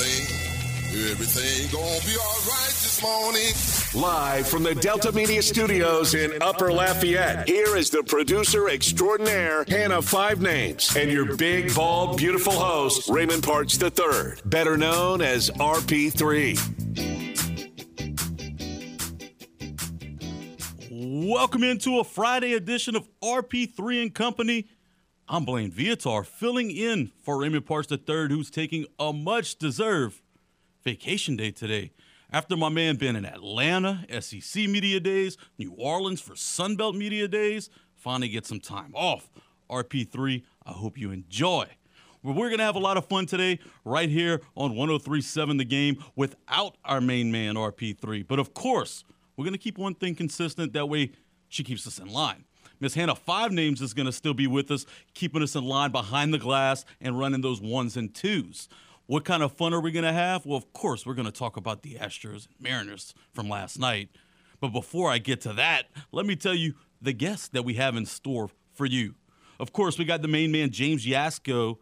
Everything, everything, everything gonna be alright this morning. Live from the Delta Media Studios in Upper Lafayette, here is the producer extraordinaire, Hannah Five Names, and your big, bald, beautiful host, Raymond Parks III, better known as RP3. Welcome into a Friday edition of RP3 and Company. I'm Blaine Viator, filling in for Raymond Parks III, who's taking a much deserved vacation day today. After my man been in Atlanta, SEC Media Days, New Orleans for Sunbelt Media Days, finally get some time off. RP3, I hope you enjoy. We're going to have a lot of fun today right here on 1037 The Game without our main man, RP3. But of course, we're going to keep one thing consistent. That way, she keeps us in line. Miss Hannah Five Names is going to still be with us, keeping us in line behind the glass and running those ones and twos. What kind of fun are we going to have? Well, of course, we're going to talk about the Astros and Mariners from last night. But before I get to that, let me tell you the guests that we have in store for you. Of course, we got the main man, James Yasko,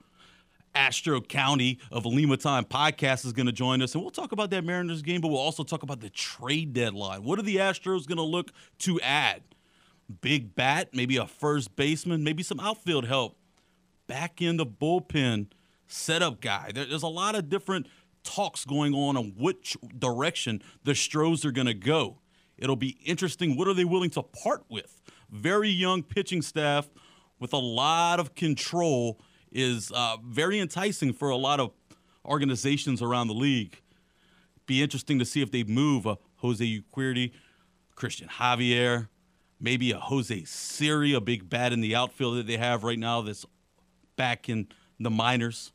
Astro County of Lima Time podcast is going to join us, and we'll talk about that Mariners game, but we'll also talk about the trade deadline. What are the Astros going to look to add? Big bat, maybe a first baseman, maybe some outfield help. Back in the bullpen setup guy. There, there's a lot of different talks going on on which direction the Stros are going to go. It'll be interesting. What are they willing to part with? Very young pitching staff with a lot of control is uh, very enticing for a lot of organizations around the league. Be interesting to see if they move a Jose Urquidy, Christian Javier, maybe a Jose Siri, a big bat in the outfield that they have right now that's back in the minors.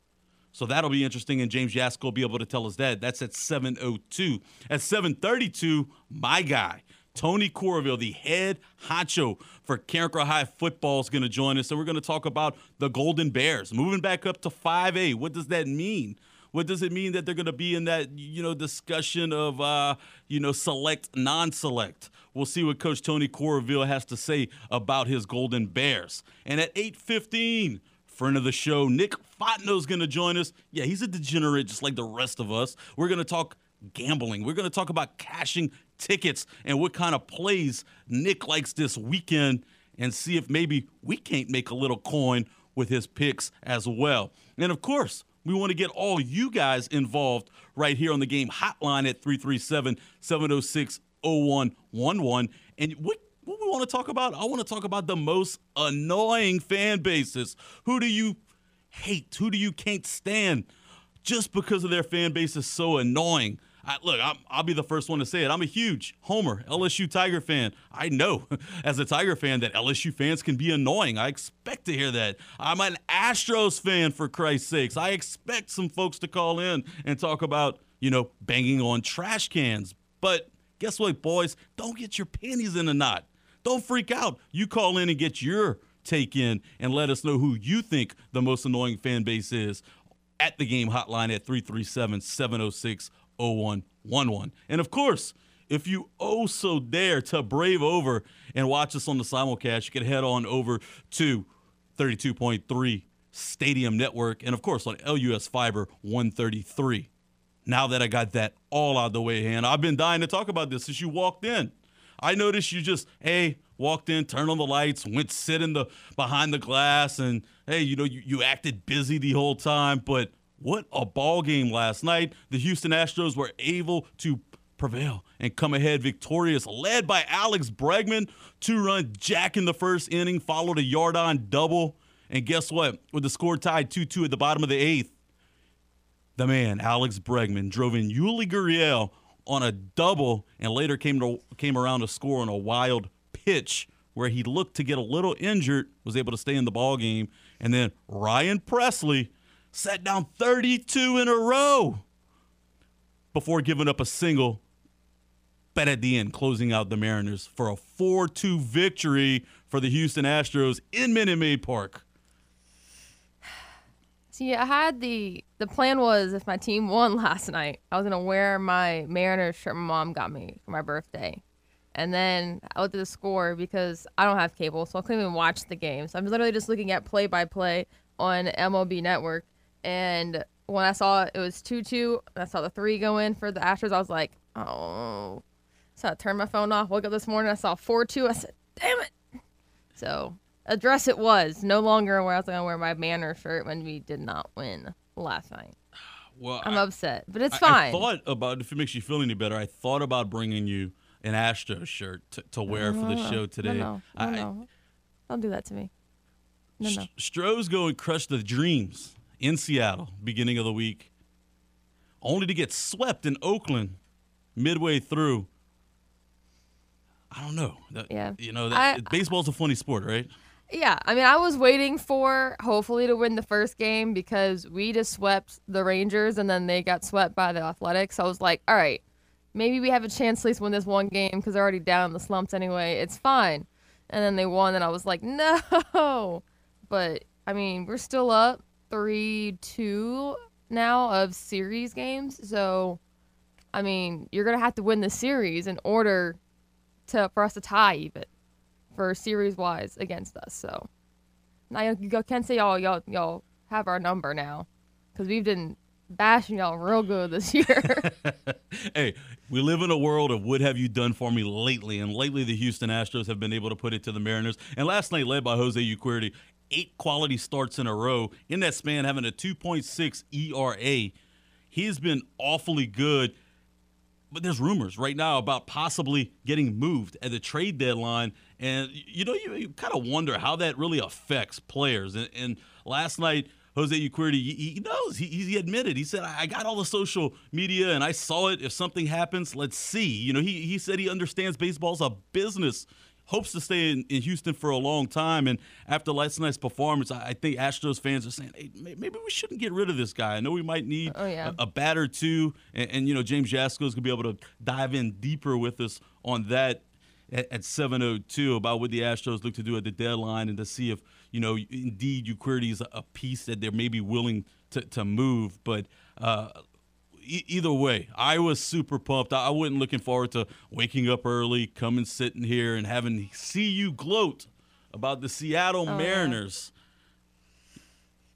So that'll be interesting, and James Yasko will be able to tell us that. That's at 7.02. At 7.32, my guy, Tony Coraville, the head honcho for Carencro High football, is going to join us. And we're going to talk about the Golden Bears moving back up to 5A. What does that mean? What does it mean that they're going to be in that you know discussion of uh, you know select, non-select? We'll see what Coach Tony Coraville has to say about his Golden Bears. And at 8:15, friend of the show, Nick Fontenot's going to join us. Yeah, he's a degenerate just like the rest of us. We're going to talk gambling. We're going to talk about cashing tickets and what kind of plays Nick likes this weekend and see if maybe we can't make a little coin with his picks as well. And of course, we want to get all you guys involved right here on the game hotline at 337 706 0111. And what what we want to talk about? I want to talk about the most annoying fan bases. Who do you hate? Who do you can't stand just because of their fan base is so annoying? I, look, i will be the first one to say it. I'm a huge Homer LSU Tiger fan. I know as a Tiger fan that LSU fans can be annoying. I expect to hear that. I'm an Astros fan for Christ's sakes. I expect some folks to call in and talk about, you know, banging on trash cans. But guess what, boys? Don't get your panties in a knot. Don't freak out. You call in and get your take in and let us know who you think the most annoying fan base is at the game hotline at 337 706 0111. And of course, if you oh so dare to brave over and watch us on the simulcast, you can head on over to 32.3 Stadium Network and, of course, on LUS Fiber 133. Now that I got that all out of the way, and I've been dying to talk about this since you walked in. I noticed you just, hey, walked in, turned on the lights, went sit in the behind the glass, and hey, you know, you, you acted busy the whole time. But what a ball game last night. The Houston Astros were able to prevail and come ahead victorious, led by Alex Bregman. Two run jack in the first inning, followed a yard on double. And guess what? With the score tied 2 2 at the bottom of the eighth, the man, Alex Bregman, drove in Yuli Gurriel on a double and later came to came around to score on a wild pitch where he looked to get a little injured, was able to stay in the ball game, and then Ryan Pressly sat down 32 in a row before giving up a single. But at the end, closing out the Mariners for a 4 2 victory for the Houston Astros in Minute Maid Park. See, I had the the plan was if my team won last night, I was gonna wear my Mariners shirt my mom got me for my birthday, and then I looked at the score because I don't have cable, so I couldn't even watch the game. So I'm literally just looking at play by play on MLB Network, And when I saw it was 2 2, I saw the three go in for the Astros, I was like, oh. So I turned my phone off, woke up this morning, I saw 4 2. I said, damn it. So address it was no longer where I was going to wear my banner shirt when we did not win last night. Well, I'm I, upset, but it's I- fine. I thought about if it makes you feel any better. I thought about bringing you an Astros shirt to, to wear for the oh, No, show today. No, no, I, no, no. Don't do that to me. No, no. Stros go and crush the Dreams in Seattle beginning of the week, only to get swept in Oakland midway through. I don't know. That- Yeah. You know, that, I- baseball's a funny sport, right? Yeah, I mean, I was waiting for hopefully to win the first game because we just swept the Rangers and then they got swept by the Athletics. So I was like, all right, maybe we have a chance to at least win this one game because they're already down in the slumps anyway. It's fine. And then they won, and I was like, no. But I mean, we're still up three two now of series games. So, I mean, you're gonna have to win the series in order to for us to tie even for series wise against us. So now you can't say y'all y'all y'all have our number now because we've been bashing y'all real good this year. hey, we live in a world of what have you done for me lately? And lately, the Houston Astros have been able to put it to the Mariners. And last night, led by Jose Urquidy, eight quality starts in a row. In that span, having a 2.6 ERA. He's been awfully good. But there's rumors right now about possibly getting moved at the trade deadline. And, you know, you, you kind of wonder how that really affects players. And, and last night, Jose Urquidy, he, he knows. He, he admitted. He said, I I got all the social media and I saw it. If something happens, let's see. You know, he, he said he understands baseball's a business. Hopes to stay in, in Houston for a long time. And after last night's performance, I, I think Astros fans are saying, hey, maybe we shouldn't get rid of this guy. I know we might need Oh, yeah. a, a bat or two. And, and you know, James Yasko is going to be able to dive in deeper with us on that at, at 7:02 about what the Astros look to do at the deadline and to see if you know indeed Urquidy is a, a piece that they're maybe willing to, to move. But uh, e- either way, I was super pumped. I, I wasn't looking forward to waking up early, coming sitting here, and having see you gloat about the Seattle Oh, yeah. Mariners.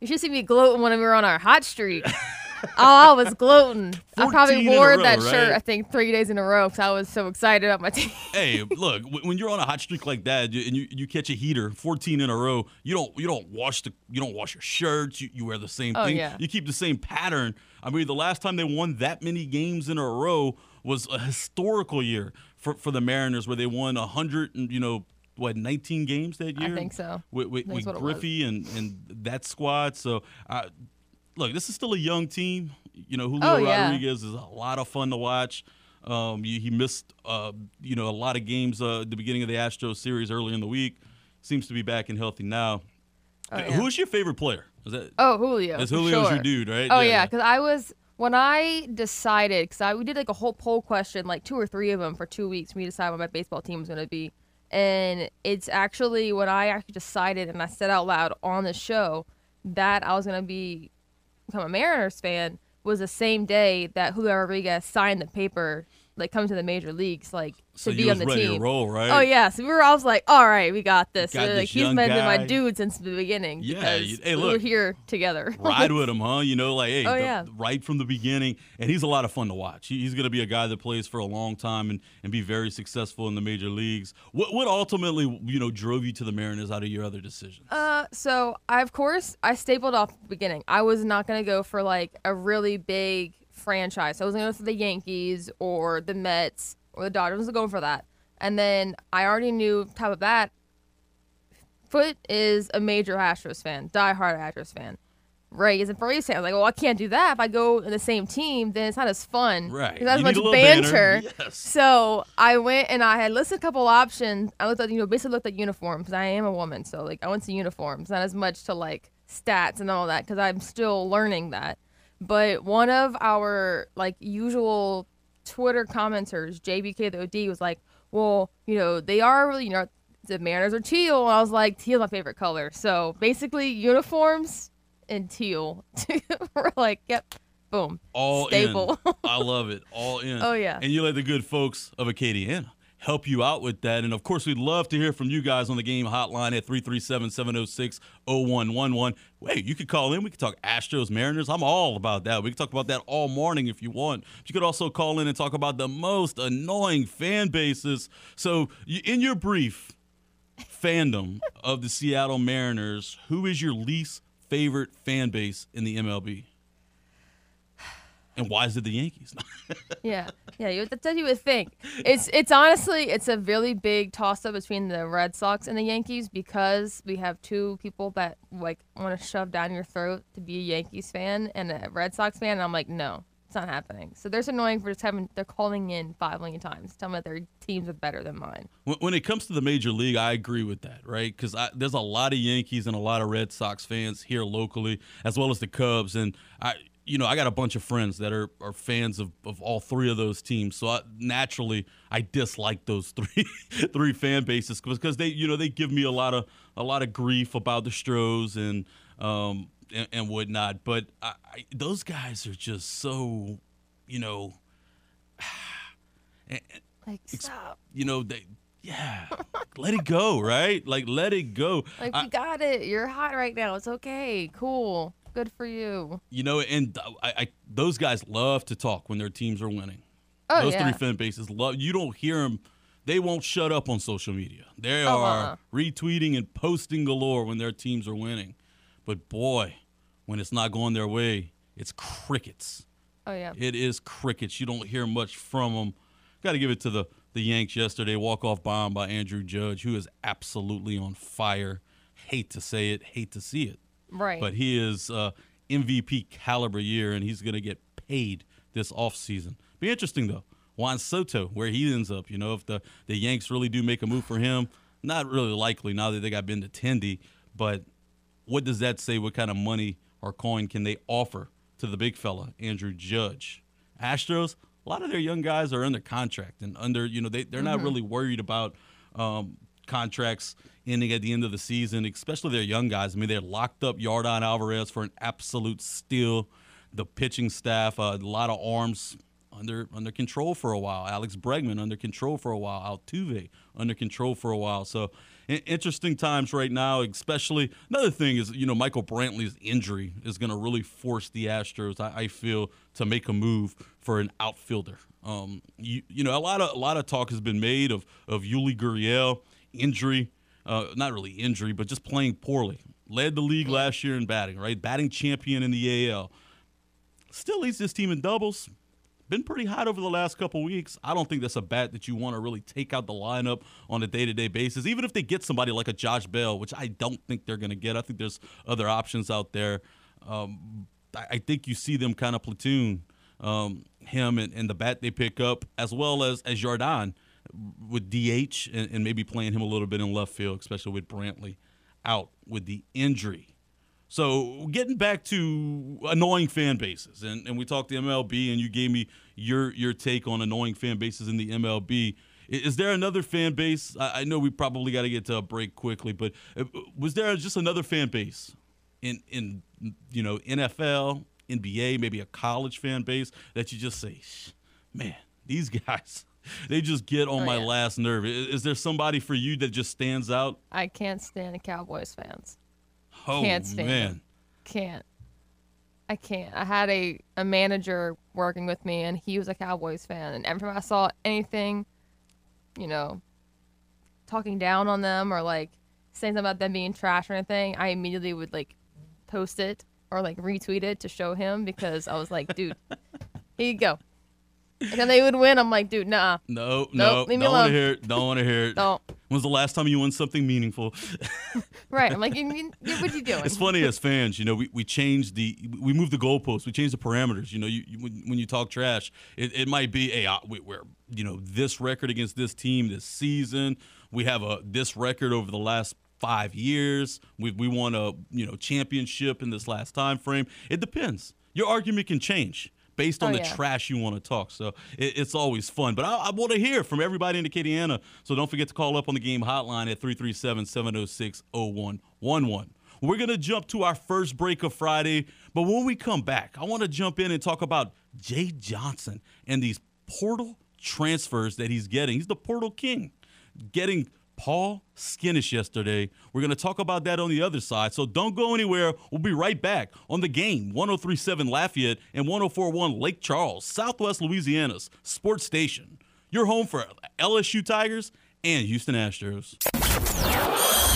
you should see me gloating when we were on our hot streak. oh, I was gloating. I probably wore row, that shirt right? I think three days in a row because I was so excited about my team. hey, look, when you're on a hot streak like that and you, you catch a heater, 14 in a row, you don't you don't wash the you don't wash your shirts, you, you wear the same Oh, thing. yeah. You keep the same pattern. I mean, the last time they won that many games in a row was a historical year for, for the Mariners where they won 100 and, you know, what 19 games that year? I think so. With, with, with what it was. Griffey and and that squad. So, uh, look, this is still a young team. You know, Julio Oh, yeah. Rodriguez is a lot of fun to watch. Um, he, he missed, uh, you know, a lot of games uh, at the beginning of the Astros series early in the week. Seems to be back and healthy now. Oh, yeah. Who's your favorite player? Is that Oh, Julio. is Julio's sure. your dude, right? Oh yeah, because I was when I decided because I we did like a whole poll question, like two or three of them for two weeks. We decided what my baseball team was going to be, and it's actually when I actually decided and I said out loud on the show that I was going to be become a Mariners fan was the same day that Julio Rodriguez signed the paper, like coming to the major leagues, like So to be on the team. to roll, right? Oh yeah, so we were. I was like, all right, we got this. Got Uh, this like, he's been my dude since the beginning. Yeah, you- hey, look, we are here together. ride with him, huh? You know, like hey, Oh, the- yeah. right from the beginning, and he's a lot of fun to watch. He- He's going to be a guy that plays for a long time and, and be very successful in the major leagues. What what ultimately you know drove you to the Mariners out of your other decisions? Uh, so I of course I stapled off the beginning. I was not gonna go for like a really big franchise. So I was gonna go for the Yankees or the Mets or the Dodgers. I was going for that. And then I already knew top of that. Foot is a major Astros fan, diehard Astros fan. Ray is a Braves fan. I was like, well, I can't do that. If I go in the same team, then it's not as fun. Right. There's not as much banter. banter. Yes. So I went and I had listed a couple options. I looked at, you know, basically looked at uniforms. 'cause I am a woman, so like I went to uniforms, not as much to like stats and all that, because I'm still learning that. But one of our like usual Twitter commenters, JBK the OD, was like, "Well, you know, they are really, you know, the Mariners are teal." And I was like, "Teal's my favorite color." So basically, uniforms and teal. We're like, "Yep, boom, All staple." in. I love it. All in. Oh, yeah. And you let the good folks of Acadiana help you out with that. And of course, we'd love to hear from you guys on the game hotline at 337 706 0111. Wait, you could call in. We could talk Astros, Mariners. I'm all about that. We could talk about that all morning if you want. But you could also call in and talk about the most annoying fan bases. So, in your brief fandom of the Seattle Mariners, who is your least favorite fan base in the MLB? And why is it the Yankees? yeah, yeah, you, that's what you would think. It's it's honestly it's a really big toss up between the Red Sox and the Yankees because we have two people that like want to shove down your throat to be a Yankees fan and a Red Sox fan, and I'm like, no, it's not happening. So there's annoying for just having they're calling in five million times, telling me their teams are better than mine. When it comes to the major league, I agree with that, right? Because there's a lot of Yankees and a lot of Red Sox fans here locally, as well as the Cubs, and I you know, I got a bunch of friends that are, are fans of, of all three of those teams. So I, naturally, I dislike those three three fan bases because they, you know, they give me a lot of a lot of grief about the Stros and um and, and whatnot. But I, I, those guys are just so, you know, like stop. You know they. Yeah, let it go, right? Like let it go. Like we got it. You're hot right now. It's okay. Cool. Good for you. You know, and I, I those guys love to talk when their teams are winning. Oh, those yeah. three fan bases love. You don't hear them. They won't shut up on social media. They Oh, are uh-uh. retweeting and posting galore when their teams are winning. But boy, when it's not going their way, it's crickets. Oh yeah. It is crickets. You don't hear much from them. Got to give it to the the Yanks yesterday. Walk off bomb by Andrew Judge, who is absolutely on fire. Hate to say it, hate to see it Right. but he is uh, MVP caliber year, and he's going to get paid this offseason. Be interesting though, Juan Soto, where he ends up. You know, if the the Yanks really do make a move for him, not really likely now that they got Benintendi, but what does that say? What kind of money or coin can they offer to the big fella, Andrew Judge? Astros, a lot of their young guys are under contract and under, you know, they, they're not really worried about um, contracts ending at the end of the season, especially their young guys. I mean, they're locked up Yordan Alvarez for an absolute steal. The pitching staff, uh, a lot of arms under under control for a while. Alex Bregman under control for a while. Altuve under control for a while. So interesting times right now. Especially another thing is you know Michael Brantley's injury is going to really force the Astros. I, I feel to make a move for an outfielder. Um, you you know a lot of a lot of talk has been made of of Yuli Gurriel injury. Uh, not really injury, but just playing poorly. Led the league last year in batting, right? Batting champion in the AL still leads this team in doubles. Been pretty hot over the last couple weeks. I don't think that's a bat that you want to really take out the lineup on a day to day basis. Even if they get somebody like a Josh Bell, which I don't think they're going to get. I think there's other options out there. Um, I, think you see them kind of platoon um, him and, and the bat they pick up, as well as as Jordan with DH and, and maybe playing him a little bit in left field, especially with Brantley out with the injury. So getting back to annoying fan bases, and, and we talked the MLB, and you gave me your your take on annoying fan bases in the MLB. Is there another fan base? I, I know we probably got to get to a break quickly, but uh, was there just another fan base in in you know NFL, NBA, maybe a college fan base that you just say, man, these guys, they just get on Oh, my yeah. last nerve. I- Is there somebody for you that just stands out? I can't stand the Cowboys fans. Oh Can't stand man. them. Can't. I can't. I had a, a manager working with me, and he was a Cowboys fan. And every time I saw anything, you know, talking down on them or like saying something about them being trash or anything, I immediately would like post it or like retweet it to show him because I was like, dude, here you go. And then they would win. I'm like, dude, nah, No, no, Nope, leave me don't want to hear it. Don't want to hear it. don't. When's the last time you won something meaningful? Right. I'm like, you, you, what you doing? It's funny as fans, you know, we, we changed the we move the goalposts, we change the parameters. You know, you, you when, when you talk trash, it, it might be hey, uh, we, we're you know this record against this team this season. We have a this record over the last five years. We we won a you know championship in this last time frame. It depends. Your argument can change based on Oh, the yeah. trash you want to talk. So it, it's always fun. But I, I want to hear from everybody in Acadiana. So don't forget to call up on the game hotline at 337 706 0111. We're going to jump to our first break of Friday. But when we come back, I want to jump in and talk about Jay Johnson and these portal transfers that he's getting. He's the portal king, getting Paul Skenes yesterday. We're going to talk about that on the other side. So don't go anywhere. We'll be right back on the game 1037 Lafayette and 1041 Lake Charles, Southwest Louisiana's sports station. Your home for LSU Tigers and Houston Astros.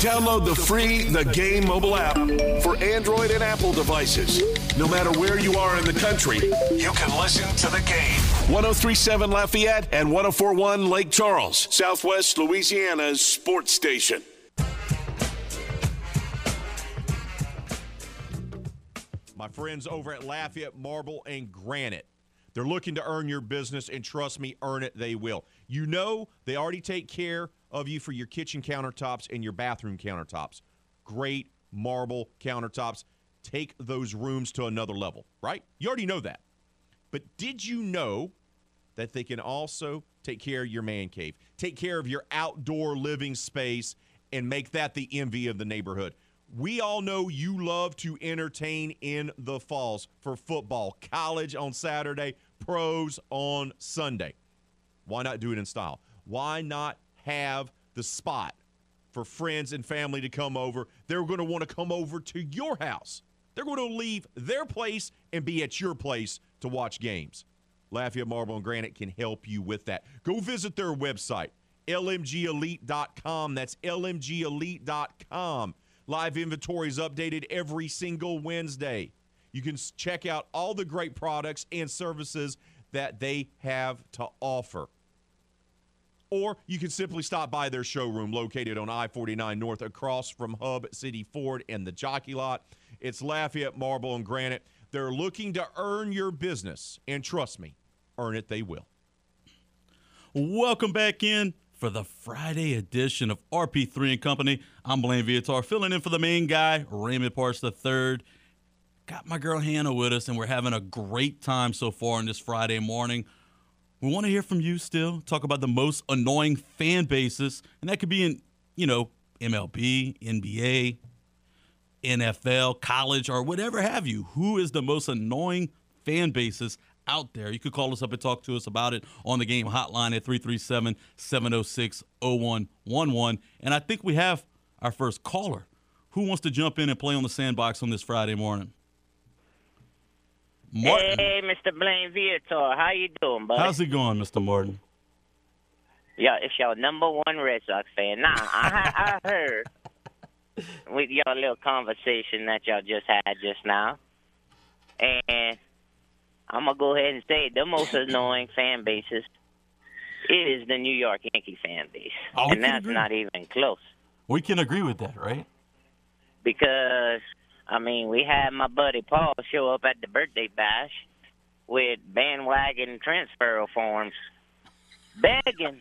Download the free The Game mobile app for Android and Apple devices. No matter where you are in the country, you can listen to the game. 1037 Lafayette and 1041 Lake Charles, Southwest Louisiana's sports station. My friends over at Lafayette Marble and Granite. They're looking to earn your business, and trust me, earn it they will. You know, they already take care of you for your kitchen countertops and your bathroom countertops. Great marble countertops. Take those rooms to another level, right? You already know that. But did you know that they can also take care of your man cave, take care of your outdoor living space, and make that the envy of the neighborhood? We all know you love to entertain in the falls for football, college on Saturday, pros on Sunday. Why not do it in style? Why not have the spot for friends and family to come over? They're going to want to come over to your house. They're going to leave their place and be at your place to watch games. Lafayette Marble and Granite can help you with that. Go visit their website, lmgelite.com. That's lmgelite.com. Live inventory is updated every single Wednesday. You can check out all the great products and services that they have to offer. Or you can simply stop by their showroom located on I 49 North across from Hub City Ford and the Jockey Lot. It's Lafayette Marble and Granite. They're looking to earn your business, and trust me, earn it they will. Welcome back in for the Friday edition of RP3 and Company. I'm Blaine Viator, filling in for the main guy, Raymond Parks III. Got my girl Hannah with us, and we're having a great time so far on this Friday morning. We want to hear from you still. Talk about the most annoying fan bases, and that could be in, you know, MLB, NBA, NFL, college, or whatever have you. Who is the most annoying fan bases out there? You could call us up and talk to us about it on the game hotline at 337 706 0111. And I think we have our first caller. Who wants to jump in and play on the sandbox on this Friday morning? Martin. Hey, Mr. Blaine Viator. How you doing, bud? How's it going, Mr. Martin? Yeah, it's your number one Red Sox fan. Now, I, I heard with your little conversation that y'all just had just now, and I'm gonna go ahead and say the most annoying fan bases is the New York Yankee fan base, oh, and that's agree. not even close. We can agree with that, right? Because I mean, we had my buddy Paul show up at the birthday bash with bandwagon transfer forms, begging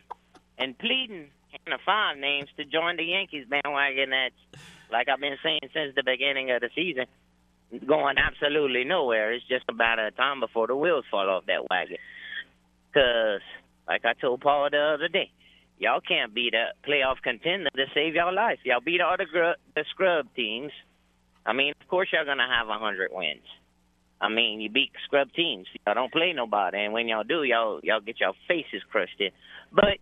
and pleading in the five names to join the Yankees bandwagon. That's like I've been saying since the beginning of the season, going absolutely nowhere. It's just about a time before the wheels fall off that wagon. Because, like I told Paul the other day, y'all can't beat a playoff contender to save y'all life. Y'all beat all the, gr- the scrub teams I mean, of course y'all gonna have a hundred wins. I mean, you beat scrub teams. Y'all don't play nobody, and when y'all do, y'all y'all get y'all faces crushed in. But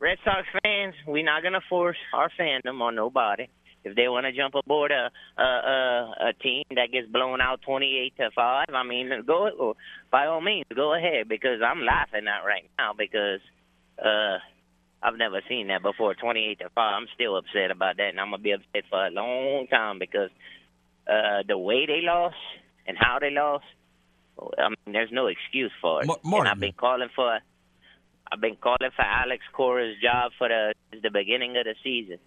Red Sox fans, we're not gonna force our fandom on nobody. If they want to jump aboard a, a a a team that gets blown out twenty eight to five, I mean, go by all means, go ahead because I'm laughing at right now because uh I've never seen that before. Twenty eight to five. I'm still upset about that, and I'm gonna be upset for a long time because uh, the way they lost and how they lost. I mean, there's no excuse for it. Martin. And I've been calling for. I've been calling for Alex Cora's job for the the beginning of the season.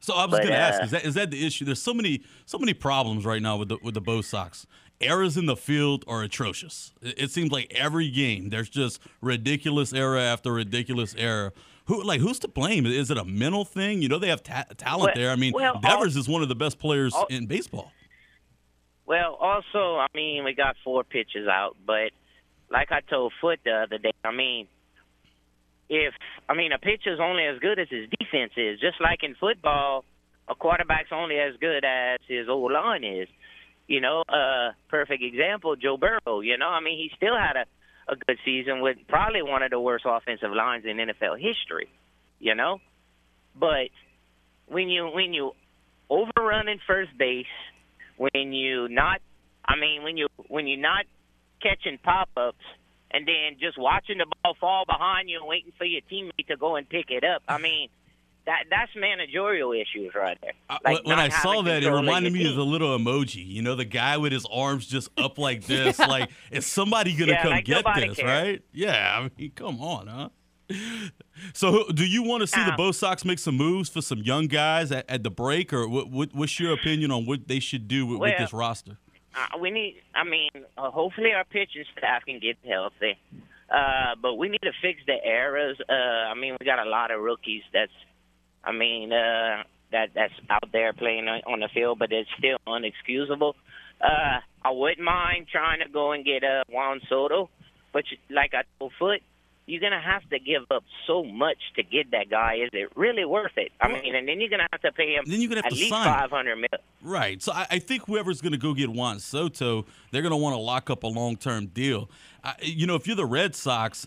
So I was going to uh, ask: is that is that the issue? There's so many so many problems right now with the with the Bo Sox. Errors in the field are atrocious. It, it seems like every game there's just ridiculous error after ridiculous error who like who's to blame? Is it a mental thing? You know they have ta- talent well, there. I mean, well, Devers all, is one of the best players all, in baseball. Well, also, I mean, we got four pitches out, but like I told Foot the other day, I mean, if I mean a pitcher's only as good as his defense is, just like in football, a quarterback's only as good as his old line is. You know, uh, perfect example, Joe Burrow. You know, I mean, he still had a a good season with probably one of the worst offensive lines in NFL history. You know, but when you when you overrunning first base, when you not, I mean, when you when you're not catching pop ups and then just watching the ball fall behind you and waiting for your teammate to go and pick it up. I mean, that that's managerial issues right there. Like when I saw that, it reminded me of the little emoji. You know, the guy with his arms just up like this. Like, is somebody gonna Yeah, come like get this? cares. Right? Yeah. I mean, come on, huh? So, do you want to see the Uh, Bo Sox make some moves for some young guys at, at the break, or what, what, what's your opinion on what they should do with, with this roster? Uh, we need. I mean, uh, hopefully our pitching staff can get healthy. Uh, but we need to fix the errors. Uh, I mean, we got a lot of rookies. That's, I mean, uh, that that's out there playing on the field, but it's still unexcusable. Uh, I wouldn't mind trying to go and get uh, Juan Soto, but you, like I told Foot, you're gonna have to give up so much to get that guy. Is it really worth it? I mean, and then you're gonna have to pay him Then you're gonna have at to least sign five hundred mil. Right. So I, I think whoever's going to go get Juan Soto, they're going to want to lock up a long term deal. I, you know, if you're the Red Sox,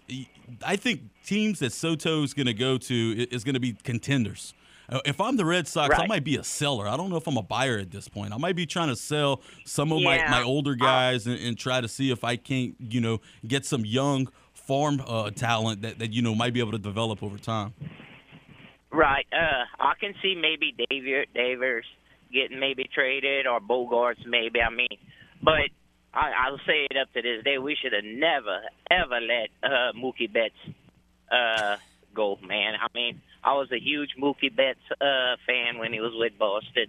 I think teams that Soto's going to go to is going to be contenders. Uh, If I'm the Red Sox, I might be a seller. I don't know if I'm a buyer at this point. I might be trying to sell some of my, Yeah. my older Uh, guys and, and try to see if I can't, you know, get some young farm uh, talent that, that, you know, might be able to develop over time. Right. Uh, I can see maybe Davier, Devers getting maybe traded or Bogaerts maybe. I mean, but I, I'll say it up to this day. We should have never ever let uh, Mookie Betts uh, go. Man, I mean, I was a huge Mookie Betts uh, fan when he was with Boston.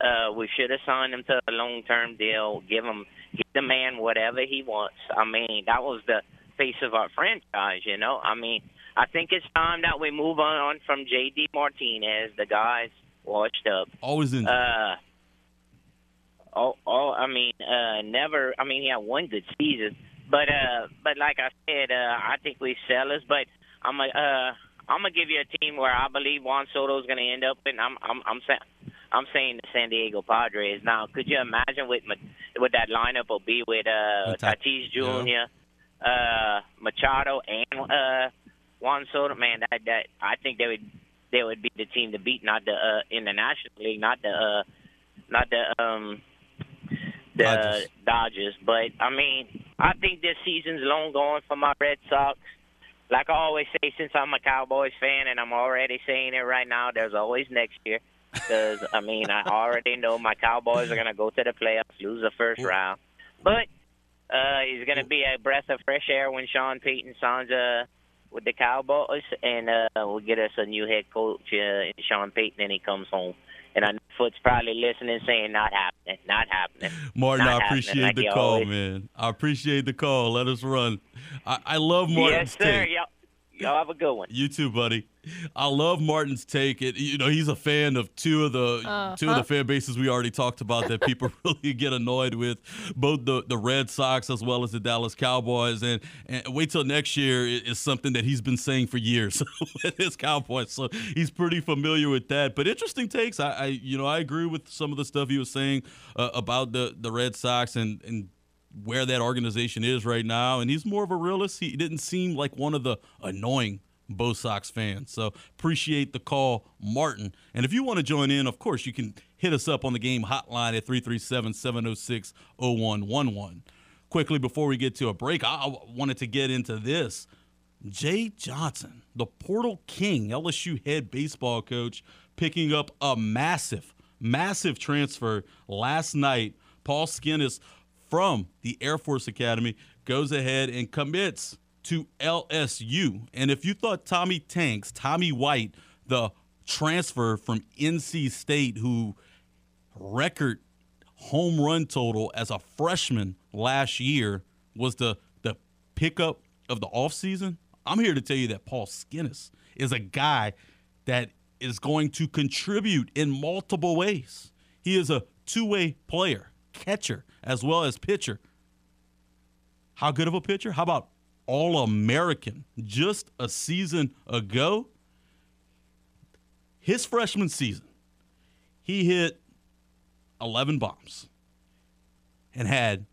Uh, we should have signed him to a long term deal. Give him, give the man whatever he wants. I mean, that was the face of our franchise. You know, I mean, I think it's time that we move on from J.D. Martinez. The guy's washed up. Always in. Uh, oh, oh, I mean, uh, never. I mean, he had one good season, but uh, but like I said, uh, I think we sellers. But I'm a, uh, I'm gonna give you a team where I believe Juan Soto's gonna end up, and I'm, I'm, I'm saying. I'm saying the San Diego Padres. Now, could you imagine with with that lineup will be with uh, Uh, Tatis Jr., uh, Machado, and uh, Juan Soto? Man, that that I think they would they would be the team to beat, not the uh, in the National League, not the uh, not the um the Dodgers. Dodgers. But I mean, I think this season's long gone for my Red Sox. Like I always say, since I'm a Cowboys fan, and I'm already saying it right now, there's always next year. Because I mean, I already know my Cowboys are gonna go to the playoffs, lose the first round. But uh, it's gonna be a breath of fresh air when Sean Payton signs uh, with the Cowboys, and uh, we'll get us a new head coach, uh, Sean Payton, and he comes home. And I know Foot's probably listening, saying, "Not happening, not happening." Martin, Not I happening appreciate like the call, always- man. I appreciate the call. Let us run. I, I love Martin's yes, sir. take. Y'all, y'all have a good one. You too, buddy. I love Martin's take. It you know he's a fan of two of the Uh-huh. two of the fan bases we already talked about that people really get annoyed with, both the the Red Sox as well as the Dallas Cowboys. And, and wait till next year is something that he's been saying for years with his Cowboys. So he's pretty familiar with that. But interesting takes. I, I you know I agree with some of the stuff he was saying uh, about the the Red Sox and and where that organization is right now. And he's more of a realist. He didn't seem like one of the annoying Bo Sox fans. So appreciate the call, Martin. And if you want to join in, of course, you can hit us up on the game hotline at 337 706 0111. Quickly, before we get to a break, I wanted to get into this. Jay Johnson, the Portal King, LSU head baseball coach, picking up a massive, massive transfer last night. Paul Skenes from the Air Force Academy goes ahead and commits to LSU. And if you thought Tommy Tanks, Tommy White, the transfer from NC State, who record home run total as a freshman last year was the the pickup of the offseason, I'm here to tell you that Paul Skenes is a guy that is going to contribute in multiple ways. He is a two-way player, catcher as well as pitcher. How good of a pitcher? How about all American just a season ago? His freshman season, he hit 11 bombs and had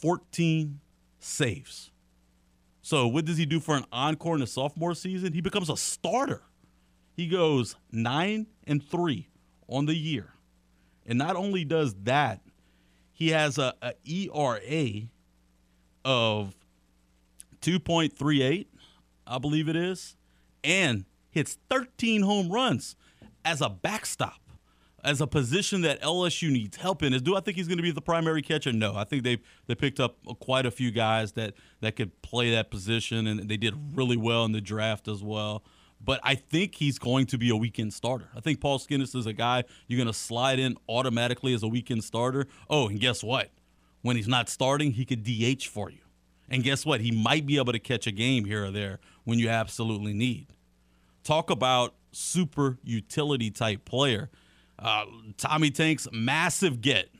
14 saves. So what does he do for an encore in the sophomore season? He becomes a starter. He goes nine and three on the year, and not only does that, he has a, a ERA of 2.38, I believe it is, and hits 13 home runs as a backstop, as a position that LSU needs help in. Is do I think he's going to be the primary catcher? No, I think they they picked up quite a few guys that that could play that position, and they did really well in the draft as well. But I think he's going to be a weekend starter. I think Paul Skenes is a guy you're going to slide in automatically as a weekend starter. Oh, and guess what? When he's not starting, he could DH for you. And guess what? He might be able to catch a game here or there when you absolutely need. Talk about super utility type player. Uh, Tommy Tank's massive get.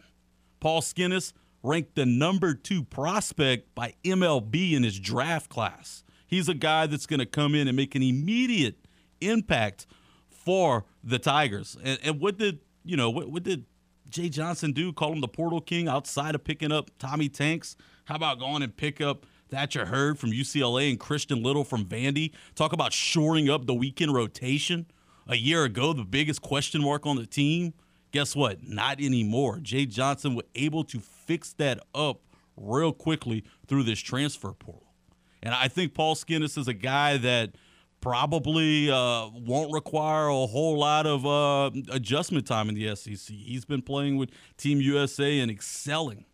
Paul Skenes ranked the number two prospect by MLB in his draft class. He's a guy that's going to come in and make an immediate impact for the Tigers. And, and what did you know? What, what did Jay Johnson do? Call him the Portal King outside of picking up Tommy Tanks. How about going and pick up Thatcher Hurd from UCLA and Christian Little from Vandy? Talk about shoring up the weekend rotation. A year ago, the biggest question mark on the team. Guess what? Not anymore. Jay Johnson was able to fix that up real quickly through this transfer portal. And I think Paul Skenes is a guy that probably uh, won't require a whole lot of uh, adjustment time in the SEC. He's been playing with Team USA and excelling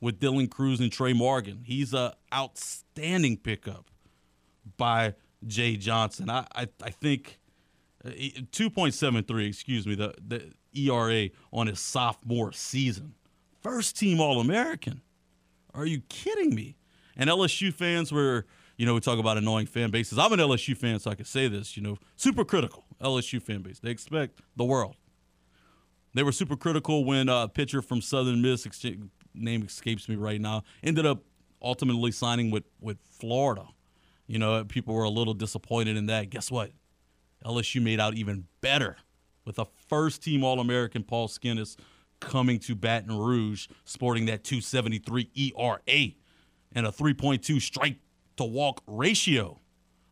with Dylan Crews and Trey Morgan. He's an outstanding pickup by Jay Johnson. I I, I think uh, 2.73, excuse me, the the ERA on his sophomore season. First team All American. Are you kidding me? And LSU fans were, you know, we talk about annoying fan bases. I'm an LSU fan, so I can say this, you know, super critical LSU fan base. They expect the world. They were super critical when a pitcher from Southern Miss, name escapes me right now, ended up ultimately signing with, with Florida. You know, people were a little disappointed in that. Guess what? LSU made out even better with a first team All American Paul Skenes coming to Baton Rouge, sporting that 273 ERA and a 3.2 strike to walk ratio.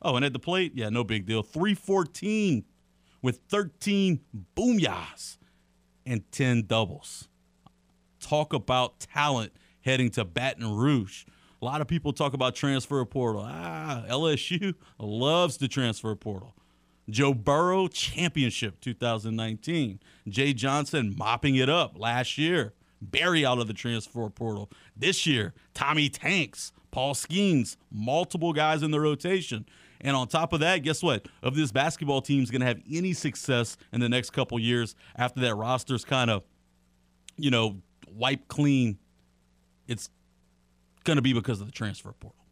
Oh, and at the plate, yeah, no big deal. 314 with 13 boomyahs and 10 doubles. Talk about talent heading to Baton Rouge. A lot of people talk about transfer portal. Ah, LSU loves the transfer portal. Joe Burrow championship 2019. Jay Johnson mopping it up last year. Barry out of the transfer portal. This year, Tommy Tanks, Paul Skenes, multiple guys in the rotation. And on top of that, guess what? If this basketball team is going to have any success in the next couple years after that roster's kind of, you know, wiped clean, it's going to be because of the transfer portal.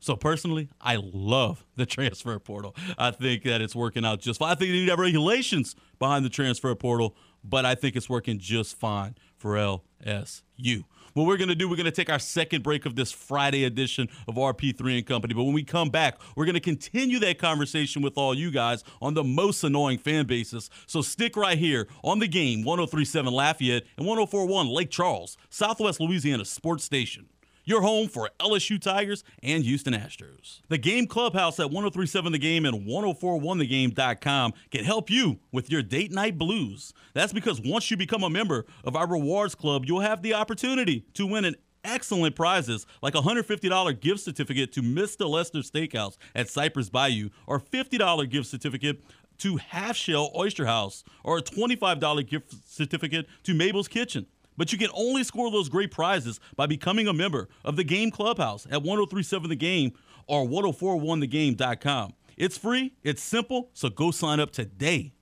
So personally, I love the transfer portal. I think that it's working out just fine. I think they need to have regulations behind the transfer portal, but I think it's working just fine for LSU. What we're going to do, we're going to take our second break of this Friday edition of RP3 and Company. But when we come back, we're going to continue that conversation with all you guys on the most annoying fan bases. So stick right here on the game 1037 Lafayette and 1041 Lake Charles, Southwest Louisiana Sports Station your home for LSU Tigers and Houston Astros. The Game Clubhouse at 1037 The Game and 1041thegame.com can help you with your date night blues. That's because once you become a member of our rewards club, you'll have the opportunity to win an excellent prizes like a $150 gift certificate to Mr. Lester Steakhouse at Cypress Bayou or $50 gift certificate to Half Shell Oyster House or a $25 gift certificate to Mabel's Kitchen. But you can only score those great prizes by becoming a member of the Game Clubhouse at 1037 The Game or 1041thegame.com. It's free, it's simple, so go sign up today.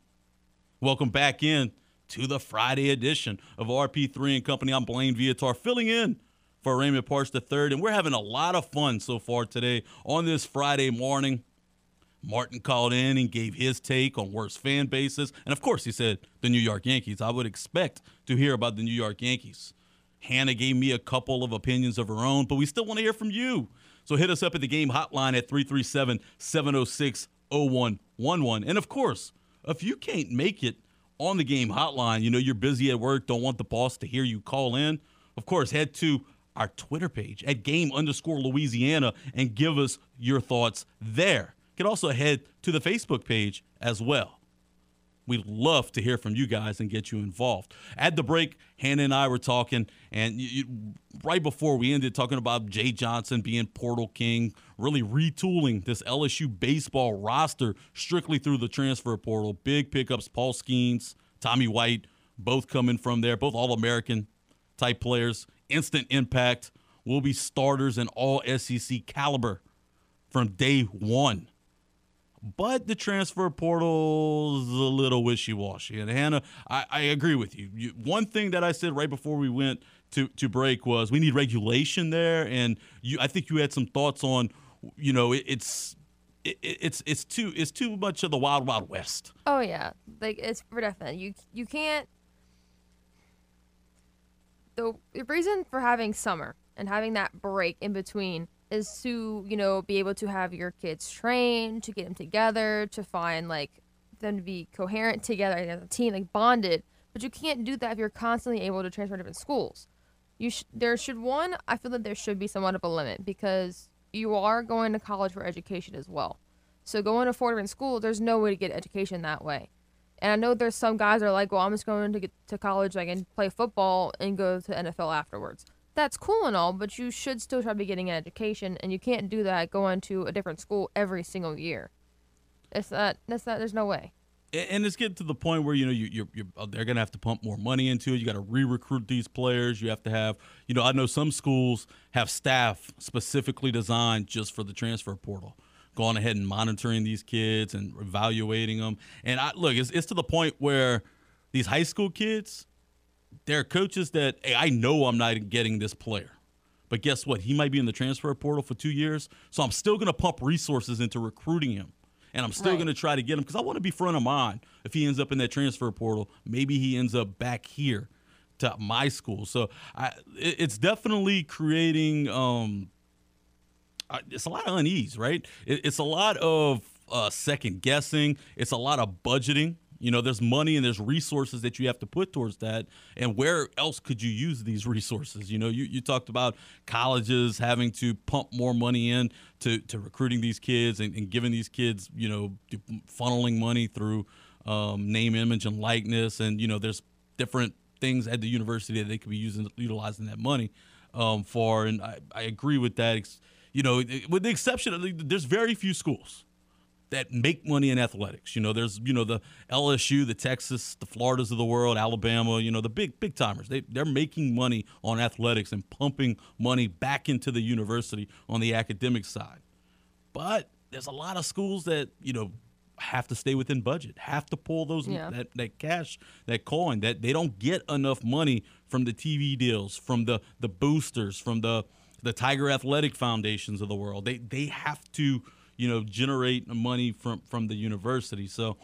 Welcome back in to the Friday edition of RP3 and Company. I'm Blaine Viator filling in for Raymond Parks III, and we're having a lot of fun so far today on this Friday morning. Martin called in and gave his take on worst fan bases. And of course, he said the New York Yankees. I would expect to hear about the New York Yankees. Hannah gave me a couple of opinions of her own, but we still want to hear from you. So hit us up at the game hotline at 337 706 0111. And of course, if you can't make it on the game hotline, you know, you're busy at work, don't want the boss to hear you call in, of course, head to our Twitter page at game underscore Louisiana and give us your thoughts there. Can also head to the Facebook page as well. We'd love to hear from you guys and get you involved. At the break, Hannah and I were talking, and you, you, right before we ended, talking about Jay Johnson being Portal King, really retooling this LSU baseball roster strictly through the transfer portal. Big pickups, Paul Skenes, Tommy White, both coming from there, both All American type players, instant impact, will be starters in all SEC caliber from day one. But the transfer portal's a little wishy washy. And Hannah, I, I agree with you. you. One thing that I said right before we went to, to break was we need regulation there. And you, I think you had some thoughts on, you know, it, it's it, it's it's too it's too much of the wild wild west. Oh yeah, like it's for definite. You you can't. The reason for having summer and having that break in between is to you know be able to have your kids trained, to get them together, to find like them to be coherent together as a team, like bonded. But you can't do that if you're constantly able to transfer to different schools. You sh- there should one. I feel that there should be somewhat of a limit because you are going to college for education as well. So going to four different schools, there's no way to get education that way. And I know there's some guys that are like, well, I'm just going to get to college, I can play football and go to NFL afterwards. That's cool and all, but you should still try to be getting an education, and you can't do that going to a different school every single year. It's not. That's not. There's no way. And it's getting to the point where you know you, you're, you're uh, they're going to have to pump more money into it. You got to re-recruit these players. You have to have you know I know some schools have staff specifically designed just for the transfer portal going ahead and monitoring these kids and evaluating them. And I look, it's, it's to the point where these high school kids, they're coaches that hey, I know I'm not getting this player. But guess what? He might be in the transfer portal for two years. So I'm still going to pump resources into recruiting him. And I'm still Right. going to try to get him because I want to be front of mind. If he ends up in that transfer portal, maybe he ends up back here to my school. So I, it- it's definitely creating um, uh, it's a lot of unease, right? It, it's a lot of uh, second guessing. It's a lot of budgeting. You know, there's money and there's resources that you have to put towards that. And where else could you use these resources? You know, you, you talked about colleges having to pump more money in to, to recruiting these kids and, and giving these kids, you know, funneling money through um, name, image, and likeness. And, you know, there's different things at the university that they could be using, utilizing that money um, for. And I, I agree with that. You know, with the exception of, there's very few schools that make money in athletics. You know, there's you know the LSU, the Texas, the Floridas of the world, Alabama. You know, the big big timers. They they're making money on athletics and pumping money back into the university on the academic side. But there's a lot of schools that you know have to stay within budget, have to pull those Yeah. that, that cash, that coin. That they don't get enough money from the TV deals, from the the boosters, from the the Tiger Athletic Foundations of the world. They they have to you know generate money from from the university. So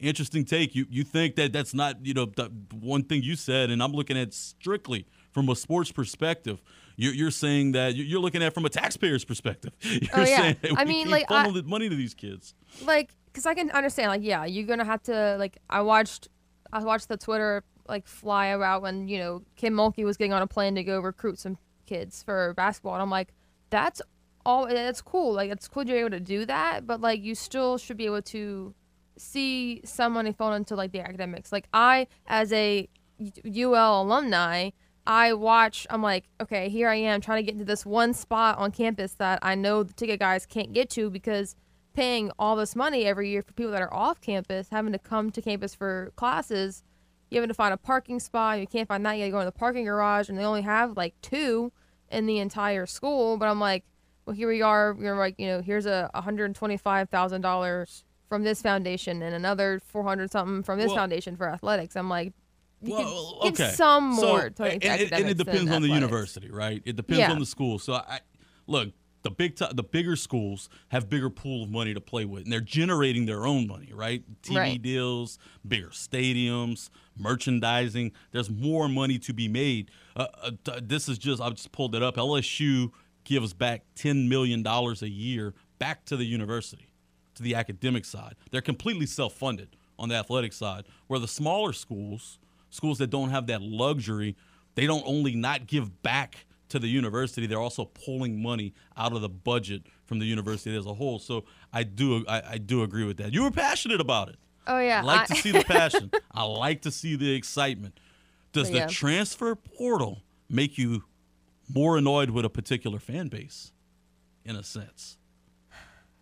interesting take. You you think that that's not you know the one thing you said, and I'm looking at strictly from a sports perspective. You're, you're saying that you're looking at from a taxpayer's perspective. You're Oh, yeah. I mean, like, I- funnel the money to these kids. like because i can understand like yeah you're gonna have to like i watched i watched the twitter like fly about when you know kim mulkey was getting on a plane to go recruit some kids for basketball and i'm like that's all it's cool like it's cool you're able to do that but like you still should be able to see some money fall into like the academics like i as a ul alumni I watch, I'm like, okay, here I am trying to get into this one spot on campus that I know the ticket guys can't get to because paying all this money every year for people that are off campus, having to come to campus for classes, you having to find a parking spot. You can't find that. You gotta go in the parking garage, and they only have like two in the entire school. But I'm like, well, here we are. We're like, you know, here's a $125,000 from this foundation and another 400 something from this Well- foundation for athletics. I'm like, Well, okay. give some So, more to and, and- and it depends on the university, right? It depends Yeah. on the school. So I look, the big ti the bigger schools have bigger pool of money to play with, and they're generating their own money, right? TV Right. deals, bigger stadiums, merchandising. There's more money to be made. Uh, uh, this is just I just pulled it up. LSU gives back ten million dollars a year back to the university, to the academic side. They're completely self-funded on the athletic side, where the smaller schools, schools that don't have that luxury, they don't only not give back to the university, they're also pulling money out of the budget from the university as a whole. So I do I, I do agree with that. You were passionate about it. Oh yeah, I like I- to see the passion. I like to see the excitement. Does yeah. the transfer portal make you more annoyed with a particular fan base, in a sense?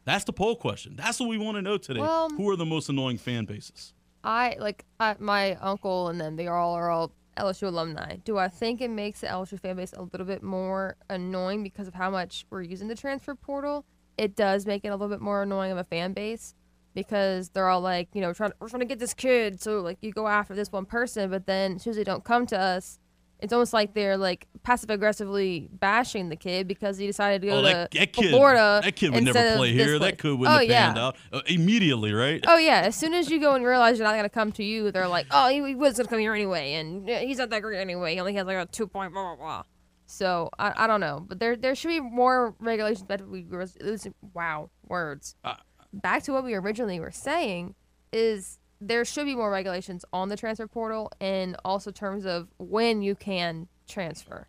That's the poll question. That's what we want to know today. Well- Who are the most annoying fan bases? I like I, my uncle and them. They all are all LSU alumni. Do I think it makes the LSU fan base a little bit more annoying because of how much we're using the transfer portal? It does make it a little bit more annoying of a fan base because they're all like, you know, trying we're trying to get this kid. So like you go after this one person, but then as soon as they don't come to us, it's almost like they're like passive aggressively bashing the kid because he decided to go Oh, to that, that kid, Florida. that kid would never play here. That kid wouldn't oh, have panned yeah. out uh, immediately, right? Oh yeah, as soon as you go and realize you're not gonna come to you, they're like, "Oh, he, he was gonna come here anyway, and he's not that great anyway. He only has like a two point blah blah blah." So I, I don't know, but there there should be more regulations. But we wow words. Uh, Back to what we originally were saying is there should be more regulations on the transfer portal and also terms of when you can transfer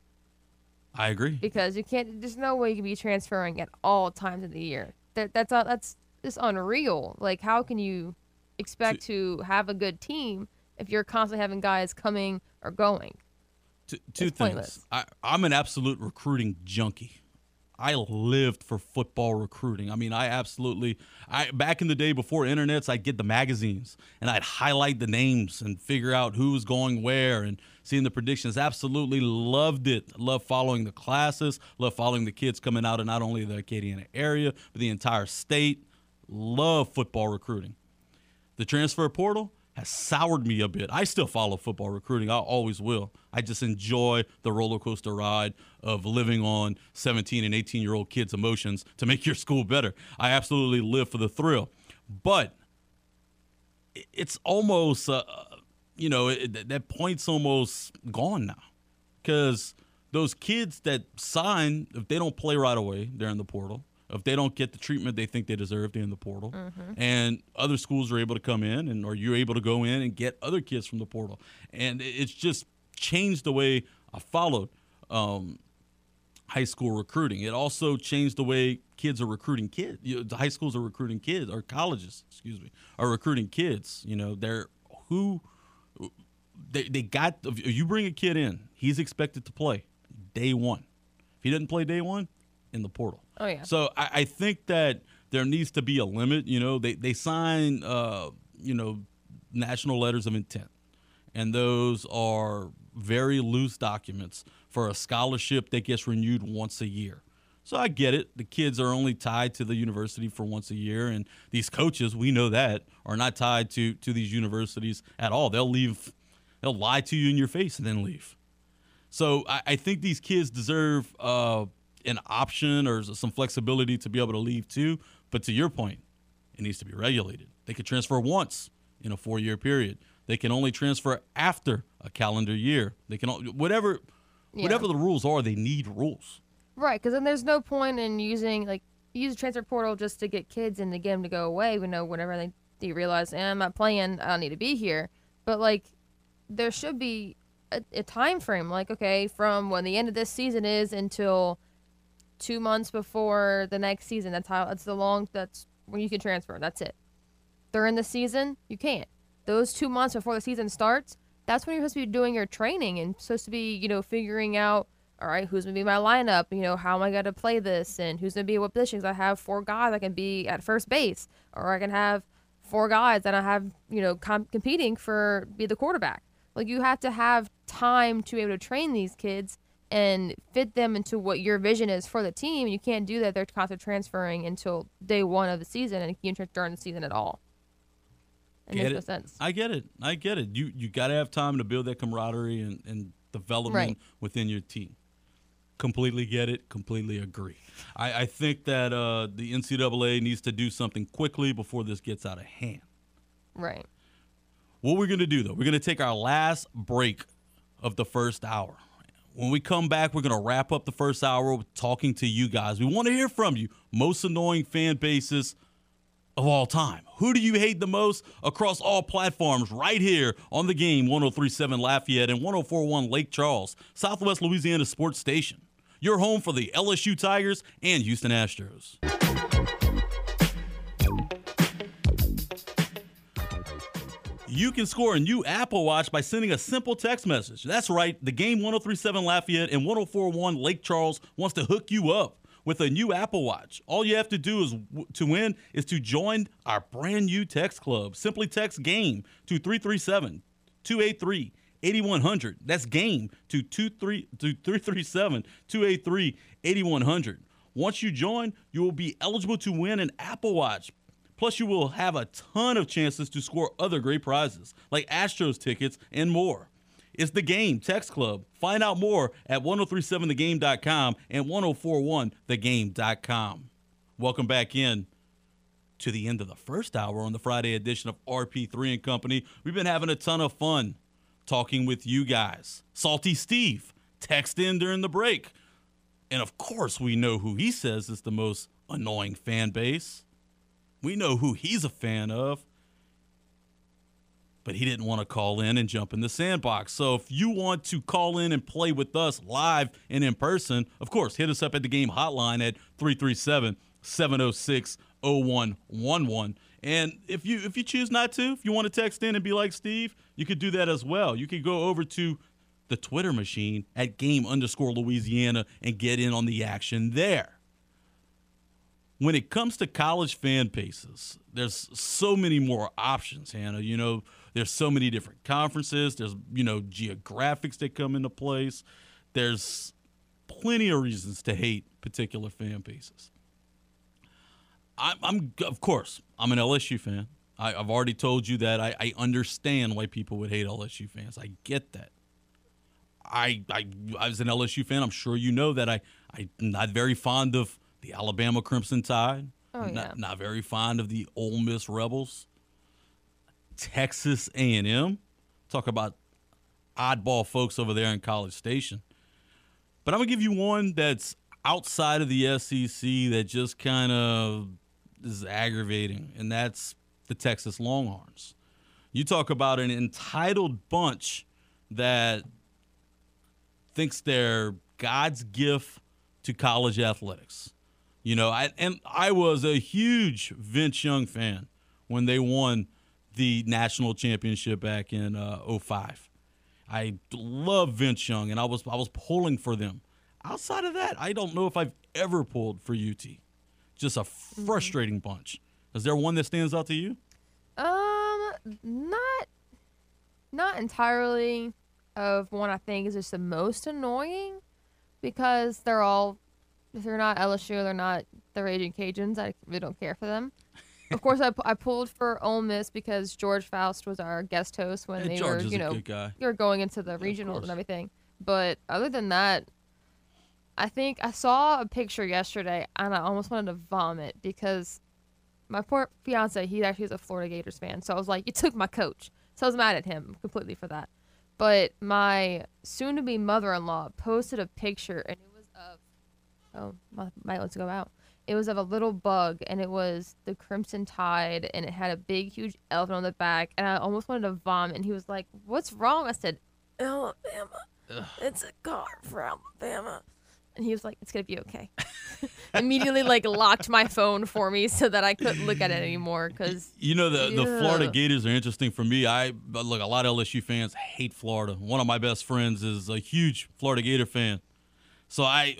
I agree. because you can't. There's no way you can be transferring at all times of the year. That that's not, that's just unreal. Like, how can you expect to have a good team if you're constantly having guys coming or going? Two, two It's things. pointless. I, I'm an absolute recruiting junkie. I lived for football recruiting. I mean, I absolutely. I back in the day before internets, I'd get the magazines and I'd highlight the names and figure out who's going where and seeing the predictions. Absolutely loved it. Love following the classes. Love following the kids coming out of not only the Acadiana area but the entire state. Love football recruiting. The transfer portal has soured me a bit. I still follow football recruiting. I always will. I just enjoy the roller coaster ride of living on 17 and 18 year old kids' emotions to make your school better. I absolutely live for the thrill. But it's almost, uh, you know, it, that- point's almost gone now. Because those kids that sign, if they don't play right away, they're in the portal. If they don't get the treatment they think they deserve, they're in the portal. And other schools are able to come in, and or you're able to go in and get other kids from the portal. And it's just changed the way I followed um, high school recruiting. It also changed the way kids are recruiting kids. You know, the high schools are recruiting kids, or colleges, excuse me, are recruiting kids. You know, they're who they, they got if you bring a kid in, he's expected to play day one. If he doesn't play day one, in the portal. Oh, yeah. So I, I think that there needs to be a limit. You know, they they sign uh, you know national letters of intent, and those are very loose documents for a scholarship that gets renewed once a year. So I get it. The kids are only tied to the university for once a year, and these coaches, we know that, are not tied to to these universities at all. They'll leave, they'll lie to you in your face and then leave. So I, I think these kids deserve uh, an option or some flexibility to be able to leave too. But to your point, it needs to be regulated. They could transfer once in a four-year period. They can only transfer after a calendar year. They can whatever Yeah. whatever the rules are. They need rules. Right, because then there's no point in using like use a transfer portal just to get kids and to get them to go away. We know whenever they, they realize, eh, I'm not playing, I don't need to be here. But like, there should be a, a time frame. Like, okay, from when the end of this season is until two months before the next season. That's how. That's the long. That's when you can transfer. That's it. During the season, you can't. Those two months before the season starts, that's when you're supposed to be doing your training and supposed to be, you know, figuring out, all right, who's gonna be my lineup? You know, how am I gonna play this, and who's gonna be what positions? I have four guys I can be at first base, or I can have four guys that I have, you know, com- competing for be the quarterback. Like you have to have time to be able to train these kids and fit them into what your vision is for the team. You can't do that. They're constantly transferring until day one of the season, and you can't transfer during the season at all. It Get makes it? no sense. I get it. I get it. You you got to have time to build that camaraderie and, and development Right. within your team. Completely get it. Completely agree. I, I think that uh, the NCAA needs to do something quickly before this gets out of hand. Right. What we're going to do, though, we're going to take our last break of the first hour. When we come back, we're going to wrap up the first hour talking to you guys. We want to hear from you. Most annoying fan bases of all time. Who do you hate the most across all platforms right here on the game 1037 Lafayette and 1041 Lake Charles, Southwest Louisiana Sports Station? your home for the LSU Tigers and Houston Astros. You can score a new Apple Watch by sending a simple text message. That's right, the game 1037 Lafayette and 1041 Lake Charles wants to hook you up with a new Apple Watch. All you have to do is to win is to join our brand new text club. Simply text game to 337 283 8100. That's game to 23 to 337 283 8100. Once you join, you will be eligible to win an Apple Watch. Plus, you will have a ton of chances to score other great prizes like Astros tickets and more. It's the game, Text Club. Find out more at 1037thegame.com and 1041thegame.com. Welcome back in to the end of the first hour on the Friday edition of RP3 and Company. We've been having a ton of fun talking with you guys. Salty Steve, text in during the break. And of course, we know who he says is the most annoying fan base. We know who he's a fan of. But he didn't want to call in and jump in the sandbox. So if you want to call in and play with us live and in person, of course, hit us up at the game hotline at 337 706 0111. And if you if you choose not to, if you want to text in and be like Steve, you could do that as well. You could go over to the Twitter machine at game underscore Louisiana and get in on the action there when it comes to college fan bases, there's so many more options, Hannah. You know, there's so many different conferences. There's, you know, geographics that come into place. There's plenty of reasons to hate particular fan bases. I'm, I'm of course, I'm an LSU fan. I, have already told you that I, I understand why people would hate LSU fans. I get that. I, I, as an LSU fan, I'm sure you know that I, I'm not very fond of the Alabama Crimson Tide. Oh, yeah. not, not very fond of the Ole Miss Rebels. Texas A&M. Talk about oddball folks over there in College Station. But I'm gonna give you one that's outside of the SEC that just kind of is aggravating, and that's the Texas Longhorns. You talk about an entitled bunch that thinks they're God's gift to college athletics. You know, I, and I was a huge Vince Young fan when they won the national championship back in uh, 05. I love Vince Young, and I was I was pulling for them. Outside of that, I don't know if I've ever pulled for UT. Just a frustrating bunch. Is there one that stands out to you? Um, not, not entirely. Of one I think is just the most annoying, because they're all, if they're not LSU, they're not the Raging Cajuns. I really don't care for them. Of course, I, I pulled for Ole Miss because George Faust was our guest host when Yeah, they George were, you know, you were going into the regionals and everything. But other than that, I think I saw a picture yesterday and I almost wanted to vomit because my poor fiance, he actually is a Florida Gators fan. So I was like, you took my coach. So I was mad at him completely for that. But my soon to be mother in law posted a picture and it oh, my, my let's go out. It was of a little bug and it was the Crimson Tide and it had a big, huge elephant on the back. And I almost wanted to vomit. And he was like, what's wrong? I said, Alabama. It's a car for Alabama. And he was like, it's going to be okay. Immediately, like, locked my phone for me so that I couldn't look at it anymore because You know the the Florida Gators are interesting for me. I look a lot of LSU fans hate Florida. One of my best friends is a huge Florida Gator fan, so I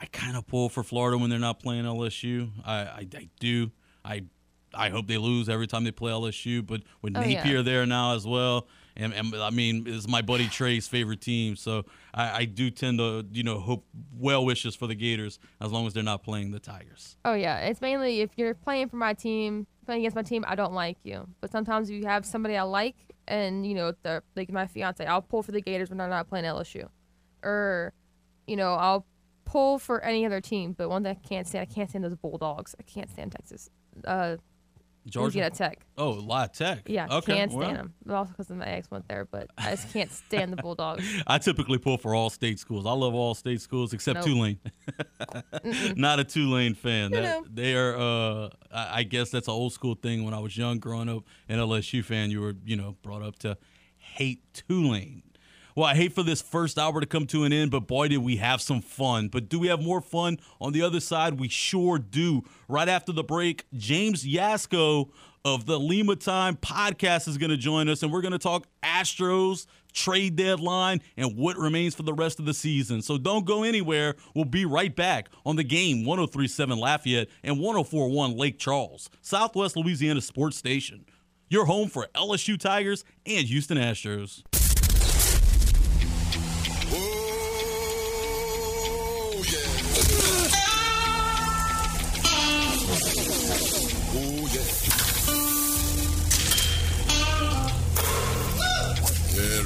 I kind of pull for Florida when they're not playing LSU. I, I I do. I I hope they lose every time they play LSU. But with Oh, yeah. Napier there now as well, and, and I mean it's my buddy Trey's favorite team, so I, I do tend to you know hope well wishes for the Gators as long as they're not playing the Tigers. Oh yeah, it's mainly if you're playing for my team, playing against my team, I don't like you. But sometimes you have somebody I like, and you know, the like my fiance, I'll pull for the Gators when they're not playing LSU, or you know, I'll pull for any other team. But one that I can't stand, I can't stand those Bulldogs. I can't stand Texas. Uh, Georgia. Louisiana Tech. Oh, La Tech. Yeah, Okay. can't well. stand them. Also because my ex went there, but I just can't stand the Bulldogs. I typically pull for all state schools. I love all state schools except Nope. Tulane. Not a Tulane fan. No, That- no. They are. Uh, I I guess that's an old school thing. When I was young, growing up, an LSU fan, you were you know brought up to hate Tulane. Well, I hate for this first hour to come to an end, but boy, did we have some fun. But do we have more fun on the other side? We sure do. Right after the break, James Yasko of the Lima Time podcast is going to join us, and we're going to talk Astros, trade deadline, and what remains for the rest of the season. So don't go anywhere. We'll be right back on the game 1037 Lafayette and 1041 Lake Charles, Southwest Louisiana Sports Station. Your home for LSU Tigers and Houston Astros.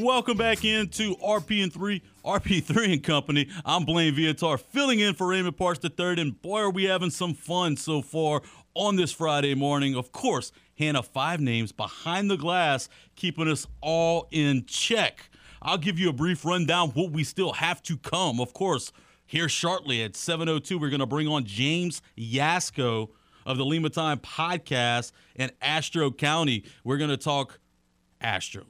Welcome back into RP and three, RP3 and Company. I'm Blaine Viator, filling in for Raymond Parks III, and boy, are we having some fun so far on this Friday morning. Of course, Hannah Five Names behind the glass, keeping us all in check. I'll give you a brief rundown what we still have to come. Of course, here shortly at 7:02, we're going to bring on James Yasko of the Lima Time podcast and Astro County. We're going to talk Astro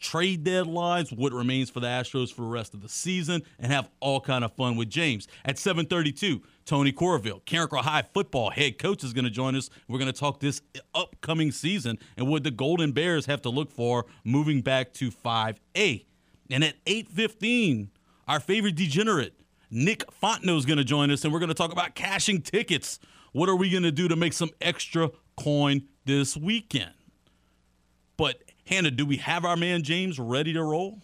trade deadlines, what remains for the Astros for the rest of the season, and have all kind of fun with James. At 7:32, Tony Corville, Carencro High football head coach, is going to join us. We're going to talk this upcoming season and what the Golden Bears have to look for moving back to 5A. And at 8:15, our favorite degenerate, Nick Fontenot, is going to join us, and we're going to talk about cashing tickets. What are we going to do to make some extra coin this weekend? But Hannah, do we have our man James ready to roll?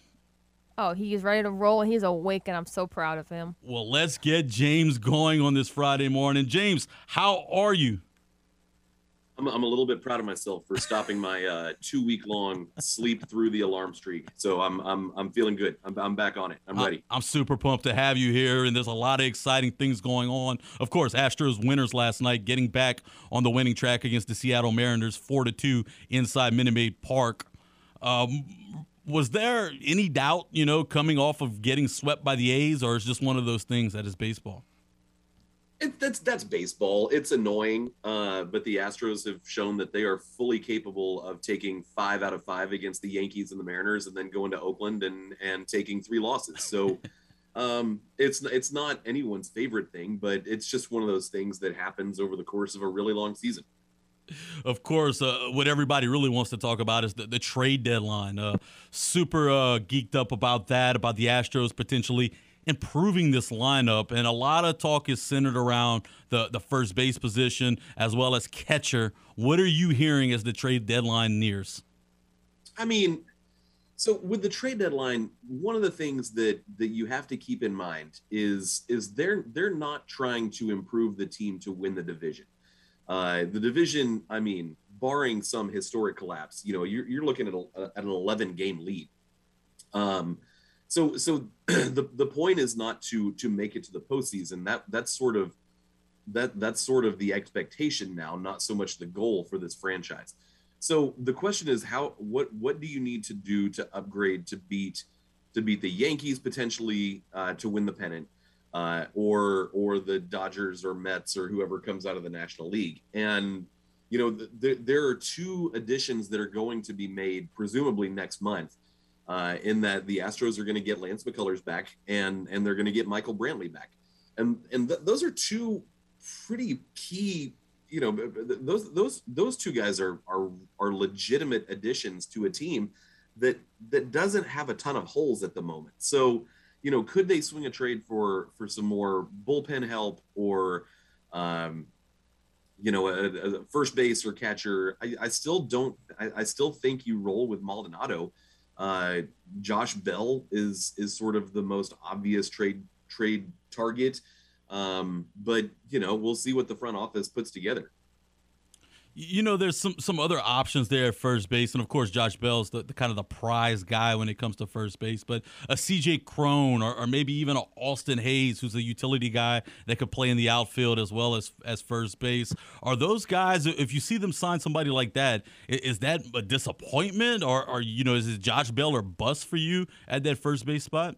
Oh, he is ready to roll and he's awake, and I'm so proud of him. Well, let's get James going on this Friday morning. James, how are you? I'm, I'm a little bit proud of myself for stopping my uh, two week long sleep through the alarm streak. So I'm I'm I'm feeling good. I'm, I'm back on it. I'm ready. I'm super pumped to have you here, and there's a lot of exciting things going on. Of course, Astros winners last night, getting back on the winning track against the Seattle Mariners, four to two inside Minute Maid Park. Um, was there any doubt, you know, coming off of getting swept by the A's, or is just one of those things that is baseball? It, that's that's baseball. It's annoying, uh, but the Astros have shown that they are fully capable of taking five out of five against the Yankees and the Mariners, and then going to Oakland and and taking three losses. So um, it's it's not anyone's favorite thing, but it's just one of those things that happens over the course of a really long season. Of course, uh, what everybody really wants to talk about is the, the trade deadline. Uh, super uh, geeked up about that, about the Astros potentially improving this lineup. And a lot of talk is centered around the, the first base position as well as catcher. What are you hearing as the trade deadline nears? I mean, so with the trade deadline, one of the things that that you have to keep in mind is is they're they're not trying to improve the team to win the division. Uh, the division, I mean, barring some historic collapse, you know, you're, you're looking at, a, at an 11 game lead. Um, so, so the, the point is not to, to make it to the postseason. That that's sort of, that that's sort of the expectation now, not so much the goal for this franchise. So the question is how, what, what do you need to do to upgrade to beat, to beat the Yankees potentially uh, to win the pennant? Uh, or or the Dodgers or Mets or whoever comes out of the National League. And you know, th- there are two additions that are going to be made, presumably next month. Uh, in that the Astros are going to get Lance McCullers back, and and they're going to get Michael Brantley back, and and th- those are two pretty key. You know, those those those two guys are are are legitimate additions to a team that that doesn't have a ton of holes at the moment. So you know, could they swing a trade for for some more bullpen help or, um, you know, a, a first base or catcher? I, I still don't. I, I, still think you roll with Maldonado. Uh, Josh Bell is is sort of the most obvious trade trade target, um, but you know, we'll see what the front office puts together. You know, there's some some other options there at first base, and of course, Josh Bell's the, the kind of the prize guy when it comes to first base. But a CJ Cron, or, or maybe even a Austin Hays, who's a utility guy that could play in the outfield as well as as first base. Are those guys? If you see them sign somebody like that, is that a disappointment, or, or you know, is it Josh Bell or bust for you at that first base spot?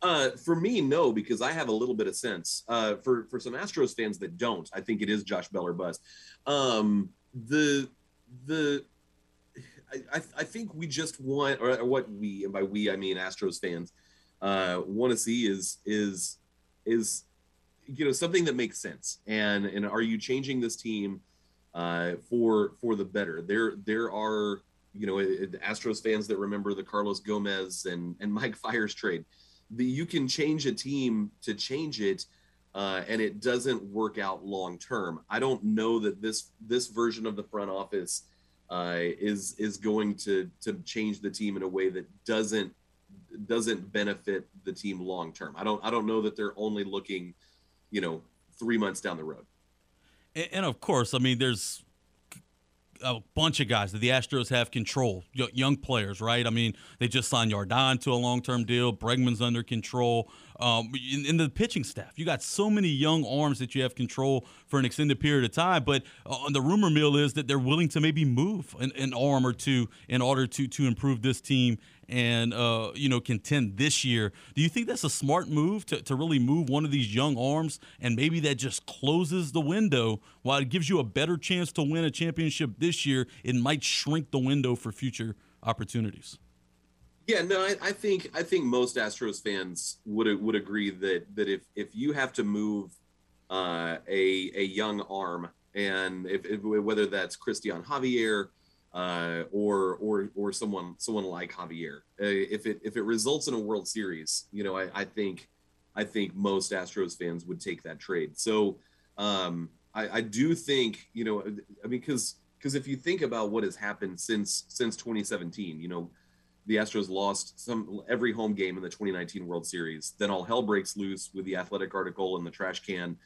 Uh, for me, no, because I have a little bit of sense. Uh, for for some Astros fans that don't, I think it is Josh Bell or bust. Um, the the I, I think we just want, or, what we, and by we I mean Astros fans, uh, want to see is is is you know something that makes sense. And and are you changing this team uh, for for the better? There there are you know Astros fans that remember the Carlos Gomez and and Mike Fiers trade the, you can change a team to change it uh, and it doesn't work out long term. I don't know that this this version of the front office uh, is is going to to change the team in a way that doesn't doesn't benefit the team long term. I don't I don't know that they're only looking, you know, three months down the road. And, and of course, I mean, there's a bunch of guys that the Astros have control, young players, right? I mean, they just signed Yordan to a long term deal. Bregman's under control. Um, in, in, the pitching staff, you got so many young arms that you have control for an extended period of time. But uh, the rumor mill is that they're willing to maybe move an, an arm or two in order to to improve this team and uh, you know contend this year. Do you think that's a smart move to, to really move one of these young arms and maybe that just closes the window while it gives you a better chance to win a championship this year? It might shrink the window for future opportunities. Yeah, no, I, I think I think most Astros fans would would agree that that if if you have to move uh, a a young arm and if, if whether that's Cristian Javier uh, or or or someone someone like Javier. Uh, if it if it results in a World Series, you know, I, I think I think most Astros fans would take that trade. So um, I, I do think you know, I mean, because because if you think about what has happened since since 2017, you know, the Astros lost some every home game in the 2019 World Series. Then all hell breaks loose with the athletic article and the trash can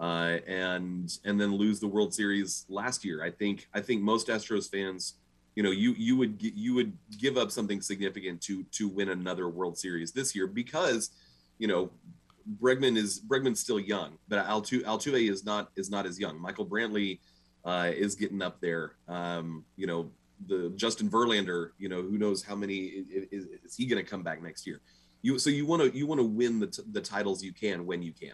uh, and and then lose the World Series last year. I think I think most Astros fans, you know, you you would you would give up something significant to to win another World Series this year because, you know, Bregman is Bregman's still young, but Altuve, Altuve is not is not as young. Michael Brantley uh, is getting up there. Um, you know, the Justin Verlander. You know, who knows how many is, is he going to come back next year? You so you want to you want to win the t- the titles you can when you can.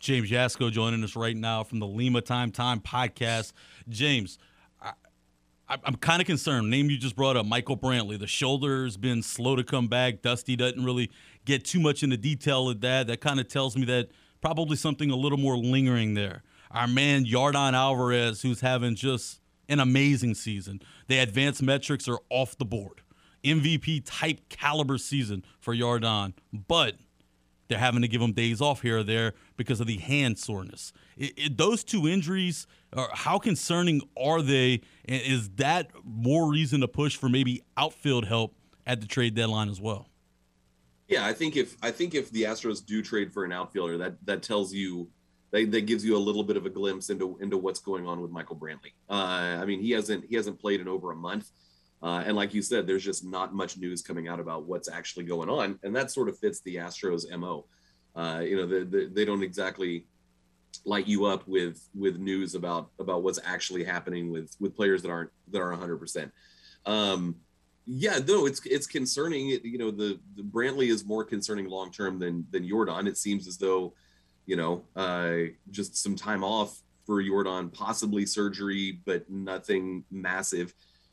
James Yasko joining us right now from the Lima Time Time podcast. James, I, am kind of concerned. Name you just brought up, Michael Brantley. The shoulder's been slow to come back. Dusty doesn't really get too much into detail of that. That kind of tells me that probably something a little more lingering there. Our man Yordan Alvarez, who's having just an amazing season. The advanced metrics are off the board. MVP type caliber season for Yordan, but – they're having to give him days off here or there because of the hand soreness. It, it, those two injuries, are, how concerning are they? And is that more reason to push for maybe outfield help at the trade deadline as well? Yeah, I think if I think if the Astros do trade for an outfielder, that that tells you that, that gives you a little bit of a glimpse into into what's going on with Michael Brantley. Uh, I mean, he hasn't he hasn't played in over a month. Uh, and like you said, there's just not much news coming out about what's actually going on, and that sort of fits the Astros' mo. Uh, you know, the, the, they don't exactly light you up with with news about about what's actually happening with with players that aren't that are 100. Um, Yeah, no, it's it's concerning. you know, the the Brantley is more concerning long term than than Yordan. It seems as though, you know, uh, just some time off for Yordan, possibly surgery, but nothing massive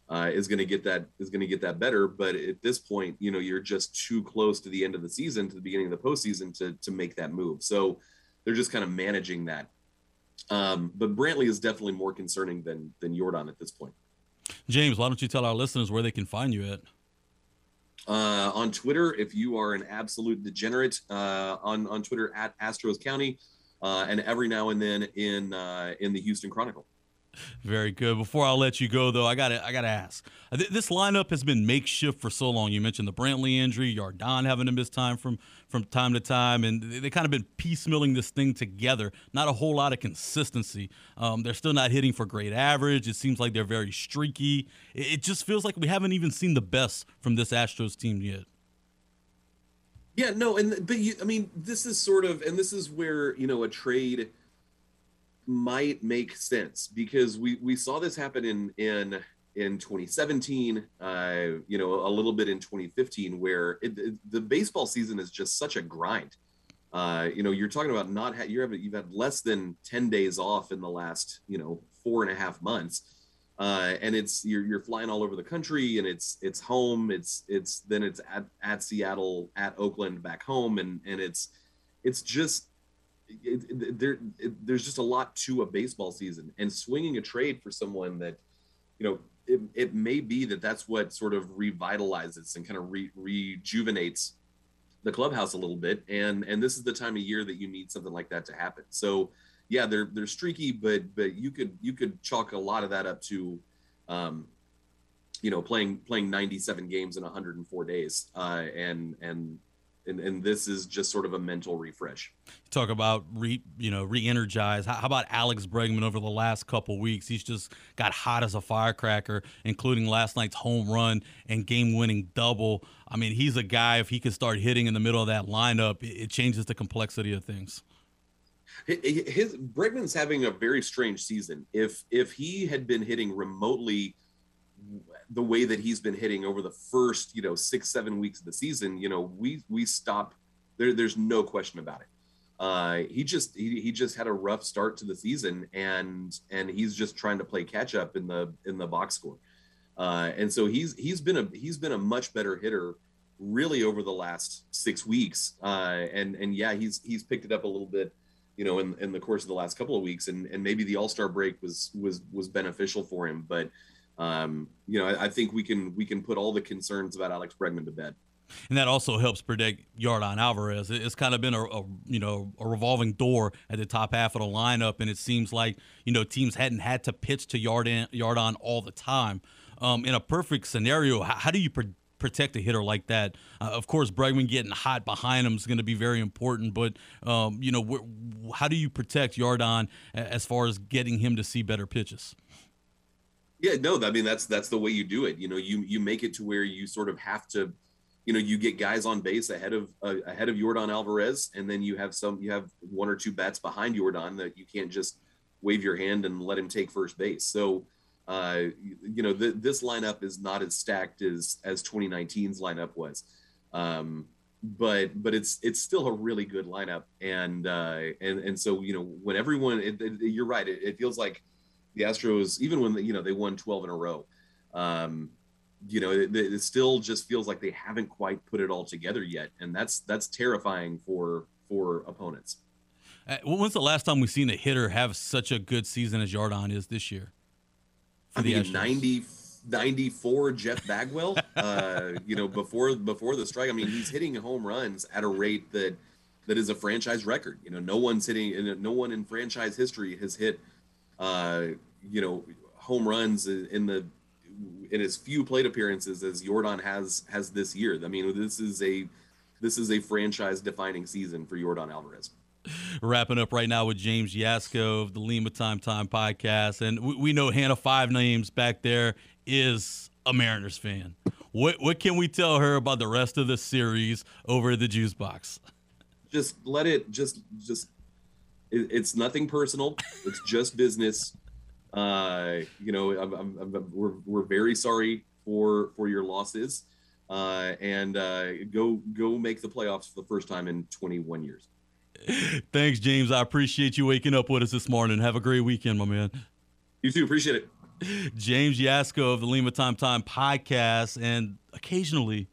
uh, is going to get that is going to get that better. But at this point, you know, you're just too close to the end of the season, to the beginning of the postseason, to to make that move. So they're just kind of managing that. Um, but Brantley is definitely more concerning than than Yordan at this point. James, why don't you tell our listeners where they can find you at? Uh, on Twitter, if you are an absolute degenerate, uh, on on Twitter at Astros County, uh, and every now and then in uh, in the Houston Chronicle. Very good. Before I let you go, though, I got to I got to ask. This lineup has been makeshift for so long. You mentioned the Brantley injury, Yordan having to miss time from from time to time, and they kind of been piecemealing this thing together. Not a whole lot of consistency. Um, they're still not hitting for great average. It seems like they're very streaky. It, just feels like we haven't even seen the best from this Astros team yet. Yeah, no, and but you, I mean, this is sort of, and this is where you know a trade might make sense because we we saw this happen in in in 2017 uh you know a little bit in 2015 where it, it, the baseball season is just such a grind. Uh you know you're talking about not ha- you're having, you've had less than 10 days off in the last you know four and a half months. Uh and it's you're you're flying all over the country and it's it's home. It's it's then it's at, at seattle at oakland back home. And and it's it's just it, it, there, it, there's just a lot to a baseball season, and swinging a trade for someone that, you know, it, it may be that that's what sort of revitalizes and kind of re, rejuvenates the clubhouse a little bit, and and this is the time of year that you need something like that to happen. So, yeah, they're they're streaky, but but you could you could chalk a lot of that up to, um, you know, playing playing 97 games in 104 days, uh, and and and, and this is just sort of a mental refresh. Talk about re you know re-energize. How, about Alex Bregman over the last couple weeks? He's just got hot as a firecracker, including last night's home run and game-winning double. I mean, he's a guy. If he can start hitting in the middle of that lineup, it, it changes the complexity of things. His Bregman's having a very strange season. If if he had been hitting remotely the way that he's been hitting over the first, you know, six, seven weeks of the season, you know, we we stop there. There's no question about it. Uh, he just he, he just had a rough start to the season, and and he's just trying to play catch up in the in the box score. Uh, and so he's he's been a he's been a much better hitter really over the last six weeks. Uh, and and yeah, he's he's picked it up a little bit, you know, in, in the course of the last couple of weeks. And and maybe the All Star break was was was beneficial for him, but um, you know, I, I, think we can we can put all the concerns about Alex Bregman to bed. And that also helps predict Yordan Alvarez. It's kind of been a, a, you know a revolving door at the top half of the lineup, and it seems like you know teams hadn't had to pitch to Yordan Yordan all the time. Um, in a perfect scenario, how, how do you protect a hitter like that? Uh, of course, Bregman getting hot behind him is going to be very important, but um, you know wh- how do you protect Yordan as far as getting him to see better pitches? Yeah, no, I mean that's that's the way you do it. You know, you you make it to where you sort of have to, you know, you get guys on base ahead of uh, ahead of Yordan Alvarez, and then you have some you have one or two bats behind Yordan that you can't just wave your hand and let him take first base. So, uh, you know, th- this lineup is not as stacked as as 2019's lineup was. Um, but but it's it's still a really good lineup and uh and and so you know when everyone it, it, you're right it, it feels like the Astros, even when you know they won 12 in a row, um, you know, it, it, still just feels like they haven't quite put it all together yet, and that's that's terrifying for for opponents. Uh, when's the last time we've seen a hitter have such a good season as Yordan is this year? I mean, 90, 94 Jeff Bagwell. uh, you know, before before the strike, I mean, he's hitting home runs at a rate that that is a franchise record. You know, no one's hitting, no one in franchise history has hit uh, you know, home runs in the in as few plate appearances as Yordan has has this year. I mean, this is a this is a franchise defining season for Yordan Alvarez. Wrapping up right now with James Yasko of the Lima Time Time podcast, and we, we know Hannah Five Names back there is a Mariners fan. What what can we tell her about the rest of the series over the juice box? Just let it just just it, it's nothing personal. It's just business. Uh, you know, I'm, I'm, I'm, we're we're very sorry for for your losses, uh, and uh, go go make the playoffs for the first time in 21 years. Thanks, James. I appreciate you waking up with us this morning. Have a great weekend, my man. You too. Appreciate it. James Yasko of the Lima Time Time podcast, and occasionally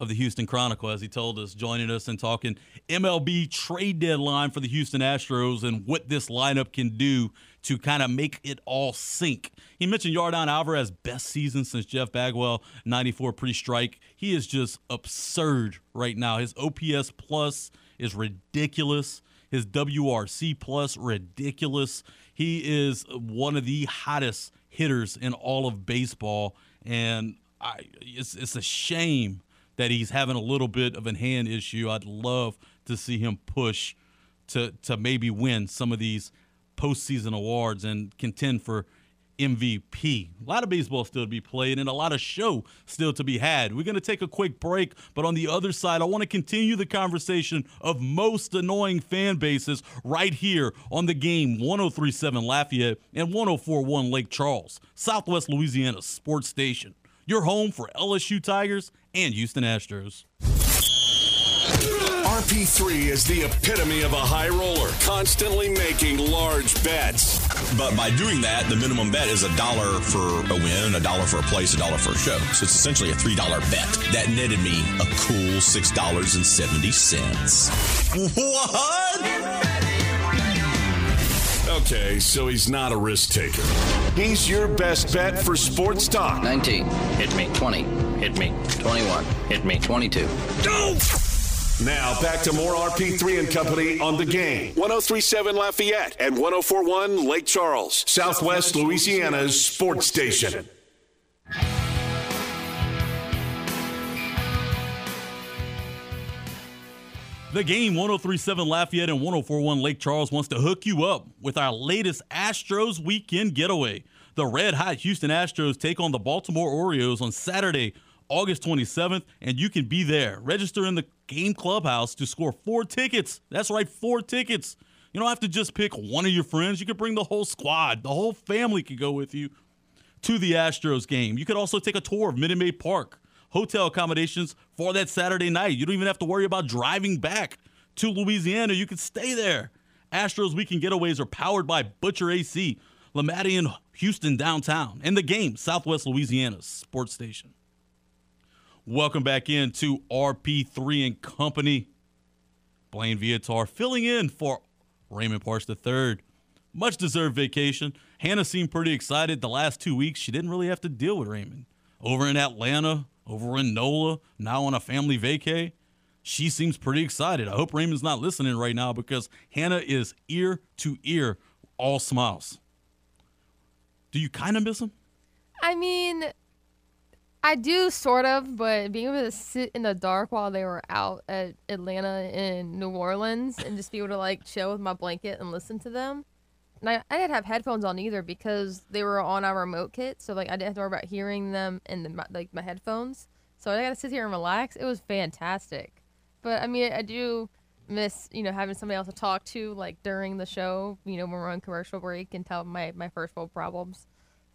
of the Houston Chronicle, as he told us, joining us and talking MLB trade deadline for the Houston Astros and what this lineup can do to kind of make it all sink. He mentioned Yordan Alvarez best season since Jeff Bagwell 94 pre-strike. He is just absurd right now. His OPS plus is ridiculous. His WRC plus ridiculous. He is one of the hottest hitters in all of baseball, and I, it's it's a shame that he's having a little bit of a hand issue. I'd love to see him push to to maybe win some of these postseason awards and contend for MVP. A lot of baseball still to be played and a lot of show still to be had. We're going to take a quick break, but on the other side, I want to continue the conversation of most annoying fan bases right here on the game 1037 Lafayette and 1041 Lake Charles, Southwest Louisiana sports station. Your home for LSU Tigers and Houston Astros. RP3 is the epitome of a high roller, constantly making large bets. But by doing that, the minimum bet is a dollar for a win, a dollar for a place, a dollar for a show. So it's essentially a $3 bet. That netted me a cool $6.70. What? Okay, so he's not a risk taker. He's your best bet for sports talk. 19. Hit me. 20. Hit me. 21. Hit me. 22. Now back to more RP3 and Company on the game. 1037 Lafayette and 1041 Lake Charles, Southwest Louisiana's sports station. The game 1037 Lafayette and 1041 Lake Charles wants to hook you up with our latest Astros weekend getaway. The red hot Houston Astros take on the Baltimore Orioles on Saturday, August 27th, and you can be there. Register in the game clubhouse to score four tickets. That's right, four tickets. You don't have to just pick one of your friends. You could bring the whole squad. The whole family could go with you to the Astros game. You could also take a tour of Minute Maid Park, hotel accommodations for that Saturday night. You don't even have to worry about driving back to Louisiana. You could stay there. Astros weekend getaways are powered by Butcher AC, Lamatti in Houston downtown, and the game, Southwest Louisiana sports station. Welcome back in to RP3 and Company. Blaine Viator filling in for Raymond Parks III. Much deserved vacation. Hannah seemed pretty excited the last two weeks. She didn't really have to deal with Raymond. Over in Atlanta, over in NOLA, now on a family vacay. She seems pretty excited. I hope Raymond's not listening right now because Hannah is ear to ear, all smiles. Do you kind of miss him? I mean, I do sort of, but being able to sit in the dark while they were out at Atlanta and New Orleans and just be able to like chill with my blanket and listen to them. And I, I didn't have headphones on either because they were on our remote kit, so like I didn't have to worry about hearing them in the, my, like my headphones. So I got to sit here and relax. It was fantastic. But I mean, I do miss you know having somebody else to talk to like during the show. You know when we're on commercial break and tell my my first world problems.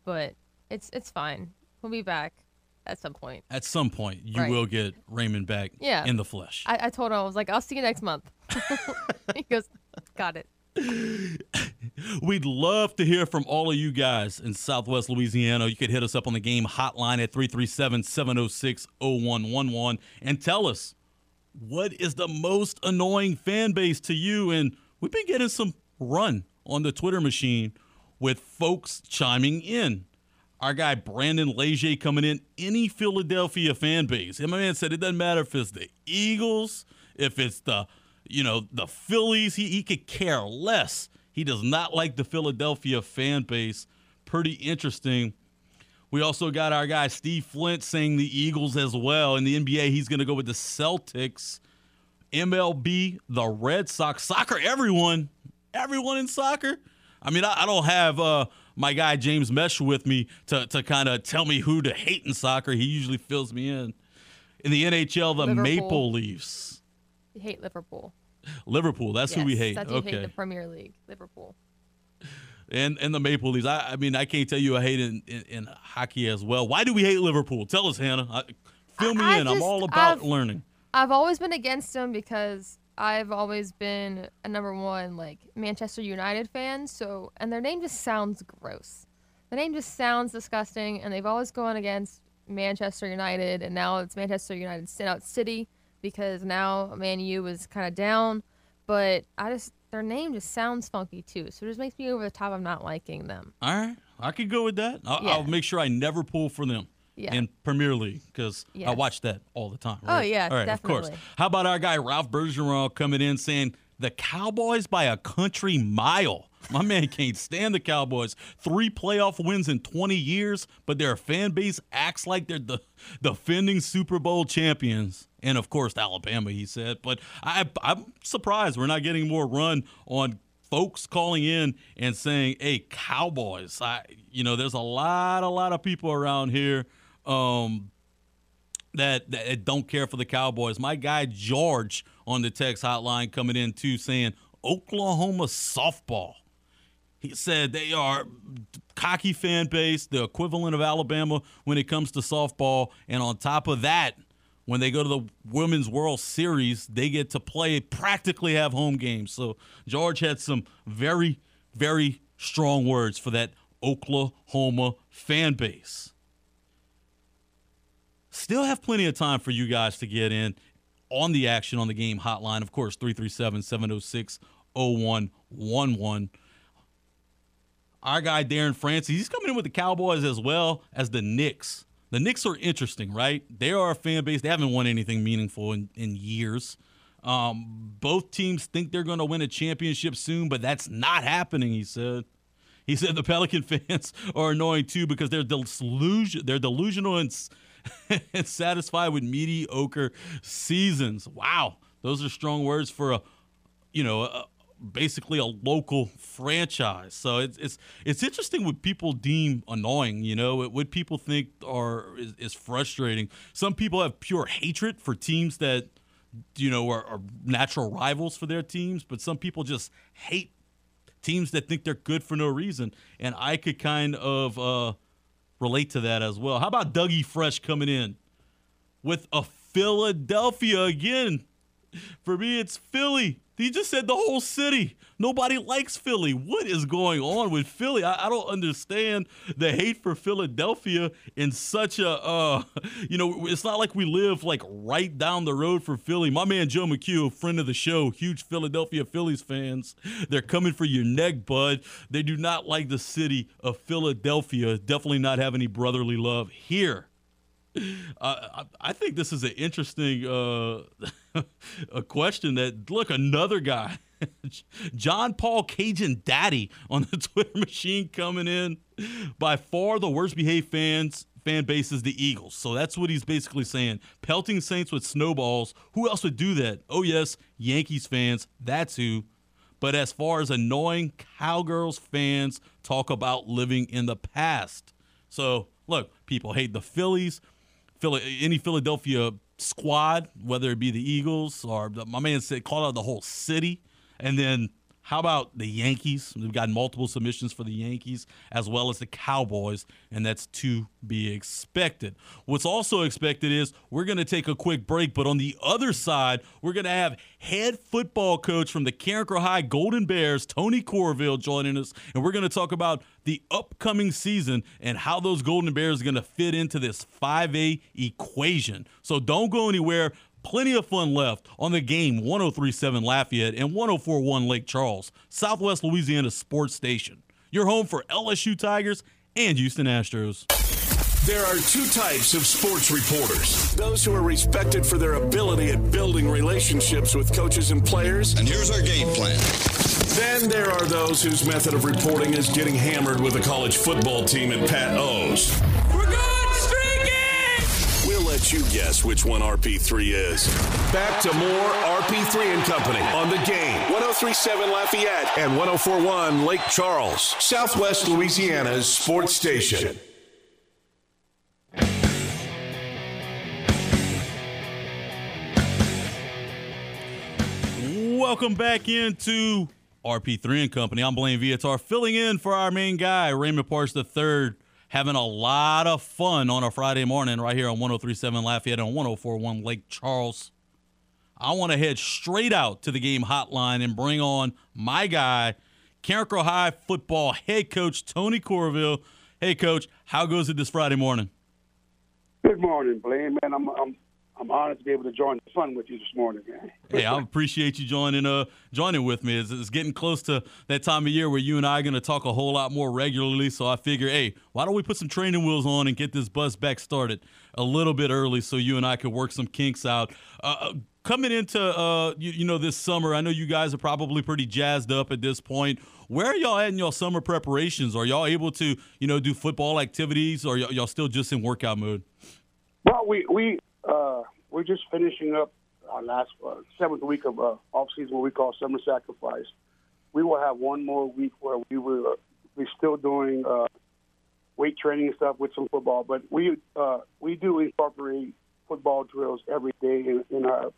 But it's it's fine. We'll be back at some point. At some point, you Right. will get Raymond back Yeah. in the flesh. I, I told him I was like, I'll see you next month. he goes, got it. We'd love to hear from all of you guys in Southwest Louisiana. You could hit us up on the game hotline at 337 706 0111 and tell us what is the most annoying fan base to you. And we've been getting some run on the Twitter machine with folks chiming in. Our guy Brandon Leger coming in, any Philadelphia fan base. And my man said it doesn't matter if it's the Eagles, if it's the, you know, the Phillies. He, he could care less. He does not like the Philadelphia fan base. Pretty interesting. We also got our guy Steve Flint saying the Eagles as well. In the NBA, he's going to go with the Celtics. MLB, the Red Sox, soccer, everyone, everyone in soccer. I mean, I, I don't have uh, my guy James Mesh with me to, to kind of tell me who to hate in soccer. He usually fills me in. In the NHL, the Liverpool. Maple Leafs, You hate Liverpool. Liverpool. That's who we hate. That's who okay, hate the Premier League. Liverpool. and and the Maple Leafs. I, I mean, I can't tell you I hate in, in, in hockey as well. Why do we hate Liverpool? Tell us, Hannah. I, fill me I- in. I'm all about I've- learning. I've always been against them because I've always been a number one like Manchester United fan. So and their name just sounds gross. The name just sounds disgusting, and they've always gone against Manchester United, and now it's Manchester United Out City because now Man U is kind of down. But I just their name just sounds funky too, so it just makes me over the top of not liking them. All right, I could go with that. I'll, Yeah. I'll make sure I never pull for them Yeah. in Premier League because I Yes. watch that all the time. Oh, right? yeah, all right, of course. How about our guy Ralph Bergeron coming in saying the Cowboys by a country mile. My man can't stand the Cowboys. Three playoff wins in 20 years, but their fan base acts like they're the defending Super Bowl champions. And of course, Alabama, he said. But I, I'm surprised we're not getting more run on folks calling in and saying, "Hey, Cowboys." I, you know, there's a lot, a lot of people around here um, that that don't care for the Cowboys. My guy George on the text hotline coming in too, saying Oklahoma softball. He said they are cocky fan base, the equivalent of Alabama when it comes to softball, and on top of that, when they go to the Women's World Series, they get to play practically have home games. So George had some very, very strong words for that Oklahoma fan base. Still have plenty of time for you guys to get in on the action on the game hotline. Of course, 337 706 0111 our guy Darren Francis, he's coming in with the Cowboys as well as the Knicks. The Knicks are interesting, right? They are a fan base. They haven't won anything meaningful in, in years. Um, both teams think they're going to win a championship soon, but that's not happening, he said. He said the Pelican fans are annoying too because they're delusion, they're delusional and, and satisfied with mediocre seasons. Wow, those are strong words for a, you know, a, basically a local franchise. So it's it's it's interesting what people deem annoying. You know, what people think are is, is frustrating. Some people have pure hatred for teams that you know are, are, natural rivals for their teams, but some people just hate teams that think they're good for no reason. And I could kind of uh, relate to that as well. How about Dougie Fresh coming in with a Philadelphia again? For me, it's Philly. He just said the whole city. Nobody likes Philly. What is going on with Philly? I, I don't understand the hate for Philadelphia in such a, uh, you know, it's not like we live like right down the road for Philly. My man Joe McHugh, friend of the show, huge Philadelphia Phillies fans. They're coming for your neck, bud. They do not like the city of Philadelphia. Definitely not have any brotherly love here. I think this is an interesting uh, a question that look another guy, John Paul Cajun Daddy on the Twitter machine coming in. By far the worst behaved fans fan base is the Eagles. So that's what he's basically saying. Pelting Saints with snowballs. Who else would do that? Oh yes, Yankees fans. That's who. But as far as annoying Cowgirls fans talk about living in the past. So look, people hate the Phillies any Philadelphia squad, whether it be the Eagles or my man said call out the whole city, and then how about the Yankees? We've got multiple submissions for the Yankees as well as the Cowboys, and that's to be expected. What's also expected is we're going to take a quick break, but on the other side, we're going to have head football coach from the Carencro High Golden Bears, Tony Corville, joining us, and we're going to talk about the upcoming season and how those Golden Bears are going to fit into this 5A equation. So don't go anywhere. Plenty of fun left on the game 1037 Lafayette and 1041 Lake Charles, Southwest Louisiana Sports Station. Your home for LSU Tigers and Houston Astros. There are two types of sports reporters those who are respected for their ability at building relationships with coaches and players. And here's our game plan. Then there are those whose method of reporting is getting hammered with a college football team at Pat O's. We're good! let you guess which one RP3 is. Back to more RP3 and Company on the game. 1037 Lafayette and 1041 Lake Charles, Southwest Louisiana's sports station. Welcome back into RP3 and Company. I'm Blaine Viator, filling in for our main guy, Raymond Parks III having a lot of fun on a Friday morning right here on 1037 Lafayette and 1041 Lake Charles. I want to head straight out to the game hotline and bring on my guy, Carencro High football head coach Tony Corville. Hey, coach, how goes it this Friday morning? Good morning, Blaine. Man, I'm, I'm I'm honored to be able to join the fun with you this morning, man. Hey, I appreciate you joining uh joining with me. It's, it's getting close to that time of year where you and I are going to talk a whole lot more regularly. So I figure, hey, why don't we put some training wheels on and get this bus back started a little bit early so you and I could work some kinks out. Uh, uh coming into uh you, you know this summer, I know you guys are probably pretty jazzed up at this point. Where are y'all at in y'all summer preparations? Are y'all able to you know do football activities, or y'all still just in workout mode? Well, we we uh, we're just finishing up our last uh, seventh week of uh, off season, what we call summer sacrifice. We will have one more week where we will uh, we're still doing uh, weight training and stuff with some football, but we uh, we do incorporate football drills every day in, in our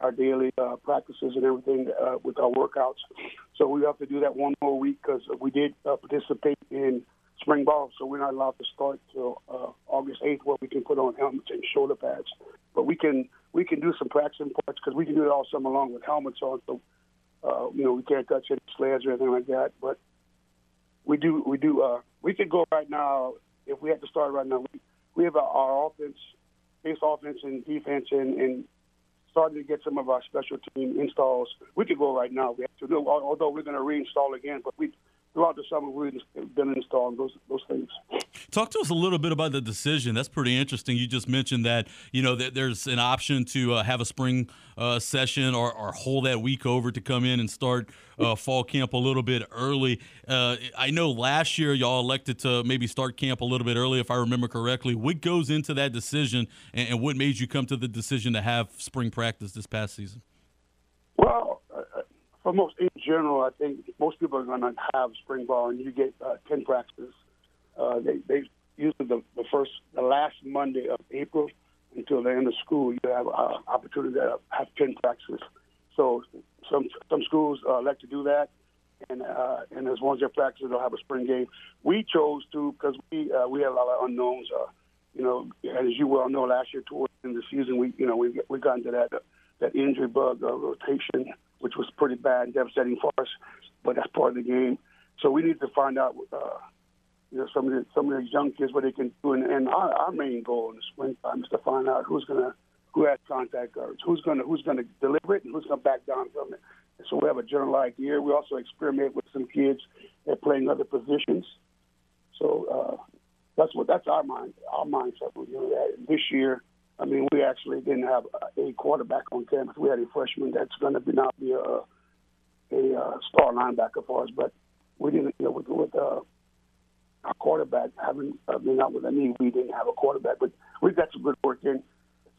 our daily uh, practices and everything uh, with our workouts. So we have to do that one more week because we did uh, participate in spring ball, so we're not allowed to start till uh, August 8th, where we can put on helmets and shoulder pads. But we can we can do some practicing parts because we can do it all summer long with helmets on. So uh, you know we can't touch any sleds or anything like that. But we do we do uh, we could go right now if we had to start right now. We, we have our, our offense, base offense and defense, and, and starting to get some of our special team installs. We could go right now. We have to do, although we're going to reinstall again, but we throughout the summer we've been installing those those things. Talk to us a little bit about the decision. That's pretty interesting. You just mentioned that you know that there's an option to uh, have a spring uh, session or, or, hold that week over to come in and start uh, fall camp a little bit early. Uh, I know last year y'all elected to maybe start camp a little bit early, if I remember correctly. What goes into that decision, and, and what made you come to the decision to have spring practice this past season? Well, for most in general, I think most people are going to have spring ball, and you get uh, ten practices. Uh, they they usually the, the first the last Monday of April until the end of school, you have uh, opportunity to have ten practices. So some some schools uh, like to do that, and uh, and as long as they're practicing, they'll have a spring game. We chose to because we uh, we had a lot of unknowns. Uh, you know, as you well know, last year towards the end of the season, we you know we we got into that uh, that injury bug uh, rotation which was pretty bad devastating for us. But that's part of the game. So we need to find out, uh, you know, some of the some of these young kids what they can do. And, and our, our main goal in the springtime is to find out who's gonna who has contact guards, who's gonna who's gonna deliver it, and who's gonna back down from it. And so we have a general idea. We also experiment with some kids that playing other positions. So uh, that's what that's our mind our mindset. You know, this year I mean, we actually didn't have a quarterback on campus. We had a freshman that's going to be now be a, a uh, star linebacker for us, but we didn't. You know, with, with uh, our quarterback having uh, been out with a knee, we didn't have a quarterback. But we got some good work in.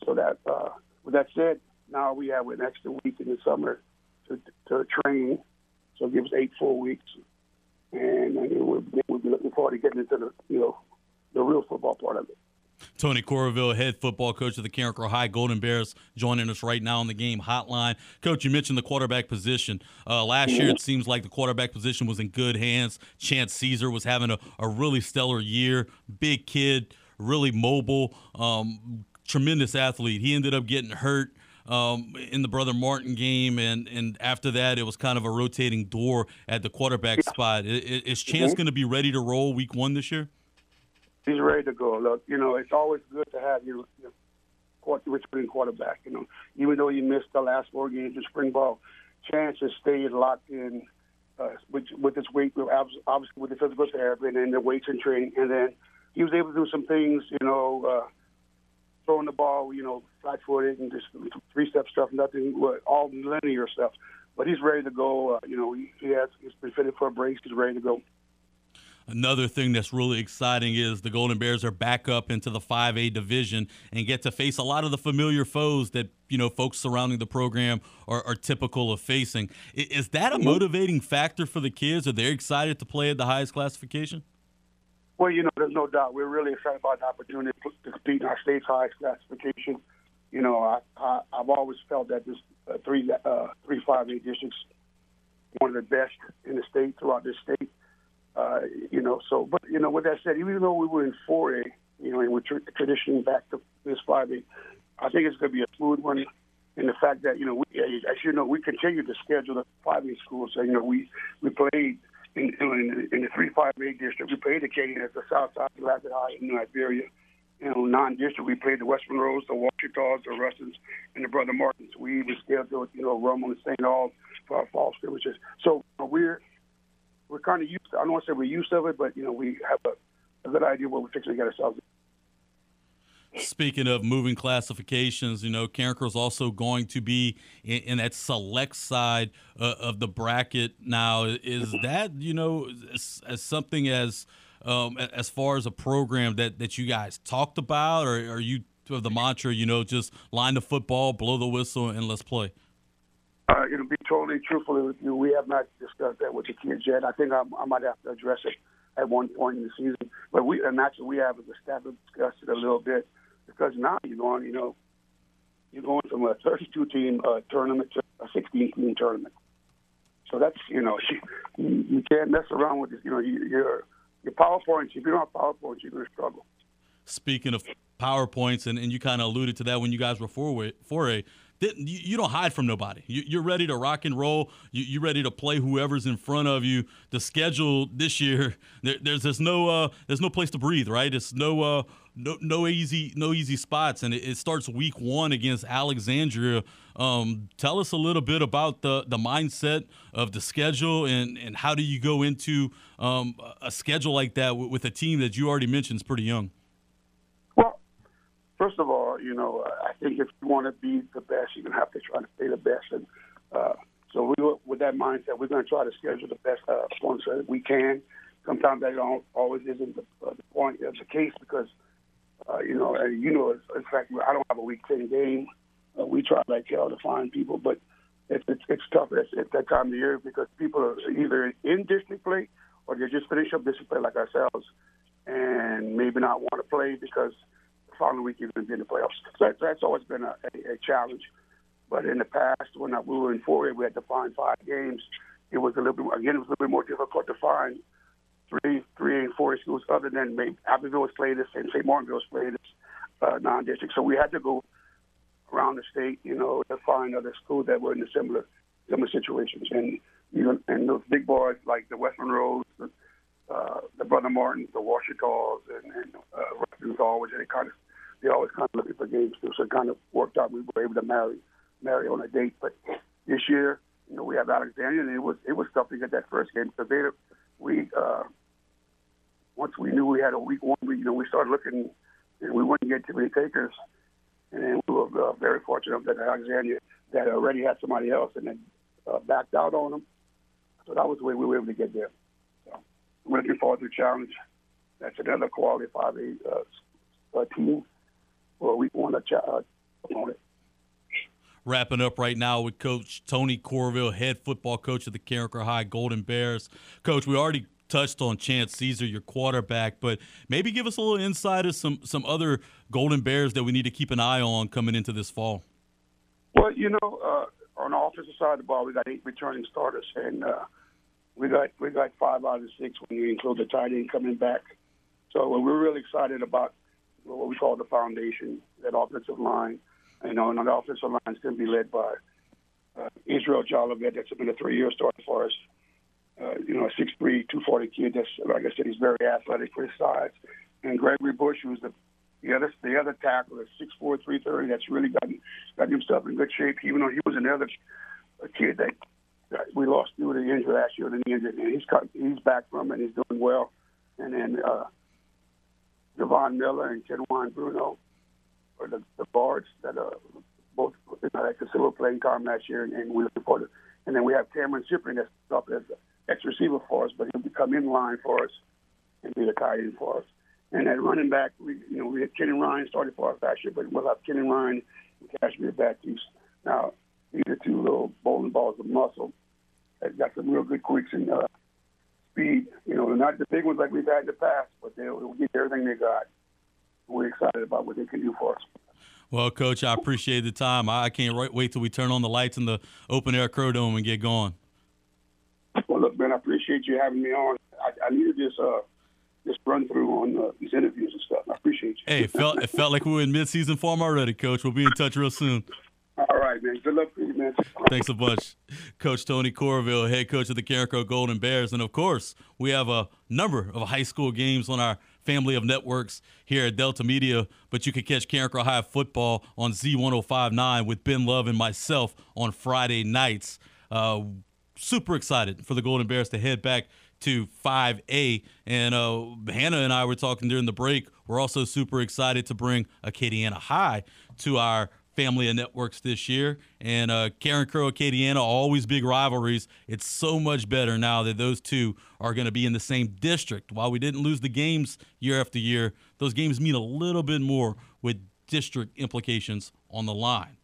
So that uh, with that said, now we have an extra week in the summer to, to train. So it gives eight full weeks, and, and we'll, we'll be looking forward to getting into the you know the real football part of it. Tony Corville, head football coach of the Carencro High Golden Bears, joining us right now on the game hotline. Coach, you mentioned the quarterback position. Uh, last year, it seems like the quarterback position was in good hands. Chance Caesar was having a, a really stellar year. Big kid, really mobile, um, tremendous athlete. He ended up getting hurt. Um, in the brother Martin game, and and after that, it was kind of a rotating door at the quarterback spot. Is Chance mm-hmm. going to be ready to roll week one this year? He's ready to go. Look, you know, it's always good to have your, your returning quarterback. You know, even though you missed the last four games in spring ball, Chance has stayed locked in uh, with with his weight, obviously with the physical therapy and then the weights and training, and then he was able to do some things. You know, uh, throwing the ball, you know, flat footed and just three step stuff, nothing, all linear stuff. But he's ready to go. Uh, you know, he, he has he's been fitted for a brace. He's ready to go. Another thing that's really exciting is the Golden Bears are back up into the 5A division and get to face a lot of the familiar foes that you know folks surrounding the program are, are typical of facing. Is that a motivating factor for the kids? Are they excited to play at the highest classification? Well, you know, there's no doubt. We're really excited about the opportunity to compete in our state's highest classification. You know, I, I, have always felt that this uh, three uh, three five A districts one of the best in the state throughout this state. Uh, you know, so, but, you know, with that said, even though we were in 4A, you know, and we're tra- transitioning back to this 5A, I think it's going to be a smooth one. And the fact that, you know, we, as you know, we continue to schedule the 5A schools. So, you know, we, we played in, in, in the 3 5A district. We played Acadiana at the South Side Rapid High in Liberia. you know, non-district, we played the West Monroes, the Ouachita's, the Rustons, and the Brother Martins. We even scheduled, you know, Rome and St. All for our fall scrimmages. So you know, we're we're kind of used. To, I don't want to say we're used to it, but you know, we have a, a good idea what we're fixing to get ourselves. Speaking of moving classifications, you know, Carencro's also going to be in, in that select side uh, of the bracket now. Is that you know as, as something as um, as far as a program that that you guys talked about, or are you of the mantra, you know, just line the football, blow the whistle, and let's play? Uh, to be totally truthful with you, we have not discussed that with the kids yet. I think I, I might have to address it at one point in the season. But we, and actually, we have a staff discussed it a little bit because now you're going, you know, you're going from a 32 team uh, tournament to a 16 team tournament. So that's, you know, you, you can't mess around with this. You know, you, your your PowerPoints. If you don't have PowerPoints, you're going to struggle. Speaking of PowerPoints, and, and you kind of alluded to that when you guys were 4A, 4A you don't hide from nobody. You, are ready to rock and roll. You, are ready to play whoever's in front of you. The schedule this year, there's there's no uh, there's no place to breathe. Right? It's no uh, no no easy no easy spots, and it, starts week one against Alexandria. Um, tell us a little bit about the the mindset of the schedule, and and how do you go into um, a schedule like that with a team that you already mentioned is pretty young. First of all, you know, I think if you want to be the best, you're to have to try to stay the best. And uh, so we, with that mindset, we're to try to schedule the best uh, opponents that we can. Sometimes that don't always isn't the, uh, the point of the case because, uh, you know, and you know, in fact, I don't have a week 10 game. Uh, we try like hell to find people, but it's, it's, it's tough at, at that time of year because people are either in district play or they just finish up district play like ourselves and maybe not want to play because – following week you're going to be in the playoffs. So that's, that's always been a, a, a challenge. But in the past, when we were in 4A, we had to find five games. It was a little bit again. It was a little bit more difficult to find three, three and four schools other than maybe Abbeville has played us and St. Martinville has played us uh, non-district. So we had to go around the state, you know, to find other schools that were in the similar similar situations. And you know, and those big boys like the West Monroes, the, uh, the Brother Martin, the Ouachita's, and, and uh, Ruston always they kind of they always kind of looking for games too. So it kind of worked out. We were able to marry marry on a date. But this year, you know, we have Alexandria, and it was it was tough to get that first game because they we uh, once we knew we had a week one, we you know we started looking and we wouldn't get too many takers, and we were uh, very fortunate that Alexandria that already had somebody else and then uh, backed out on them. So that was the way we were able to get there. So I'm looking forward to the challenge. That's another quality 5A uh, uh, team well, we want to uh, opponent. Wrapping up right now with Coach Tony Corville, head football coach of the Carencro High Golden Bears. Coach, we already touched on Chance Caesar, your quarterback, but maybe give us a little insight of some some other Golden Bears that we need to keep an eye on coming into this fall. Well, you know, uh, on the offensive side of the ball, we got eight returning starters, and uh, we got we got five out of six when you include the tight end coming back. So we're really excited about what we call the foundation, that offensive line. You know, and on the offensive line is going to be led by uh, Israel Jolivet. That's been a three-year starter for us. Uh, you know, a 6'3", 240 kid. That's like I said, he's very athletic for his size. And Gregory Bush, who's the the other the other tackle, is 6'4", 330. That's really gotten got himself in good shape. Even though he was another kid that, that we lost due to injury last year, the injury, and he's cut, he's back from it. He's doing well. And then uh, Javon Miller and Kenwan Bruno are the, the guards that are both you know, at considerable playing time last year, and, we're looking forward to. And then we have Cameron Cyprian that's up as ex receiver for us, but he'll become in line for us and be the tight end for us. And at running back, we you know we had Kenny Ryan started for us last year, but we'll have Kenny Ryan and Cashmere Baptiste. Now these are two little bowling balls of muscle that got some real good quicks and uh, speed. You know, they're not the big ones like we've had in the past, but they'll get everything they got. We're excited about what they can do for us. Well, Coach, I appreciate the time. I can't wait till we turn on the lights in the open air Crow Dome and get going. Well, look, man, I appreciate you having me on. I, I needed this uh, this run through on uh, these interviews and stuff. I appreciate you. Hey, it felt it felt like we were in mid season form already, Coach. We'll be in touch real soon. All right, man. Good luck you, man. Thanks a bunch. Coach Tony Corville, head coach of the Carencro Golden Bears. And of course, we have a number of high school games on our family of networks here at Delta Media, but you can catch Carencro High football on Z1059 with Ben Love and myself on Friday nights. Uh, super excited for the Golden Bears to head back to 5A. And uh, Hannah and I were talking during the break. We're also super excited to bring Acadiana High to our family of networks this year. And uh, Carencro, Acadiana, always big rivalries. It's so much better now that those two are going to be in the same district. While we didn't lose the games year after year, those games mean a little bit more with district implications on the line.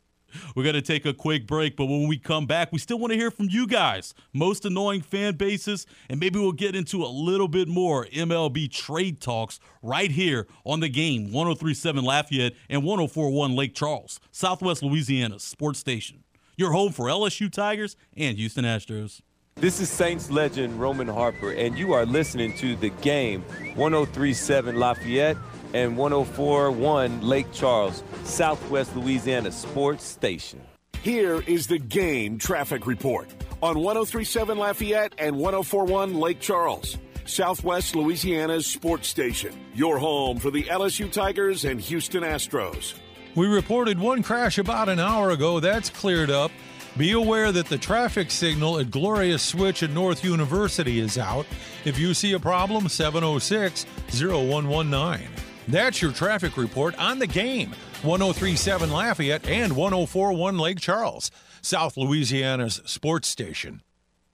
We're going to take a quick break, but when we come back, we still want to hear from you guys. Most annoying fan bases, and maybe we'll get into a little bit more MLB trade talks right here on the game 1037 Lafayette and 1041 Lake Charles, Southwest Louisiana's sports station. Your home for LSU Tigers and Houston Astros. This is Saints legend Roman Harper, and you are listening to the game 1037 Lafayette and 1041 Lake Charles, Southwest Louisiana Sports Station. Here is the game traffic report on 1037 Lafayette and 1041 Lake Charles, Southwest Louisiana's sports station. Your home for the LSU Tigers and Houston Astros. We reported one crash about an hour ago. That's cleared up. Be aware that the traffic signal at Gloria Switch at North University is out. If you see a problem, 706 0119. That's your traffic report on the game 1037 Lafayette and 1041 Lake Charles, South Louisiana's sports station.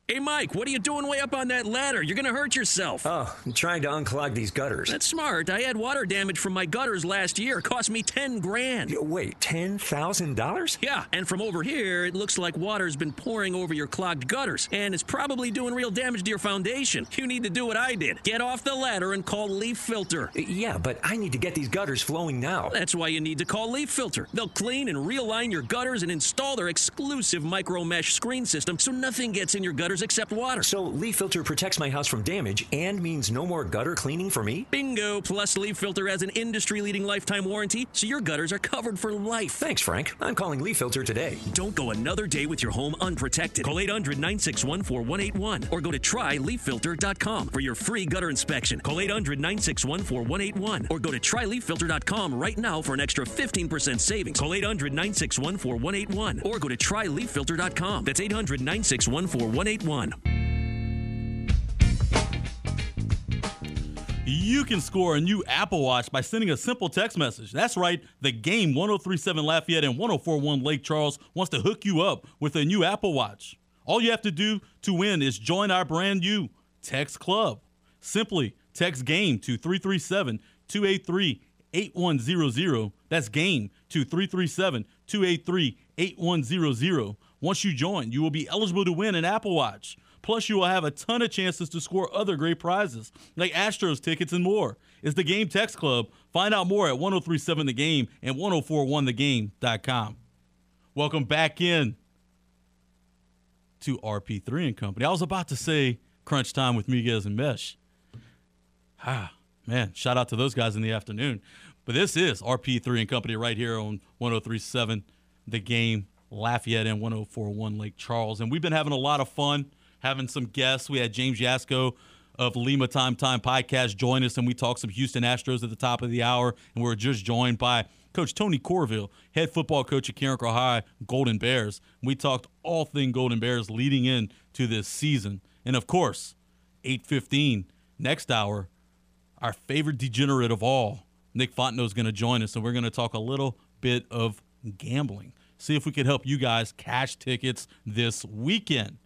Hey, Mike, what are you doing way up on that ladder? You're going to hurt yourself. Oh, I'm trying to unclog these gutters. That's smart. I had water damage from my gutters last year. It cost me 10 grand. Wait, $10,000? Yeah, and from over here, it looks like water's been pouring over your clogged gutters, and it's probably doing real damage to your foundation. You need to do what I did get off the ladder and call Leaf Filter. Uh, yeah, but I need to get these gutters flowing now. That's why you need to call Leaf Filter. They'll clean and realign your gutters and install their exclusive micro mesh screen system so nothing gets in your gutters except water. So Leaf Filter protects my house from damage and means no more gutter cleaning for me? Bingo! Plus, Leaf Filter has an industry leading lifetime warranty, so your gutters are covered for life. Thanks, Frank. I'm calling Leaf Filter today. Don't go another day with your home unprotected. Call 800 961 4181 or go to tryleaffilter.com for your free gutter inspection. Call 800 961 4181 or go to tryleaffilter.com right now for an extra 15% savings. Call 800 961 4181 or go to tryleaffilter.com. That's 800 961 4181. You can score a new Apple Watch by sending a simple text message. That's right, the game 1037 Lafayette and 1041 Lake Charles wants to hook you up with a new Apple Watch. All you have to do to win is join our brand new Text Club. Simply text GAME to 337 283 8100. That's GAME to 337 283 8100. Once you join, you will be eligible to win an Apple Watch. Plus, you will have a ton of chances to score other great prizes, like Astros tickets and more. It's the Game Text Club. Find out more at 1037 The Game and 1041thegame.com. Welcome back in to RP3 and Company. I was about to say crunch time with Miguez and Mesh. Ah, man, shout out to those guys in the afternoon. But this is RP3 and Company right here on 1037 The Game, Lafayette, and 1041 Lake Charles. And we've been having a lot of fun having some guests. We had James Yasko of Lima Time Time Podcast join us, and we talked some Houston Astros at the top of the hour. And we are just joined by Coach Tony Corville, head football coach at Carencro High Golden Bears. We talked all thing Golden Bears leading in to this season. And of course, 8:15 next hour, our favorite degenerate of all, Nick Fontenot is going to join us, and we're going to talk a little bit of gambling. See if we can help you guys cash tickets this weekend.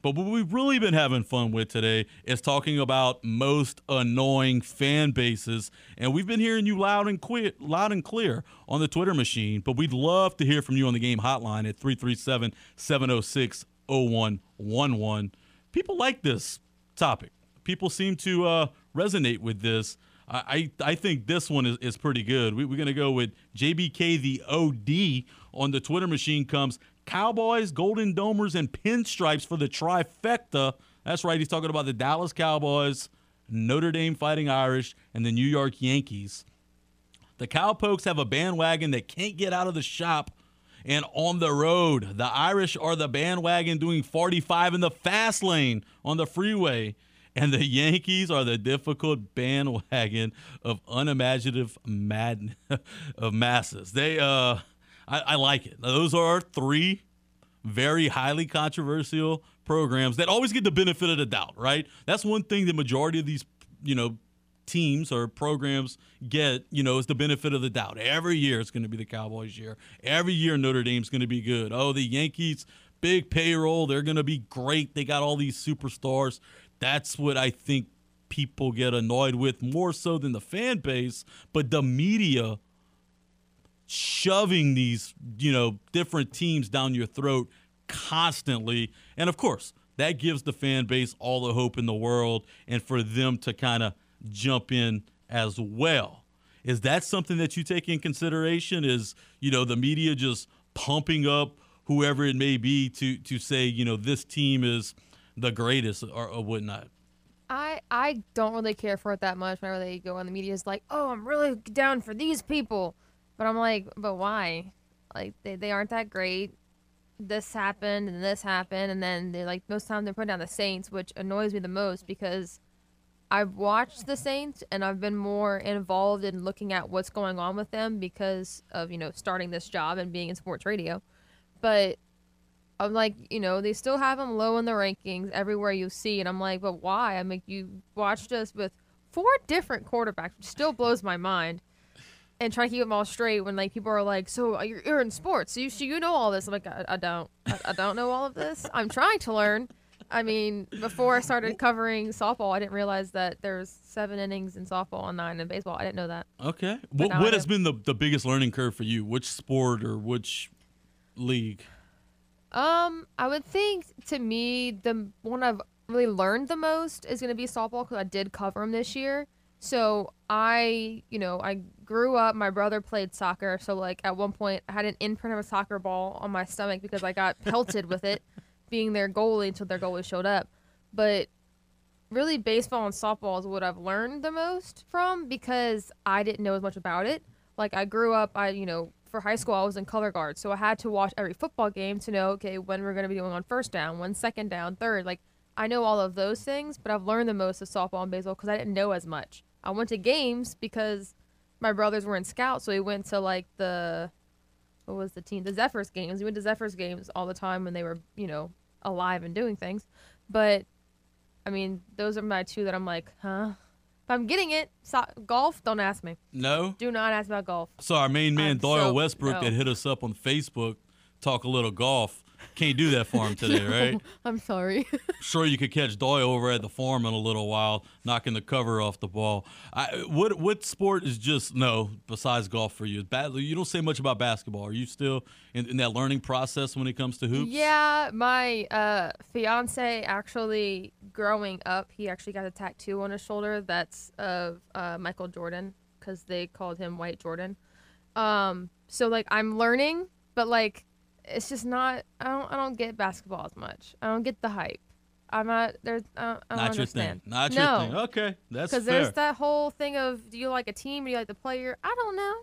But what we've really been having fun with today is talking about most annoying fan bases, and we've been hearing you loud and clear, loud and clear on the Twitter machine. But we'd love to hear from you on the game hotline at 337-706-0111. People like this topic. People seem to uh, resonate with this. I, I think this one is, is pretty good. We, we're going to go with JBK the OD on the Twitter machine comes Cowboys, Golden Domers, and Pinstripes for the trifecta. That's right. He's talking about the Dallas Cowboys, Notre Dame Fighting Irish, and the New York Yankees. The Cowpokes have a bandwagon that can't get out of the shop and on the road. The Irish are the bandwagon doing 45 in the fast lane on the freeway. And the Yankees are the difficult bandwagon of unimaginative mad of masses. They, uh, I, I like it. Those are three very highly controversial programs that always get the benefit of the doubt, right? That's one thing the majority of these, you know, teams or programs get, you know, is the benefit of the doubt. Every year it's going to be the Cowboys' year. Every year Notre Dame's going to be good. Oh, the Yankees, big payroll, they're going to be great. They got all these superstars. That's what I think people get annoyed with more so than the fan base, but the media shoving these, you know, different teams down your throat constantly. And of course, that gives the fan base all the hope in the world and for them to kind of jump in as well. Is that something that you take in consideration? Is, you know, the media just pumping up whoever it may be to to say, you know, this team is the greatest or, or whatnot? I I don't really care for it that much. Whenever they go on the media, is like, oh, I'm really down for these people, but I'm like, but why? Like they, they aren't that great. This happened and this happened, and then they're like most times they're putting down the Saints, which annoys me the most because I've watched the Saints and I've been more involved in looking at what's going on with them because of you know starting this job and being in sports radio, but I'm like, you know, they still have them low in the rankings everywhere you see, and I'm like, but why? I mean, you watched us with four different quarterbacks, which still blows my mind, and try to keep them all straight when like people are like, so uh, you're, you're in sports, so you so you know all this. I'm like, I, I don't, I, I don't know all of this. I'm trying to learn. I mean, before I started covering softball, I didn't realize that there's seven innings in softball and nine in baseball. I didn't know that. Okay. But What, what has been the, the biggest learning curve for you? Which sport or which league? Um, I would think to me the one I've really learned the most is going to be softball because I did cover them this year. So I, you know, I grew up. My brother played soccer, so like at one point I had an imprint of a soccer ball on my stomach because I got pelted with it, being their goalie until their goalie showed up. But really, baseball and softball is what I've learned the most from because I didn't know as much about it. Like I grew up, I you know, for high school I was in color guard, so I had to watch every football game to know okay when we're gonna be doing on first down, when second down, third. Like I know all of those things, but I've learned the most of softball and baseball because I didn't know as much. I went to games because my brothers were in scouts, so we went to like the what was the team? The Zephyrs games. We went to Zephyrs games all the time when they were, you know, alive and doing things. But I mean, those are my two that I'm like, huh? If I'm getting it, so- golf, don't ask me. No. Do not ask about golf. So our main man I'm Doyle so- Westbrook no. that hit us up on Facebook, talk a little golf. Can't do that for him today, right? I'm sorry. Sure, you could catch Doyle over at the farm in a little while, knocking the cover off the ball. I, what what sport is just no besides golf for you? You don't say much about basketball. Are you still in, in that learning process when it comes to hoops? Yeah, my uh, fiance actually, growing up, he actually got a tattoo on his shoulder that's of uh, Michael Jordan because they called him White Jordan. Um, so like I'm learning, but like it's just not. I don't. I don't get basketball as much. I don't get the hype. I'm not. There's. I don't, I don't Not your thing. Not no. your thing. Okay, that's Because there's that whole thing of do you like a team? Do you like the player? I don't know.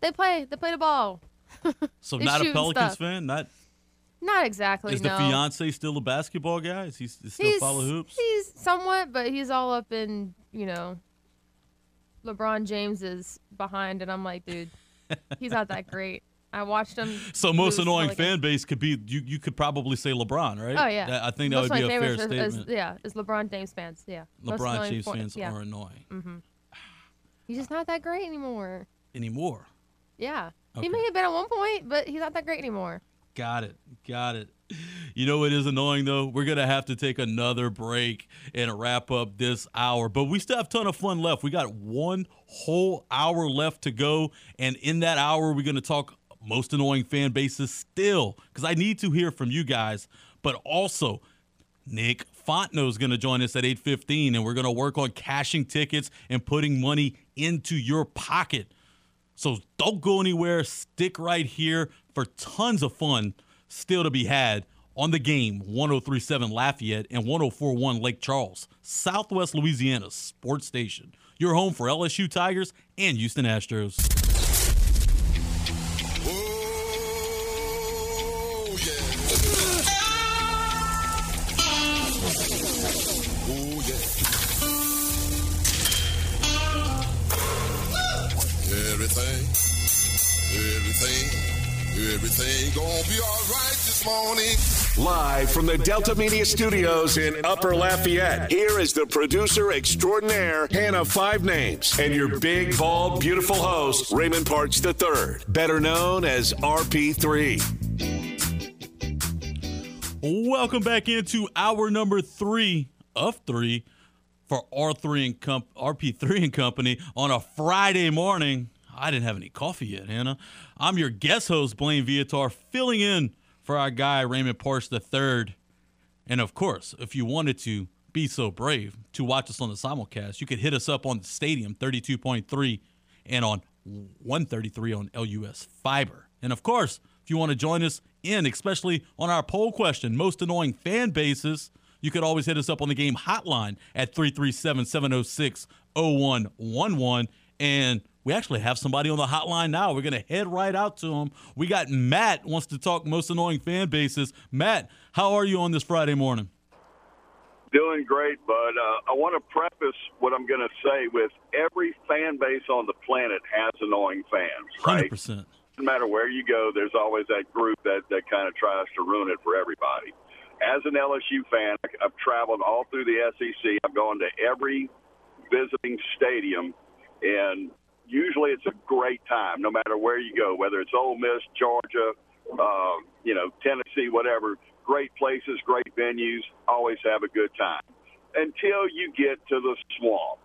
They play. They play the ball. so not a Pelicans stuff. fan. Not Not exactly. is the fiance still a basketball guy? Is he still he's, follow hoops? He's somewhat, but he's all up in you know. LeBron James is behind, and I'm like, dude, he's not that great. I watched him. So most annoying like fan base could be you. You could probably say LeBron, right? Oh yeah, I think that Most would be a fair favorites is- statement. yeah, is LeBron James fans. Yeah, LeBron James point- fans yeah. are annoying hmm He's just not that great anymore. anymore. Yeah, Okay. he may have been at one point, but he's not that great anymore. Got it. Got it. You know what is annoying though? We're gonna have to take another break and wrap up this hour, but we still have a ton of fun left. We got one whole hour left to go, and in that hour, we're gonna talk most annoying fan bases still, because I need to hear from you guys, but also Nick Fontenot is going to join us at 8:15 and we're going to work on cashing tickets and putting money into your pocket. So don't go anywhere. Stick right here for tons of fun still to be had on the game 1037 Lafayette and 1041 Lake Charles, Southwest Louisiana sports station. Your home for LSU Tigers and Houston Astros. Everything, everything gonna be alright this morning. Live from the Delta Media Studios in Upper Lafayette, here is the producer extraordinaire, Hannah Five Names, and your big, bald, beautiful host, Raymond Parks III, better known as RP3. Welcome back into hour number three of three for R3 and comp- RP3 and Company on a Friday morning. I didn't have any coffee yet, Hannah. I'm your guest host, Blaine Viator, filling in for our guy, Raymond Parks III. And of course, if you wanted to be so brave to watch us on the simulcast, you could hit us up on the stadium 32.3 and on 133 on LUS Fiber. And of course, if you want to join us in, especially on our poll question, most annoying fan bases, you could always hit us up on the game hotline at 337 706 0111. And we actually have somebody on the hotline now. We're going to head right out to him. We got Matt wants to talk most annoying fan bases. Matt, how are you on this Friday morning? Doing great, bud. Uh, I want to preface what I'm going to say with every fan base on the planet has annoying fans, right? 100%. Doesn't matter where you go, there's always that group that, that kind of tries to ruin it for everybody. As an LSU fan, I've traveled all through the SEC. I've gone to every visiting stadium, and usually it's a great time, no matter where you go, whether it's Ole Miss, Georgia, uh, you know, Tennessee, whatever. Great places, great venues, always have a good time. Until you get to the swamp.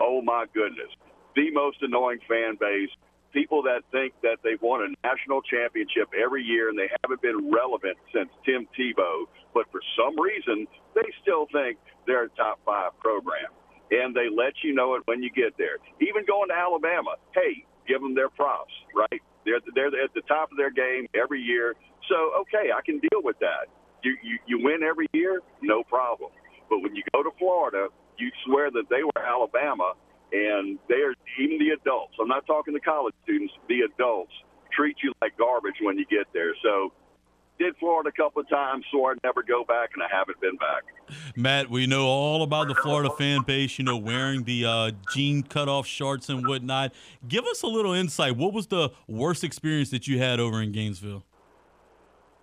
Oh my goodness. The most annoying fan base. People that think that they've won a national championship every year and they haven't been relevant since Tim Tebow, but for some reason they still think they're a top five program and they let you know it when you get there. Even going to Alabama, hey, give them their props, right? They're they're at the top of their game every year, so okay, I can deal with that. You you, you win every year, no problem. But when you go to Florida, you swear that they were Alabama, and they're even the adults. I'm not talking to college students. The adults treat you like garbage when you get there. So did Florida a couple of times, so I'd never go back, and I haven't been back. Matt, we know all about the Florida fan base, you know, wearing the uh, jean cutoff shorts and whatnot. Give us a little insight. What was the worst experience that you had over in Gainesville?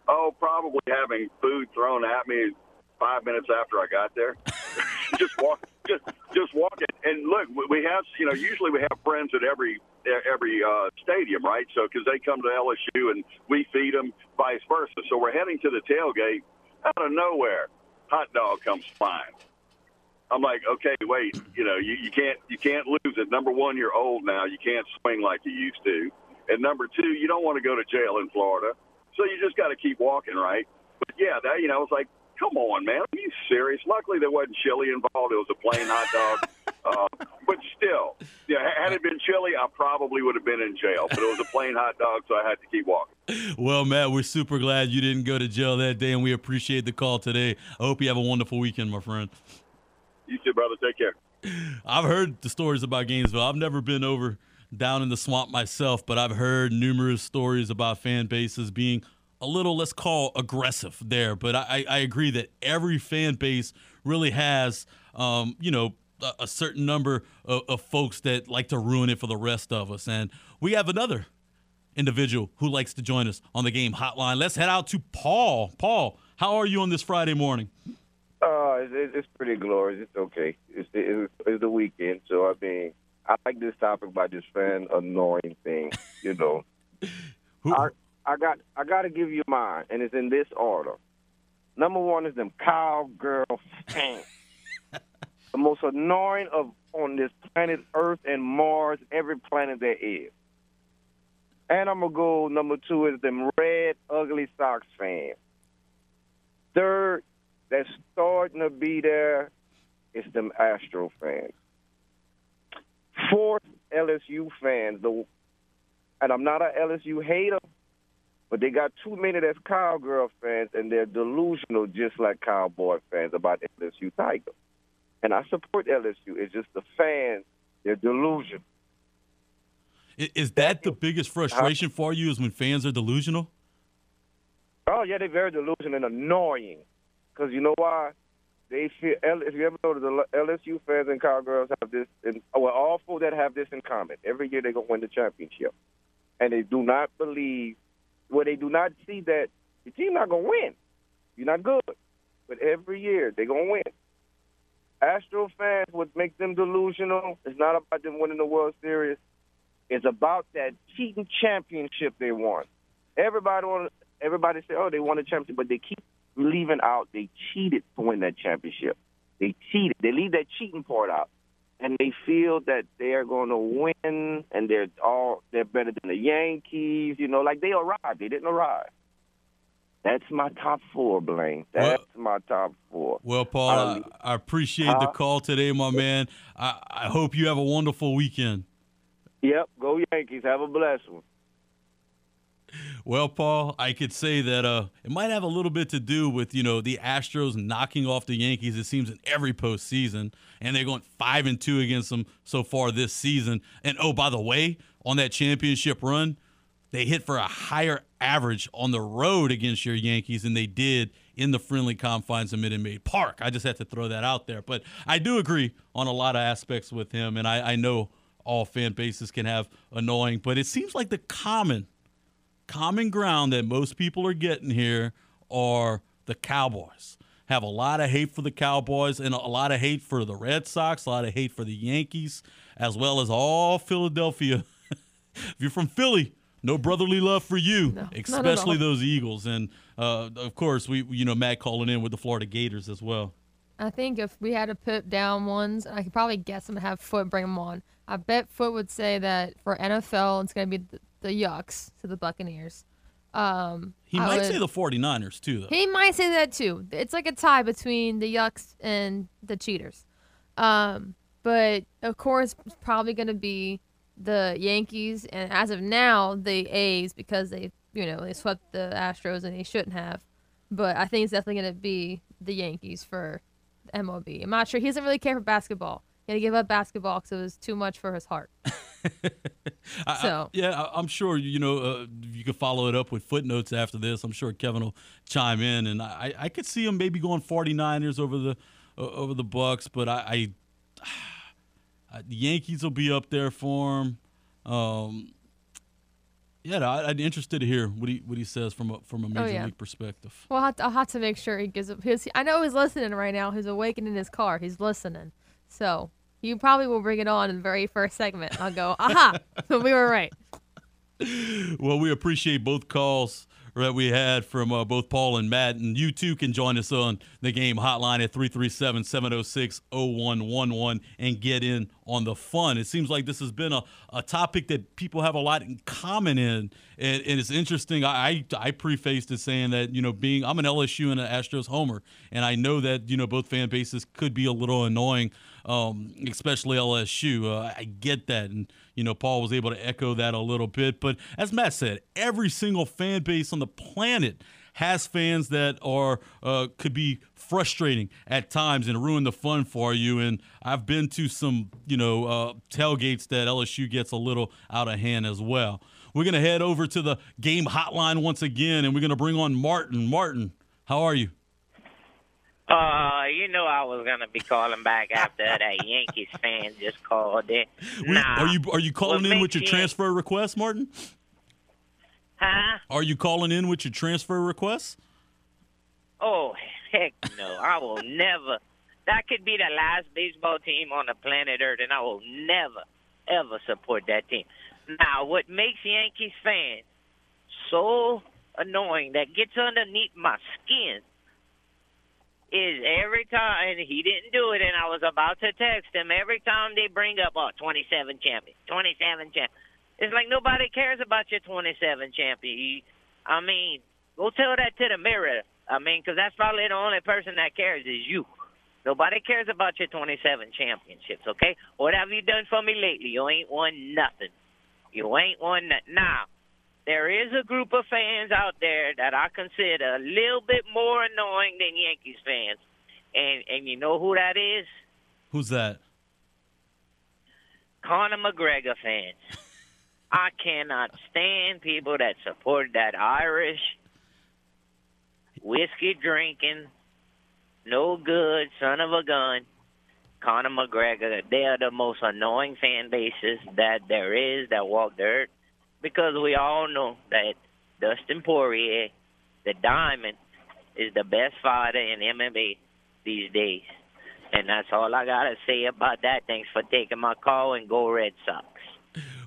Oh, probably having food thrown at me five minutes after I got there. just walk, just just walk it. And look, we have you know usually we have friends at every every uh, stadium, right? So because they come to LSU and we feed them, vice versa. So we're heading to the tailgate. Out of nowhere, hot dog comes flying. I'm like, okay, wait, you know, you, you can't you can't lose it. Number one, you're old now. You can't swing like you used to. And number two, you don't want to go to jail in Florida. So you just got to keep walking, right? But yeah, that you know, it's like, come on, man, are you serious? Luckily, there wasn't chili involved. It was a plain hot dog. Uh, but still, yeah, had it been chili, I probably would have been in jail. But it was a plain hot dog, so I had to keep walking. Well, Matt, we're super glad you didn't go to jail that day, and we appreciate the call today. I hope you have a wonderful weekend, my friend. You too, brother. Take care. I've heard the stories about Gainesville. I've never been over down in the swamp myself, but I've heard numerous stories about fan bases being a little, let's call, aggressive there. But I, I agree that every fan base really has, um, you know, a, a certain number of, of folks that like to ruin it for the rest of us. And we have another individual who likes to join us on the game hotline. Let's head out to Paul. Paul, how are you on this Friday morning? Uh, it's, it's pretty glorious. It's okay. It's, it's it's the weekend, so I mean, I like this topic by this fan annoying thing. You know, who, I I got I got to give you mine, and it's in this order. Number one is them cowgirl fans. the most annoying of on this planet Earth and Mars, every planet there is. And I'm gonna go number two is them red ugly Sox fans. Third, that's starting to be there is them Astro fans. Fourth, LSU fans. The and I'm not a LSU hater, but they got too many that's cowgirl fans, and they're delusional, just like cowboy fans about LSU Tiger. And I support LSU. It's just the fans; they're delusional. Is that the biggest frustration for you? Is when fans are delusional? Oh yeah, they're very delusional and annoying. Cause you know why? They feel. If you ever notice, the LSU fans and Cowgirls have this. And, well, all four that have this in common. Every year they gonna win the championship. and they do not believe, well, they do not see that the team not gonna win. You're not good, but every year they're gonna win. Astro fans, what makes them delusional is not about them winning the World Series. It's about that cheating championship they won. Everybody want, everybody say, oh, they won a championship, but they keep leaving out they cheated to win that championship. They cheated. They leave that cheating part out, and they feel that they are going to win, and they're all they're better than the Yankees. You know, like they arrived. They didn't arrive. That's my top four, Blaine. That's my top four. Well, Paul, Um, I, I appreciate the call today, my man. I, I hope you have a wonderful weekend. Yep, go Yankees. Have a blessed one. Well, Paul, I could say that uh, it might have a little bit to do with you know the Astros knocking off the Yankees. It seems in every postseason, and they're going five and two against them so far this season. And oh, by the way, on that championship run, they hit for a higher average on the road against your Yankees than they did in the friendly confines of Minute Maid Park. I just had to throw that out there, but I do agree on a lot of aspects with him, and I, I know all fan bases can have annoying, but it seems like the common common ground that most people are getting here are the Cowboys. Have a lot of hate for the Cowboys and a lot of hate for the Red Sox, a lot of hate for the Yankees, as well as all Philadelphia. if you're from Philly, no brotherly love for you, at especially those Eagles. And uh, of course, we you know Matt calling in with the Florida Gators as well. I think if we had to put down ones, I could probably guess them and have Foot bring them on. I bet Foot would say that for NFL, it's going to be the, Yucks to the Buccaneers. Um, He I might would- say the 49ers too, though. He might say that too. It's like a tie between the Yucks and the Cheaters. Um, but of course, it's probably going to be the Yankees, and as of now, the A's because they, you know, they swept the Astros and they shouldn't have. But I think it's definitely going to be the Yankees for MLB. I'm not sure. He doesn't really care for basketball. He had to give up basketball because it was too much for his heart. I- I- yeah, I, I'm sure you know uh, you could follow it up with footnotes after this. I'm sure Kevin will chime in, and I, I could see him maybe going 49ers over the uh, over the Bucks, but I, I the Yankees will be up there for him. Um, yeah, I, I'd be interested to hear what he what he says from a from a major Oh, yeah. league perspective. Well, I'll have, to, I'll have to make sure he gives up his. I know he's listening right now. He's awakened in his car. He's listening. So you probably will bring it on in the very first segment. I'll go, aha, we were right. Well, we appreciate both calls that we had from uh, both Paul and Matt. And you too can join us on the game hotline at 337 706 0111 and get in on the fun. It seems like this has been a, a topic that people have a lot in common in. And, and it's interesting. I, I, I prefaced it saying that, you know, being I'm an LSU and an Astros homer. And I know that, you know, both fan bases could be a little annoying, um, especially LSU. Uh, I get that. And, you know, Paul was able to echo that a little bit. But as Matt said, every single fan base on the planet has fans that are uh, could be frustrating at times and ruin the fun for you. And I've been to some, you know, uh, tailgates that LSU gets a little out of hand as well. We're gonna head over to the game hotline once again, and we're gonna bring on Martin. Martin, how are you? Uh, you know I was gonna be calling back after that Yankees fan just called in. Nah. are you are you calling What in with your you- transfer request, Martin? Huh? Are you calling in with your transfer request? Oh heck no! I will never. That could be the last baseball team on the planet Earth, and I will never, ever support that team. Now, what makes Yankees fans so annoying that gets underneath my skin is every time, and he didn't do it, and I was about to text him, every time they bring up, oh, 27 champion, 27 champion. It's like nobody cares about your 27 champion. I mean, go tell that to the mirror. I mean, because that's probably the only person that cares is you. Nobody cares about your 27 championships, okay? What have you done for me lately? You ain't won nothing. You ain't won nothing. Now, there is a group of fans out there that I consider a little bit more annoying than Yankees fans. And and you know who that is? Who's that? Conor McGregor fans. I cannot stand people that support that Irish whiskey drinking, no good son of a gun. Conor McGregor, they are the most annoying fan bases that there is that walk the earth. Because we all know that Dustin Poirier, the Diamond, is the best fighter in MMA these days. And that's all I got to say about that. Thanks for taking my call and go Red Sox.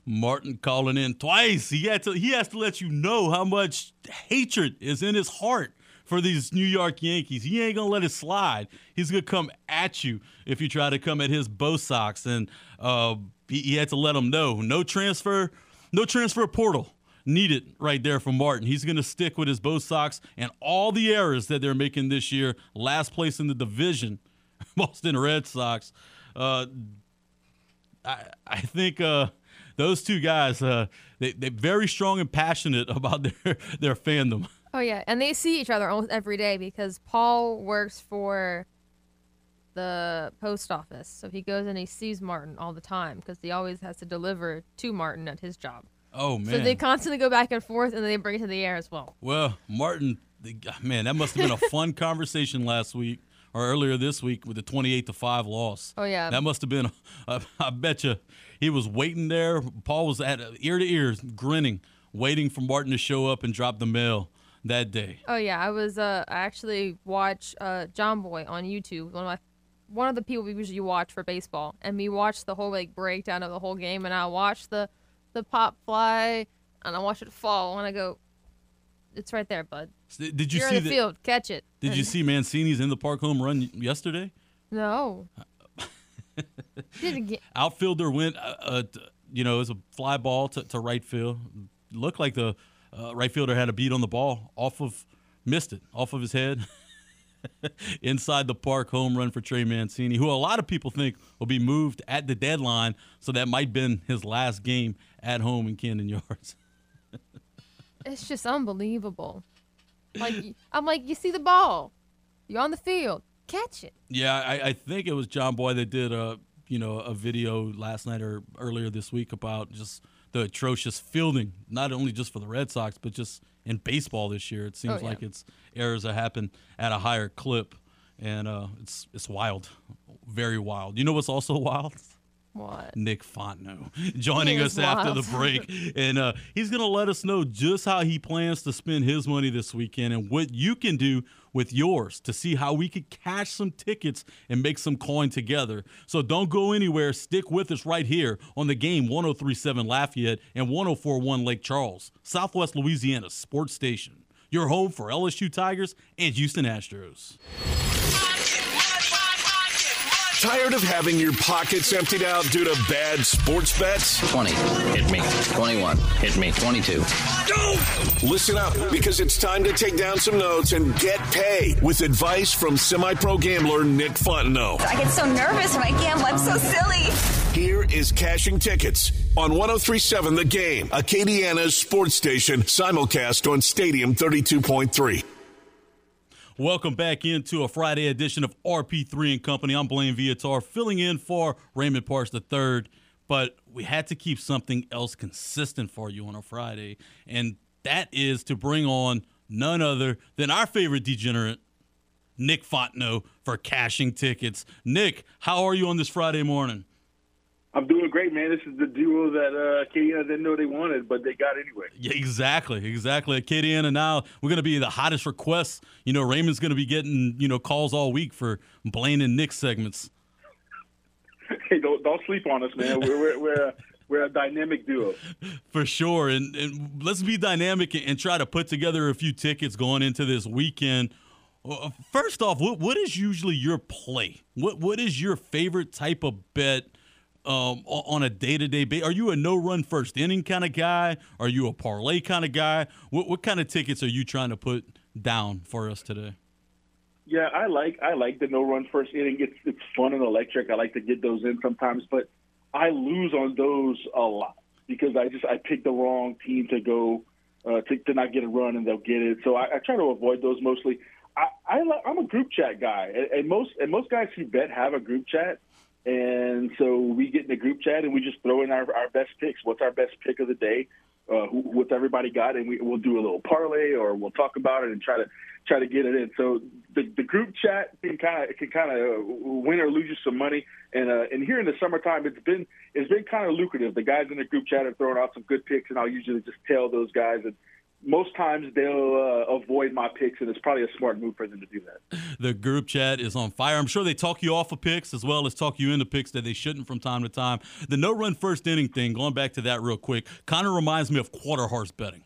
Martin calling in twice. He had to he has to let you know how much hatred is in his heart for these New York Yankees. He ain't gonna let it slide. He's gonna come at you if you try to come at his Bo Sox. And uh, he, he had to let him know no transfer, no transfer portal needed right there from Martin. He's going to stick with his Bo Sox and all the errors that they're making this year. Last place in the division, Boston Red Sox. Uh, I I think uh, those two guys uh, they they're very strong and passionate about their their fandom. Oh yeah, and they see each other almost every day because Paul works for the post office, so he goes and he sees Martin all the time because he always has to deliver to Martin at his job. Oh man! So they constantly go back and forth, and they bring it to the air as well. Well, Martin, the, man, that must have been a fun conversation last week or earlier this week with the twenty-eight to five loss. Oh yeah, that must have been. Uh, I bet you he was waiting there. Paul was at ear to ear, grinning, waiting for Martin to show up and drop the mail that day. Oh yeah, I was. Uh, I actually watch uh, John Boy on YouTube. One of my, one of the people we usually watch for baseball, and we watched the whole like breakdown of the whole game, and I watched the the pop fly, and I watch it fall, and I go, "It's right there, bud." Did you You're see in the, field? Catch it. Did you see Mancini's in the park home run yesterday? No. Didn't get. Outfielder went, uh, uh, you know, it was a fly ball to, to right field. Looked like the uh, right fielder had a beat on the ball off of, missed it off of his head. inside the park home run for Trey Mancini, who a lot of people think will be moved at the deadline. So that might have been his last game at home in Camden Yards. it's just unbelievable. Like I'm like, you see the ball, you're on the field, catch it. Yeah, I, I think it was John Boy that did a you know a video last night or earlier this week about just the atrocious fielding, not only just for the Red Sox, but just in baseball this year. It seems Oh, yeah. like it's errors that happen at a higher clip, and uh, it's it's wild, very wild. You know what's also wild? What? Nick Fontenot joining us is after the break, and uh, he's going to let us know just how he plans to spend his money this weekend and what you can do with yours to see how we could cash some tickets and make some coin together. So don't go anywhere. Stick with us right here on the game 1037 Lafayette and 1041 Lake Charles, Southwest Louisiana Sports Station. Your home for LSU Tigers and Houston Astros. Tired of having your pockets emptied out due to bad sports bets? 20. Hit me. 21. Hit me. 22. Listen up because it's time to take down some notes and get paid with advice from semi pro gambler Nick Fontenot. I get so nervous when I gamble. I'm so silly. Here is Cashing Tickets on 1037 The Game, Acadiana's sports station, simulcast on Stadium 32.3. Welcome back into a Friday edition of RP3 and Company. I'm Blaine Viator, filling in for Raymond Parks III. But we had to keep something else consistent for you on a Friday, and that is to bring on none other than our favorite degenerate, Nick Fontenot, for cashing tickets. Nick, how are you on this Friday morning? I'm doing great, man. This is the duo that uh, Acadiana didn't know they wanted, but they got anyway. Yeah, exactly, exactly. Acadiana now we're going to be the hottest requests. You know, Raymond's going to be getting you know calls all week for Blaine and Nick segments. Hey, don't don't sleep on us, man. We're we're we're, a- we're a dynamic duo. For sure, and, and let's be dynamic and, and try to put together a few tickets going into this weekend. Uh, First off, what what is usually your play? What what is your favorite type of bet um, on a day to day basis? Are you a no run first inning kind of guy? Are you a parlay kind of guy? What what kind of tickets are you trying to put down for us today? Yeah, I like I like the no run first inning. It's it's fun and electric. I like to get those in sometimes, but I lose on those a lot because I just I pick the wrong team to go uh, to, to not get a run and they'll get it. So I, I try to avoid those mostly. I, I I'm a group chat guy, and, and most and most guys who bet have a group chat. And so we get in the group chat and we just throw in our, our best picks. What's our best pick of the day? Uh, what's everybody got? And we, we'll do a little parlay or we'll talk about it and try to try to get it in. So the, the group chat can kind of can kind of win or lose you some money. And uh, and here in the summertime, it's been it's been kind of lucrative. The guys in the group chat are throwing out some good picks, and I'll usually just tell those guys and most times they'll uh, avoid my picks, and it's probably a smart move for them to do that. The group chat is on fire. I'm sure they talk you off of picks as well as talk you into picks that they shouldn't from time to time. The no run first inning thing, going back to that real quick, kind of reminds me of quarter horse betting.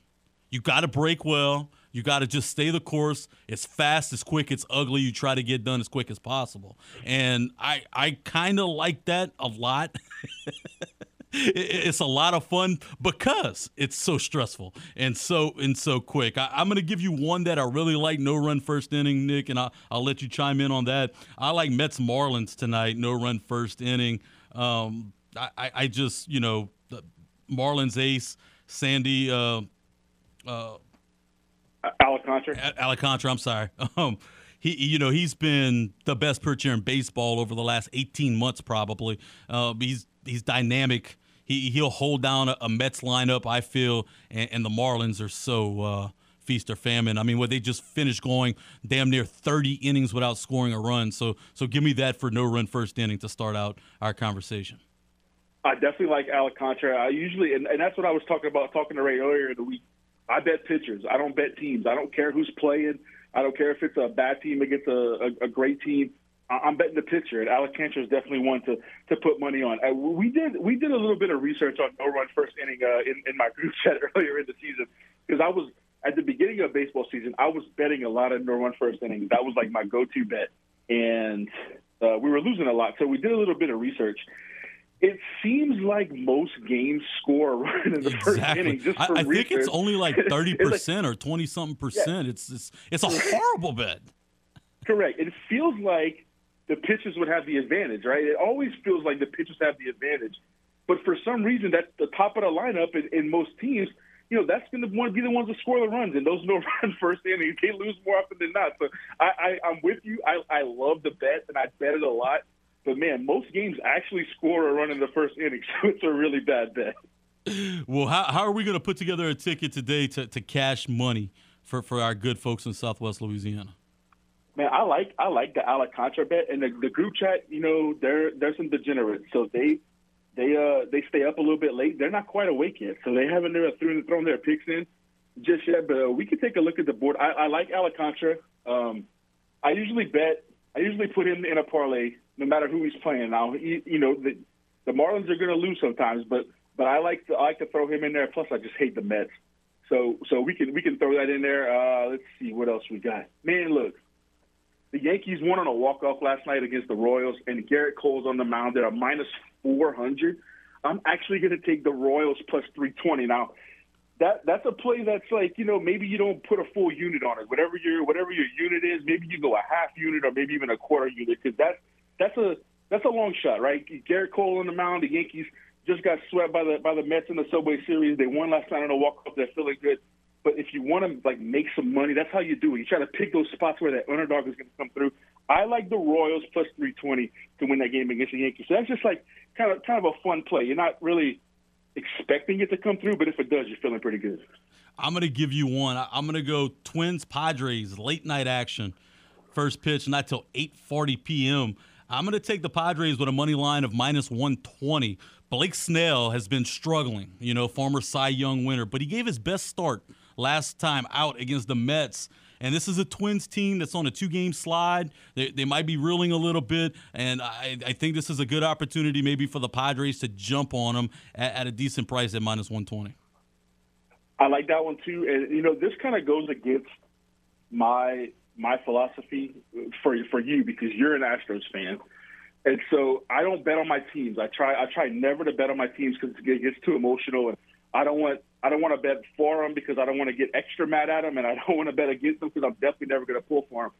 You got to break well. You got to just stay the course. It's fast, it's quick, it's ugly. You try to get done as quick as possible. And I I kind of like that a lot. it's a lot of fun because it's so stressful and so and so quick. I, am going to give you one that I really like. No run first inning, Nick, and I'll, I'll let you chime in on that. I like Mets Marlins tonight. No run first inning. Um, I, I just you know the Marlins ace Sandy. Uh, uh, Alcantara. Alcantara. I'm sorry. Um, he, you know, he's been the best pitcher in baseball over the last 18 months, probably. Uh, he's he's dynamic. He he'll hold down a, a Mets lineup. I feel, and, and the Marlins are so uh, feast or famine. I mean, what they just finished going damn near 30 innings without scoring a run. So so give me that for no run first inning to start out our conversation. I definitely like Alcantara. I usually, and, and that's what I was talking about talking to Ray earlier in the week. I bet pitchers. I don't bet teams. I don't care who's playing. I don't care if it's a bad team against a, a, a great team. I'm betting the pitcher, and Alcantara is definitely one to to put money on. Uh, we did we did a little bit of research on no run first inning uh, in in my group chat earlier in the season because I was at the beginning of baseball season I was betting a lot of no run first innings. That was like my go to bet, and uh, we were losing a lot. So we did a little bit of research. It seems like most games score a run in the exactly. first inning. Just I, I think it's only like thirty percent like, or twenty something percent. Yeah. It's, it's it's a horrible bet. Correct. It feels like the pitchers would have the advantage, right? It always feels like the pitchers have the advantage. But for some reason, that's the top of the lineup in, in most teams. You know, that's going to be the ones that score the runs, and those no run first innings, they lose more often than not. So I, I, I'm with you. I, I love the bet, and I bet it a lot. But man, most games actually score a run in the first inning, so it's a really bad bet. Well, how, how are we going to put together a ticket today to, to cash money for, for our good folks in Southwest Louisiana? Man, I like I like the Alcantara bet and the, the group chat. You know, they're they're some degenerates, so they they uh they stay up a little bit late. They're not quite awake yet, so they haven't thrown thrown their picks in just yet. But uh, we can take a look at the board. I, I like Alcantara. Um, I usually bet. I usually put him in a parlay, no matter who he's playing. Now, he, you know, the the Marlins are going to lose sometimes, but but I like to I like to throw him in there. Plus, I just hate the Mets. So so we can we can throw that in there. Uh, let's see what else we got. Man, look, the Yankees won on a walk-off last night against the Royals, and Gerrit Cole's on the mound. They're a minus 400. I'm actually going to take the Royals plus 320. Now, that that's a play that's like you know maybe you don't put a full unit on it. Whatever your whatever your unit is, maybe you go a half unit or maybe even a quarter unit because that's that's a that's a long shot, right? Garrett Cole on the mound. The Yankees just got swept by the by the Mets in the Subway Series. They won last night on a walk off. They're feeling good. But if you want to like make some money, that's how you do it. You try to pick those spots where that underdog is going to come through. I like the Royals plus 320 to win that game against the Yankees. So that's just like kind of kind of a fun play. You're not really expecting it to come through, but if it does, you're feeling pretty good. I'm going to give you one. I'm going to go Twins Padres late night action. First pitch not till 8:40 p.m. I'm going to take the Padres with a money line of minus 120. Blake Snell has been struggling, you know, former Cy Young winner, but he gave his best start last time out against the Mets. And this is a Twins team that's on a two game slide. They, they might be reeling a little bit. And I, I think this is a good opportunity maybe for the Padres to jump on them at, at a decent price at minus 120. I like that one too. And, you know, this kind of goes against my my philosophy for for you because you're an Astros fan. And so I don't bet on my teams. I try I try never to bet on my teams because it gets too emotional and I don't want I don't want to bet for them because I don't want to get extra mad at them, and I don't want to bet against them because I'm definitely never going to pull for them.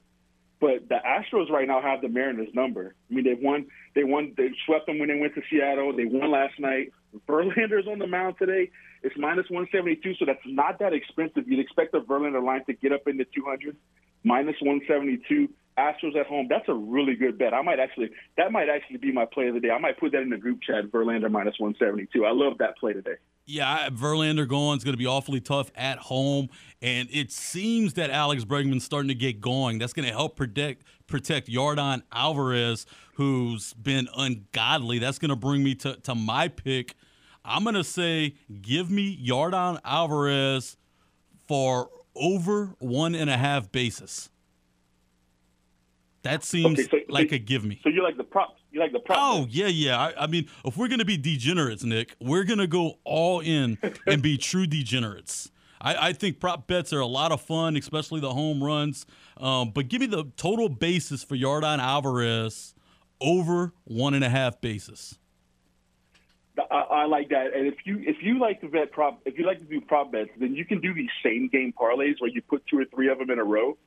But the Astros right now have the Mariners number. I mean, they won. They won. They swept them when they went to Seattle. They won last night. Verlander's on the mound today. It's minus 172, so that's not that expensive. You'd expect the Verlander line to get up into 200. Minus 172. Astros at home. That's a really good bet. I might actually. That might actually be my play of the day. I might put that in the group chat. Verlander minus 172. I love that play today. Yeah, Verlander going is going to be awfully tough at home, and it seems that Alex Bregman's starting to get going. That's going to help protect protect Yordan Alvarez, who's been ungodly. That's going to bring me to to my pick. I'm going to say, give me Yordan Alvarez for over one and a half bases. That seems Okay, so- like so- a give me. So you like the prop? You like the prop? Oh yeah, yeah. I, I mean, if we're gonna be degenerates, Nick, we're gonna go all in and be true degenerates. I, I think prop bets are a lot of fun, especially the home runs. Um, but give me the total basis for Yordan Alvarez over one and a half bases. I, I like that. And if you if you like to bet prop, if you like to do prop bets, then you can do these same game parlays where you put two or three of them in a row,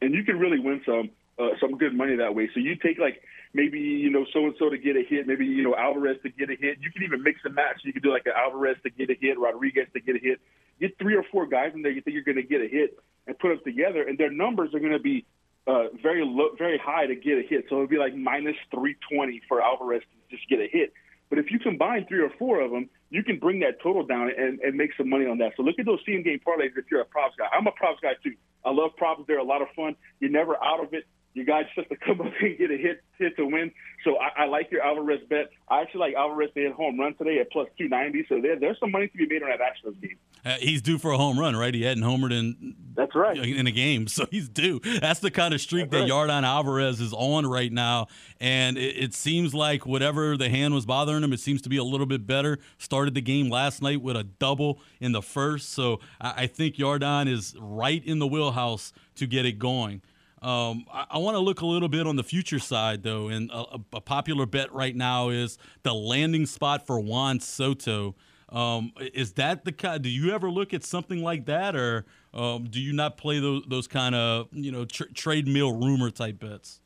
and you can really win some uh, some good money that way. So you take like maybe you know so and so to get a hit, maybe you know Alvarez to get a hit. You can even mix and match. You can do like an Alvarez to get a hit, Rodriguez to get a hit. Get three or four guys in there you think you're going to get a hit, and put them together, and their numbers are going to be uh, very low, very high to get a hit. So it'll be like minus 320 for Alvarez to just get a hit. But if you combine three or four of them, you can bring that total down and, and make some money on that. So look at those same game parlays if you're a props guy. I'm a props guy too. I love props. They're a lot of fun. You're never out of it. You guys just have to come up and get a hit hit to win. So I, I like your Alvarez bet. I actually like Alvarez to hit home run today at plus 290. So there, there's some money to be made on that Astros game. Uh, he's due for a home run, right? He hadn't homered in that's right in a game, so he's due. That's the kind of streak That's that right. Yordan Alvarez is on right now, and it, it seems like whatever the hand was bothering him, it seems to be a little bit better. Started the game last night with a double in the first, so I, I think Yordan is right in the wheelhouse to get it going. Um, I, I want to look a little bit on the future side, though, and a, a- popular bet right now is the landing spot for Juan Soto. Um, is that the kind? Do you ever look at something like that, or um, do you not play those those kind of you know tr- trade mill rumor type bets?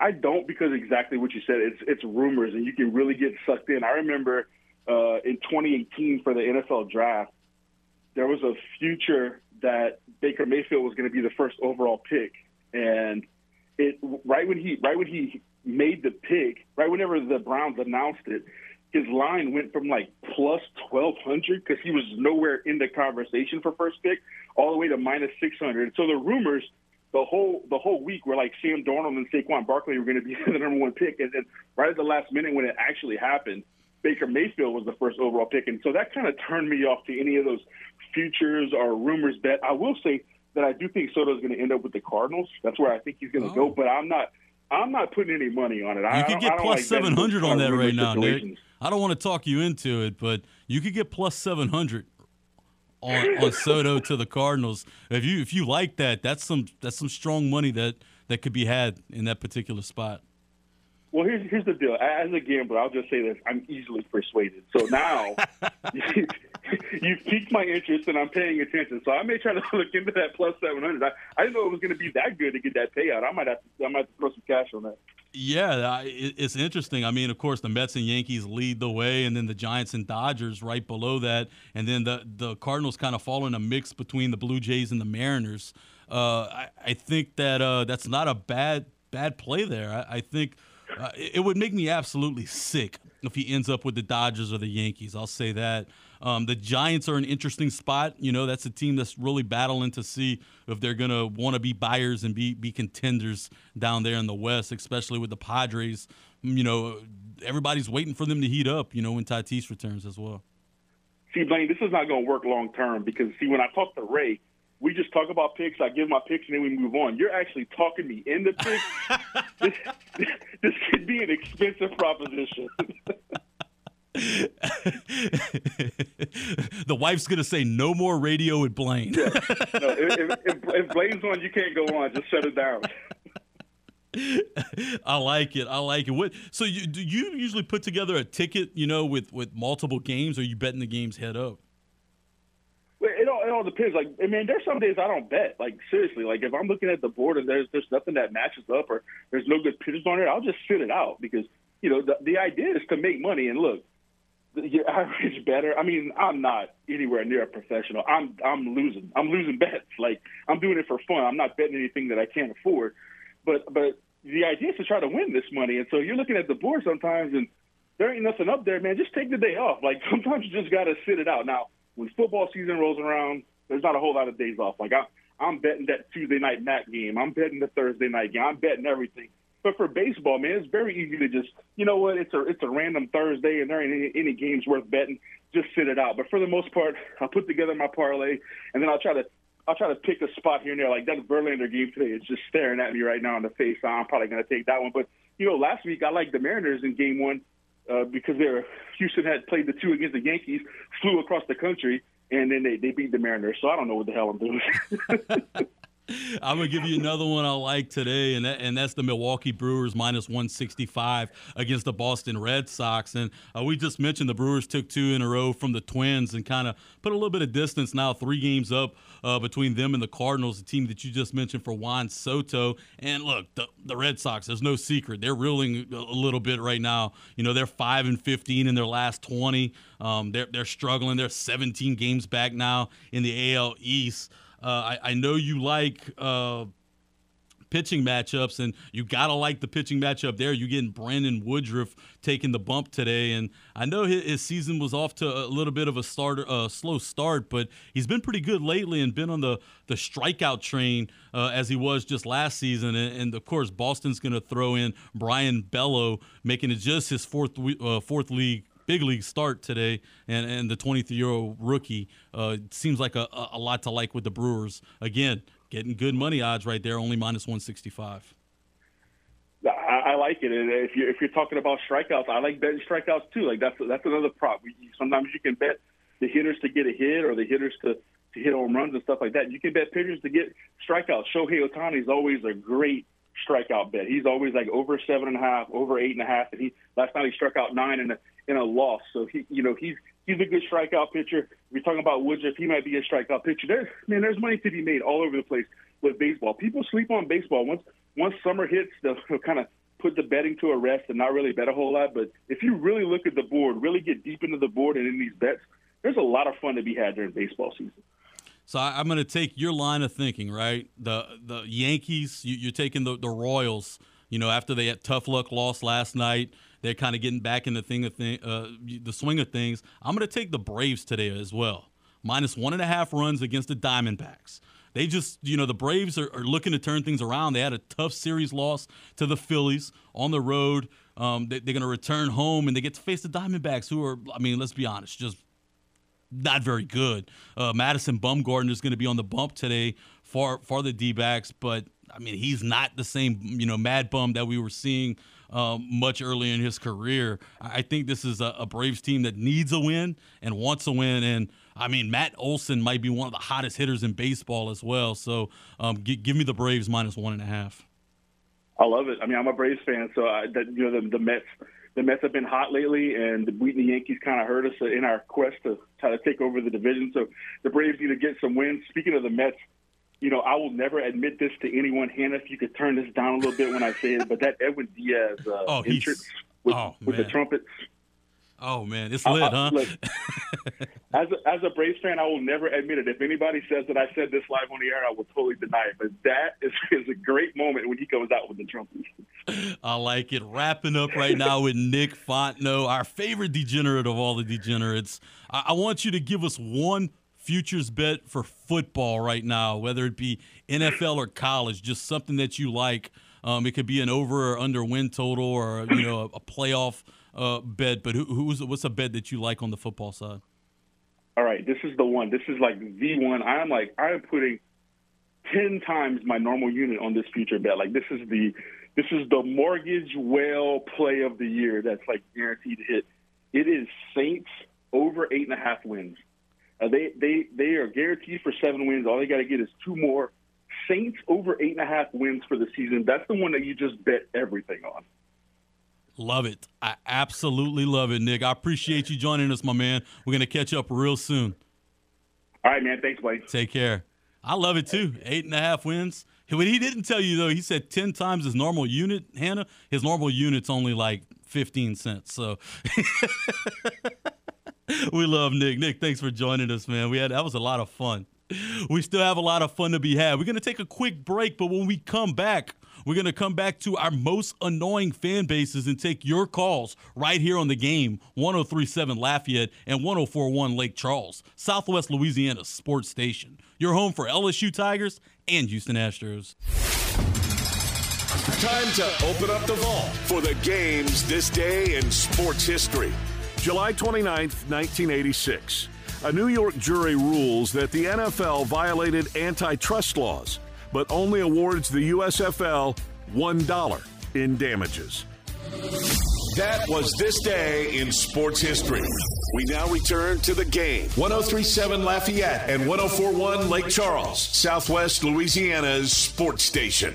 I don't because exactly what you said. It's it's rumors, and you can really get sucked in. I remember uh, in 2018 for the NFL draft, there was a future that Baker Mayfield was going to be the first overall pick, and it right when he right when he made the pick, right whenever the Browns announced it, his line went from like plus 1200 because he was nowhere in the conversation for first pick, all the way to minus 600. So the rumors the whole the whole week were like Sam Darnold and Saquon Barkley were going to be the number one pick, and then right at the last minute when it actually happened, Baker Mayfield was the first overall pick, and so that kind of turned me off to any of those futures or rumors bet. I will say that I do think Soto is going to end up with the Cardinals. That's where I think he's going to go, oh. but I'm not. I'm not putting any money on it. I, You I could get plus like seven hundred on that right now, Nick. I don't want to talk you into it, but you could get plus seven hundred on, on Soto to the Cardinals. If you if you like that, that's some that's some strong money that that could be had in that particular spot. Well, here's here's the deal. As a gambler, I'll just say this: I'm easily persuaded. So now you've piqued my interest, and I'm paying attention. So I may try to look into that plus seven hundred. I, I didn't know it was going to be that good to get that payout. I might have to I might have to throw some cash on that. Yeah, it's interesting. I mean, of course, the Mets and Yankees lead the way, and then the Giants and Dodgers right below that, and then the the Cardinals kind of fall in a mix between the Blue Jays and the Mariners. Uh, I, I think that uh, that's not a bad bad play there. I, I think uh, it it would make me absolutely sick if he ends up with the Dodgers or the Yankees. I'll say that. Um, the Giants are an interesting spot. You know, that's a team that's really battling to see if they're going to want to be buyers and be be contenders down there in the West, especially with the Padres. Mm, You know, everybody's waiting for them to heat up. You know, when Tatis returns as well. See, Blaine, this is not going to work long term because see, when I talk to Ray, we just talk about picks. I give my picks and then we move on. You're actually talking me into picks. this, this could be an expensive proposition. the wife's gonna say no more radio with Blaine. no, if, if, if, if Blaine's on, you can't go on. Just shut it down. I like it. I like it. What? So you do you usually put together a ticket, you know, with with multiple games, or you betting the games head up? Well, It all, it all depends. Like, I mean, there's some days I don't bet. Like, seriously, like if I'm looking at the board and there's there's nothing that matches up or there's no good pitchers on it, I'll just sit it out because you know the the idea is to make money. And look, your average better. I mean, I'm not anywhere near a professional. I'm I'm losing. I'm losing bets. Like I'm doing it for fun. I'm not betting anything that I can't afford. But but the idea is to try to win this money. And so you're looking at the board sometimes, and there ain't nothing up there, man. Just take the day off. Like sometimes you just got to sit it out. Now, when football season rolls around, there's not a whole lot of days off. Like I, I'm betting that Tuesday night MAC game. I'm betting the Thursday night game. I'm betting everything. But for baseball, man, it's very easy to just, you know what, it's a it's a random Thursday and there ain't any, any games worth betting. Just sit it out. But for the most part, I'll put together my parlay and then I'll try to I'll try to pick a spot here and there. Like that Verlander game today is just staring at me right now in the face. I'm probably going to take that one. But you know, last week I liked the Mariners in Game One uh, because they Houston had played the two against the Yankees, flew across the country, and then they, they beat the Mariners. So I don't know what the hell I'm doing. I'm gonna give you another one I like today, and that, and that's the Milwaukee Brewers minus 165 against the Boston Red Sox. And uh, we just mentioned the Brewers took two in a row from the Twins and kind of put a little bit of distance now, three games up uh, between them and the Cardinals, the team that you just mentioned for Juan Soto. And look, the, the Red Sox, there's no secret, they're reeling a little bit right now. You know, they're five and 15 in their last 20. Um, they're they're struggling. They're 17 games back now in the AL East. Uh, I, I, know you like uh, pitching matchups, and you gotta like the pitching matchup there. You're getting Brandon Woodruff taking the bump today, and I know his, his season was off to a little bit of a start, a slow start, but he's been pretty good lately and been on the the strikeout train uh, as he was just last season. And, and of course, Boston's gonna throw in Brayan Bello, making it just his fourth uh, fourth league big league start today, and, and the 23 year old rookie uh, seems like a, a lot to like with the Brewers. Again, getting good money odds right there, only minus 165. I, I like it, and if you're if you're talking about strikeouts, I like betting strikeouts too. Like that's that's another prop. Sometimes you can bet the hitters to get a hit or the hitters to to hit home runs and stuff like that. You can bet pitchers to get strikeouts. Shohei Ohtani is always a great strikeout bet. He's always like over seven and a half, over eight and a half, and he last night he struck out nine in a in a loss. So he, you know, he's he's a good strikeout pitcher. You're talking about Woodruff, he might be a strikeout pitcher. Man, there's money to be made all over the place with baseball. People sleep on baseball. Once once summer hits, they'll, they'll kind of put the betting to a rest and not really bet a whole lot. But if you really look at the board, really get deep into the board and in these bets, there's a lot of fun to be had during baseball season. So I, am going to take your line of thinking, right? The the Yankees, you, are taking the, the Royals. You know, after they had tough luck loss last night, they're kind of getting back in the thing of thing, uh, the swing of things. I'm going to take the Braves today as well, minus one and a half runs against the Diamondbacks. They just, you know, the Braves are, are looking to turn things around. They had a tough series loss to the Phillies on the road. Um, they, are going to return home and they get to face the Diamondbacks, who are, I mean, let's be honest, just not very good. Uh, Madison Bumgarner is going to be on the bump today for for the D-backs, but I mean, he's not the same, you know, mad bum that we were seeing um, much earlier in his career. I think this is a, a, Braves team that needs a win and wants a win. And I mean, Matt Olson might be one of the hottest hitters in baseball as well. So um, g- give me the Braves minus one and a half. I love it. I mean, I'm a Braves fan, so I, that, you know the, the Mets. The Mets have been hot lately, and beating the Yankees kind of hurt us in our quest to try to take over the division. So the Braves need to get some wins. Speaking of the Mets, you know, I will never admit this to anyone. Hannah, if you could turn this down a little bit when I say it, but that Edwin Diaz uh, oh, entrance with, oh, with the trumpets. Oh man, it's lit, huh? Look, as a, as a Braves fan, I will never admit it. If anybody says that I said this live on the air, I will totally deny it. But that is, is a great moment when he comes out with the trumpets. I like it. Wrapping up right now with Nick Fontenot, our favorite degenerate of all the degenerates. I, I want you to give us one futures bet for football right now, whether it be NFL or college, just something that you like. Um, it could be an over or under win total or you know a, a playoff uh, bet. But who, who's what's a bet that you like on the football side? All right, this is the one. This is like the one. I'm like I am putting ten times my normal unit on this future bet. Like this is the this is the mortgage whale play of the year. That's like guaranteed to hit. It is Saints over eight and a half wins. Uh, they they they are guaranteed for seven wins. All they got to get is two more. Saints over eight and a half wins for the season. That's the one that you just bet everything on. Love it. I absolutely love it, Nick. I appreciate you joining us, my man. We're gonna catch up real soon. All right, man. Thanks, Blake. Take care. I love it too. Eight and a half wins. What he didn't tell you though, he said ten times his normal unit. Hannah, his normal unit's only like fifteen cents. So. we love Nick. Nick, thanks for joining us, man. We had that was a lot of fun. We still have a lot of fun to be had. We're gonna take a quick break, but when we come back, We're going to come back to our most annoying fan bases and take your calls right here on the game 1037 Lafayette and 1041 Lake Charles, Southwest Louisiana sports station. Your home for LSU Tigers and Houston Astros. Time to open up the vault for the games this day in sports history. July 29th, 1986. A New York jury rules that the NFL violated antitrust laws, but only awards the USFL $1 in damages. That was this day in sports history. We now return to the game. 1037 Lafayette and 1041 Lake Charles, Southwest Louisiana's sports station.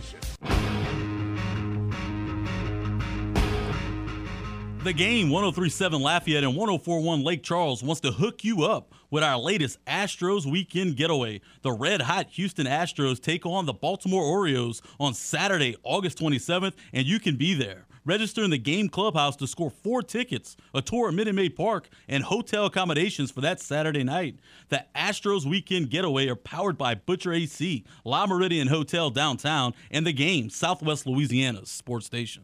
The game 1037 Lafayette and 1041 Lake Charles wants to hook you up with our latest Astros weekend getaway. The red hot Houston Astros take on the Baltimore Orioles on Saturday, August 27th, and you can be there. Register in the game clubhouse to score four tickets, a tour at Minute Maid Park, and hotel accommodations for that Saturday night. The Astros weekend getaway are powered by Butcher AC, Le Meridien Hotel downtown, and the game, Southwest Louisiana's sports station.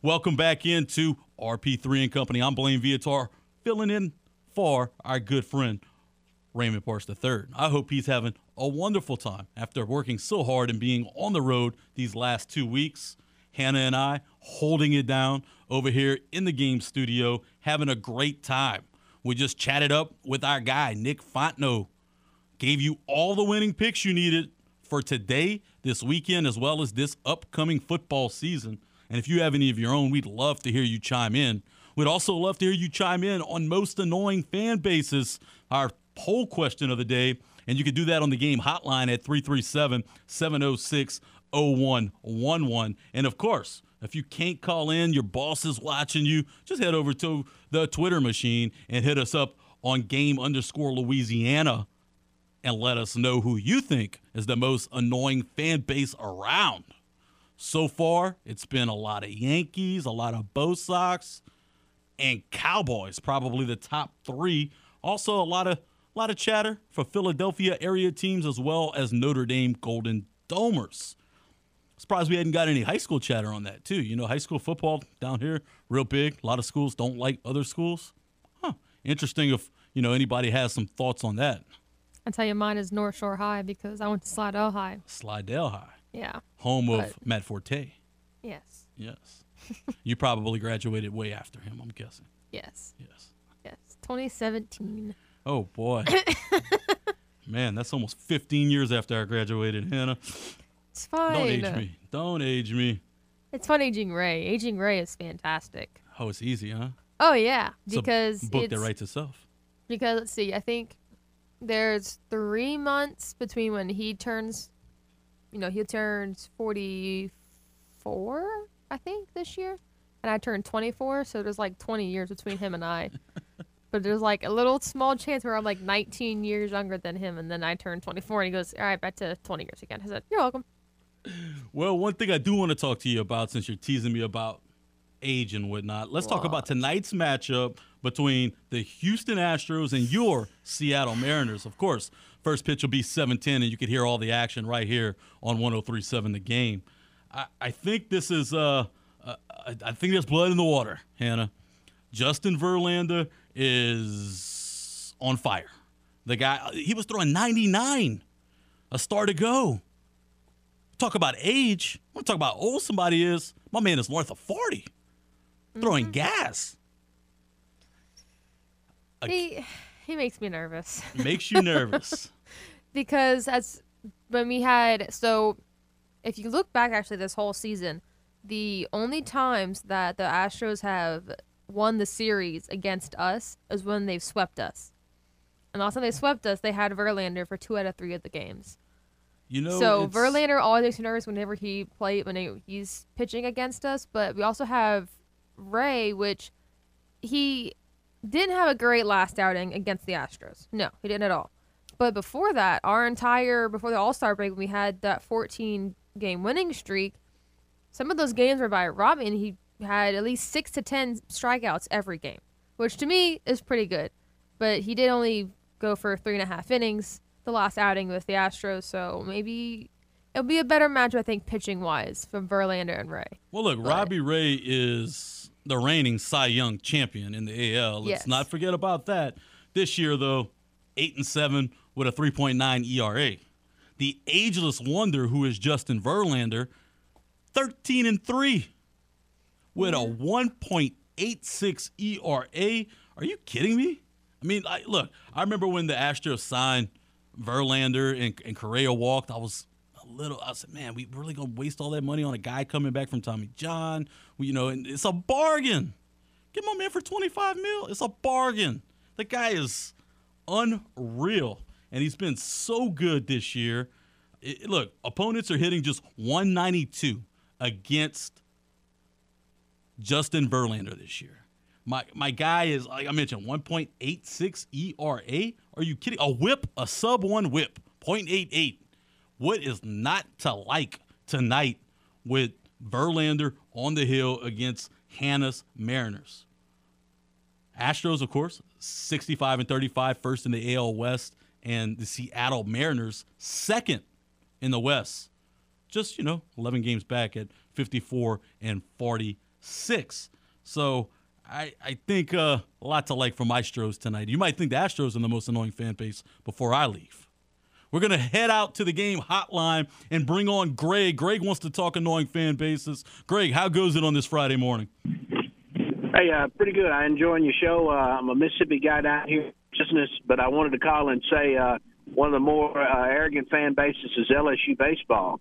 Welcome back into RP3 and Company. I'm Blaine Viator, filling in for our good friend Raymond Parks III. I hope he's having a wonderful time after working so hard and being on the road these last two weeks. Hannah and I holding it down over here in the game studio, having a great time. We just chatted up with our guy, Nick Fontenot. Gave you all the winning picks you needed for today, this weekend, as well as this upcoming football season. And if you have any of your own, we'd love to hear you chime in. We'd also love to hear you chime in on most annoying fan bases, our poll question of the day. And you can do that on the game hotline at 337 706 0111. And of course, if you can't call in, your boss is watching you, just head over to the Twitter machine and hit us up on game underscore Louisiana and let us know who you think is the most annoying fan base around. So far, it's been a lot of Yankees, a lot of Bo Sox, and Cowboys, probably the top three. Also, a lot of a lot of chatter for Philadelphia area teams as well as Notre Dame Golden Domers. Surprised we hadn't got any high school chatter on that too. You know, high school football down here real big. A lot of schools don't like other schools. Huh. Interesting if you know anybody has some thoughts on that. I tell you, mine is North Shore High because I went to Slidell High. Slidell High. Yeah. Home of But- Matt Forte. Yes. Yes. you probably graduated way after him, I'm guessing. Yes. Yes. Yes. 2017. Oh boy. Man, that's almost 15 years after I graduated, Hannah. It's fine. Don't age me. Don't age me. It's fun aging Ray. Aging Ray is fantastic. Oh, it's easy, huh? Oh yeah, It's a because book it's that writes itself. because let's see, I think there's three months between when he turns, you know, he turns 44, I think, this year, and I turned 24, so there's like 20 years between him and I. but there's like a little small chance where I'm like 19 years younger than him, and then I turn 24, and he goes, "All right, back to 20 years again." I said, "You're welcome." Well, one thing I do want to talk to you about since you're teasing me about age and whatnot, let's talk about tonight's matchup between the Houston Astros and your Seattle Mariners. Of course, first pitch will be 7:10, and you can hear all the action right here on 103.7 The Game. I, I think this is uh, uh, I I think there's blood in the water, Hannah. Justin Verlander is on fire. The guy he was throwing 99 a star to go. Talk about age. I'm talk about how old somebody is. My man is north of 40. Throwing gas. He he makes me nervous. Makes you nervous. because as when we had so if you look back actually this whole season the only times that the astros have won the series against us is when they've swept us and last time they swept us they had verlander for two out of three of the games You know, so it's- verlander always makes me nervous whenever he play when he, he's pitching against us but we also have ray which he didn't have a great last outing against the Astros. No, he didn't at all. But before that, our entire before the All Star break, when we had that 14 game winning streak. Some of those games were by Robin. He had at least six to ten strikeouts every game, which to me is pretty good. But he did only go for three and a half innings the last outing with the Astros, so maybe It'll be a better match, I think, pitching wise from Verlander and Ray. Well, look, Robbie Ray is the reigning Cy Young champion in the AL. Let's Yes. not forget about that. This year, though, eight and seven with a 3.9 ERA. The ageless wonder who is Justin Verlander, 13 and three with a mm-hmm. 1.86 ERA. Are you kidding me? I mean, I, look, I remember when the Astros signed Verlander and, and Correa walked. I was little. I said, man, we really gonna waste all that money on a guy coming back from Tommy John? We, you know, and it's a bargain. Get my man for 25 mil. It's a bargain. The guy is unreal, and he's been so good this year. It- look, opponents are hitting just 192 against Justin Verlander this year. My my guy is like I mentioned, 1.86 ERA. Are you kidding? A whip, a sub one whip, 0.88. What is not to like tonight with Verlander on the hill against Hannah's Mariners? Astros, of course, 65 and 35, first in the AL West, and the Seattle Mariners, second in the West. Just, you know, 11 games back at 54 and 46. So I, I think uh, a lot to like from Astros tonight. You might think the Astros are the most annoying fan base before I leave. We're going to head out to the game hotline and bring on Greg. Greg wants to talk annoying fan bases. Greg, how goes it on this Friday morning? Hey, uh, pretty good. I'm enjoying your show. Uh, I'm a Mississippi guy down here, in business, but I wanted to call and say uh, one of the more uh, arrogant fan bases is LSU baseball.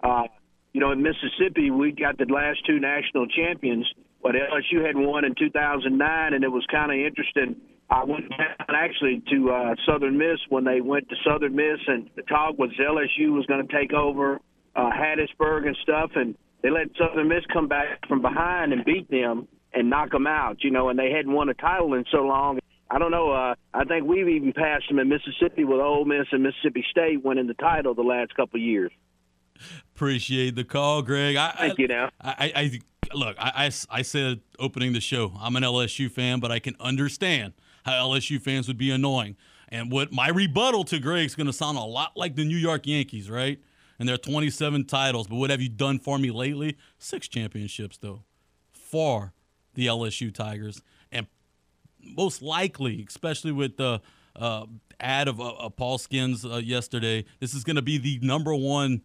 Uh, you know, in Mississippi, we got the last two national champions, but LSU had won in 2009, and it was kind of interesting. I went down actually to uh, Southern Miss when they went to Southern Miss, and the talk was LSU was going to take over uh, Hattiesburg and stuff, and they let Southern Miss come back from behind and beat them and knock them out. You know, and they hadn't won a title in so long. I don't know. Uh, I think we've even passed them in Mississippi with Ole Miss and Mississippi State winning the title the last couple of years. Appreciate the call, Greg. I, Thank I, you. Now, I, I, I look. I, I, I said opening the show. I'm an LSU fan, but I can understand how LSU fans would be annoying. And what my rebuttal to Greg's going to sound a lot like the New York Yankees, right? And their 27 titles. But what have you done for me lately? Six championships, though, for the LSU Tigers, and most likely, especially with the uh, ad of, uh, Paul Skenes uh, yesterday, this is going to be the number one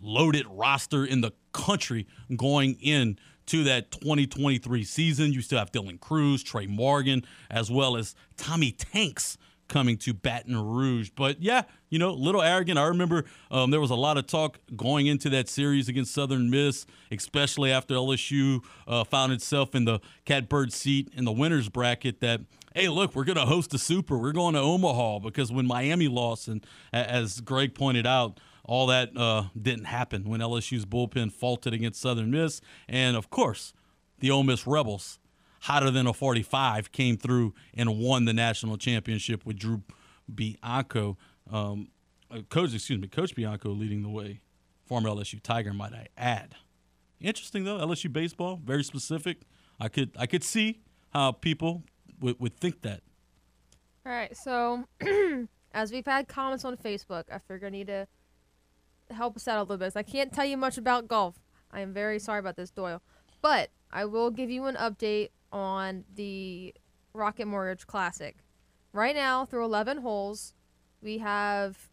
loaded roster in the country going in to that 2023 season. You still have Dylan Crews, Trey Morgan, as well as Tommy Tanks coming to Baton Rouge. But yeah, you know, little arrogant. I remember um, there was a lot of talk going into that series against Southern Miss, especially after LSU uh, found itself in the catbird seat in the winners bracket that hey, look, we're going to host a super. We're going to Omaha because when Miami lost, and as Greg pointed out, all that uh, didn't happen when LSU's bullpen faulted against Southern Miss. And of course, the Ole Miss Rebels, hotter than a 45, came through and won the national championship with Drew Bianco. Um, uh, coach, excuse me, Coach Bianco leading the way. Former LSU Tiger, might I add. Interesting though, LSU baseball, very specific. I could I could see how people would, would think that. All right, so as we've had comments on Facebook, I figure I need to help us out a little bit. I can't tell you much about golf. I am very sorry about this, Doyle. But I will give you an update on the Rocket Mortgage Classic. Right now, through 11 holes, we have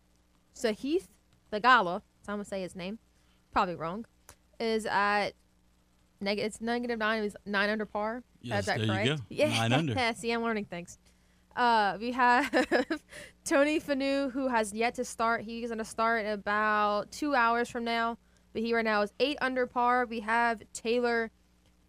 Sahith Theegala, so I'm going to say his name, probably wrong, is at neg- it's negative nine. He's nine under par. Yes, Is that there you correct? go. Yeah. Nine under. See, I'm learning things. Uh, we have Tony Finau, who has yet to start. He's going to start about two hours from now. But he right now is eight under par. We have Taylor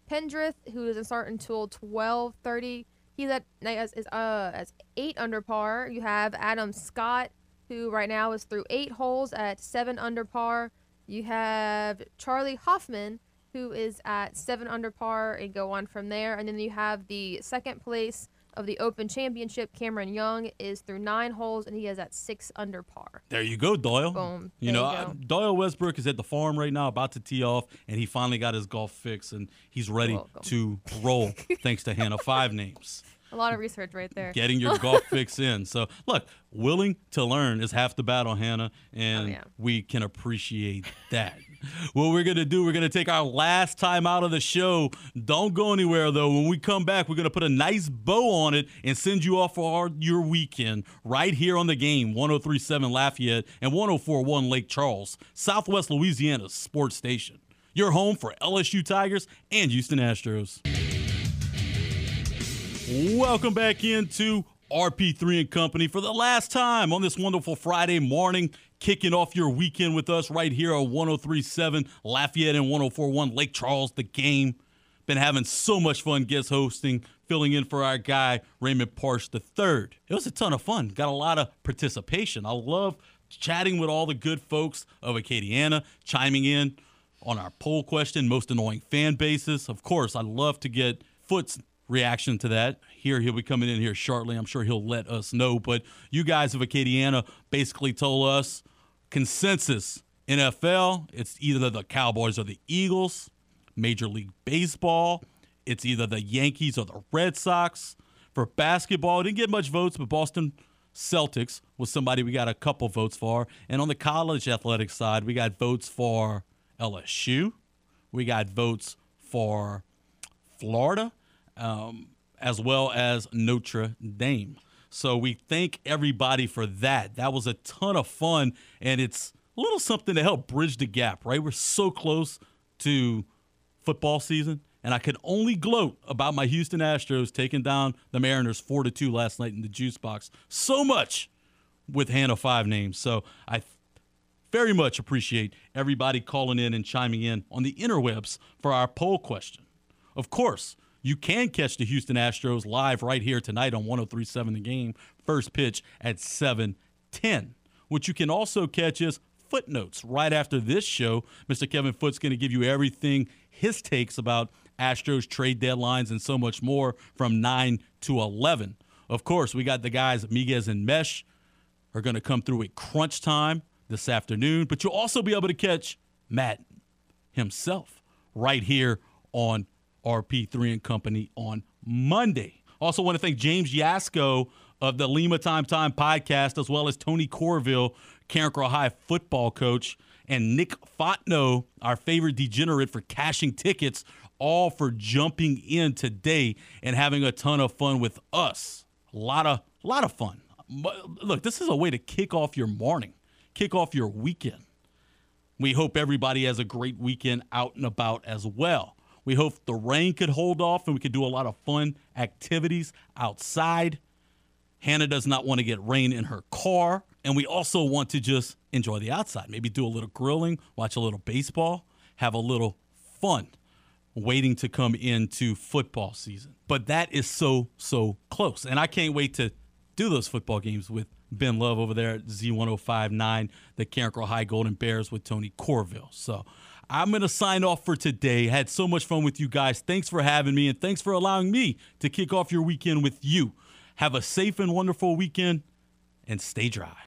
Pendrith, who doesn't start until 12:30. He's at is uh as eight under par. You have Adam Scott, who right now is through eight holes at seven under par. You have Charley Hoffman, who is at seven under par, and go on from there. And then you have the second place of the Open Championship. Cameron Young is through nine holes, and he is at six under par. There you go, Doyle. Boom. You There know, you go. Doyle Westbrook is at the farm right now, about to tee off, and he finally got his golf fix, and he's ready to roll. thanks to Hannah Five Names. A lot of research right there. getting your golf fix in. So, look, willing to learn is half the battle, Hannah, and Oh, yeah. we can appreciate that. What we're going to do, we're going to take our last time out of the show. Don't go anywhere, though. When we come back, we're going to put a nice bow on it and send you off for our, your weekend right here on the game 1037 Lafayette and 1041 Lake Charles, Southwest Louisiana's sports station. Your home for LSU Tigers and Houston Astros. Welcome back into RP3 and Company for the last time on this wonderful Friday morning, kicking off your weekend with us right here on 1037 Lafayette and 1041 Lake Charles, the game. Been having so much fun guest hosting, filling in for our guy, Raymond Parsh III. It was a ton of fun. Got a lot of participation. I love chatting with all the good folks of Acadiana, chiming in on our poll question, most annoying fan bases. Of course, I'd love to get Foot's reaction to that. Here, he'll be coming in here shortly. I'm sure he'll let us know. But you guys of Acadiana basically told us consensus NFL, it's either the Cowboys or the Eagles. Major League Baseball, it's either the Yankees or the Red Sox. For basketball, didn't get much votes, but Boston Celtics was somebody we got a couple votes for. And on the college athletic side, we got votes for LSU. We got votes for Florida, um, as well as Notre Dame. So we thank everybody for that. That was a ton of fun, and it's a little something to help bridge the gap, right? We're so close to football season, and I can only gloat about my Houston Astros taking down the Mariners four to two last night in the juice box. So much with Hannah five names. So I very much appreciate everybody calling in and chiming in on the interwebs for our poll question. Of course, you can catch the Houston Astros live right here tonight on 1037 The Game, first pitch at 7:10. What you can also catch is footnotes right after this show. Mr. Kevin Foot's going to give you everything his takes about Astros trade deadlines and so much more from 9 to 11. Of course, we got the guys Miguez and Mesh are going to come through at crunch time this afternoon, but you'll also be able to catch Matt himself right here on RP3 and Company on Monday. Also, want to thank James Yasko of the Lima Time Time podcast, as well as Tony Corville, Carencro High football coach, and Nick Fotno, our favorite degenerate for cashing tickets, all for jumping in today and having a ton of fun with us. A lot of, a lot of fun. Look, this is a way to kick off your morning, kick off your weekend. We hope everybody has a great weekend out and about as well. We hope the rain could hold off and we could do a lot of fun activities outside. Hannah does not want to get rain in her car. And we also want to just enjoy the outside. Maybe do a little grilling, watch a little baseball, have a little fun waiting to come into football season. But that is so, so close. And I can't wait to do those football games with Ben Love over there at Z1059, the Carencro High Golden Bears with Tony Corville. So I'm going to sign off for today. Had so much fun with you guys. Thanks for having me, and thanks for allowing me to kick off your weekend with you. Have a safe and wonderful weekend, and stay dry.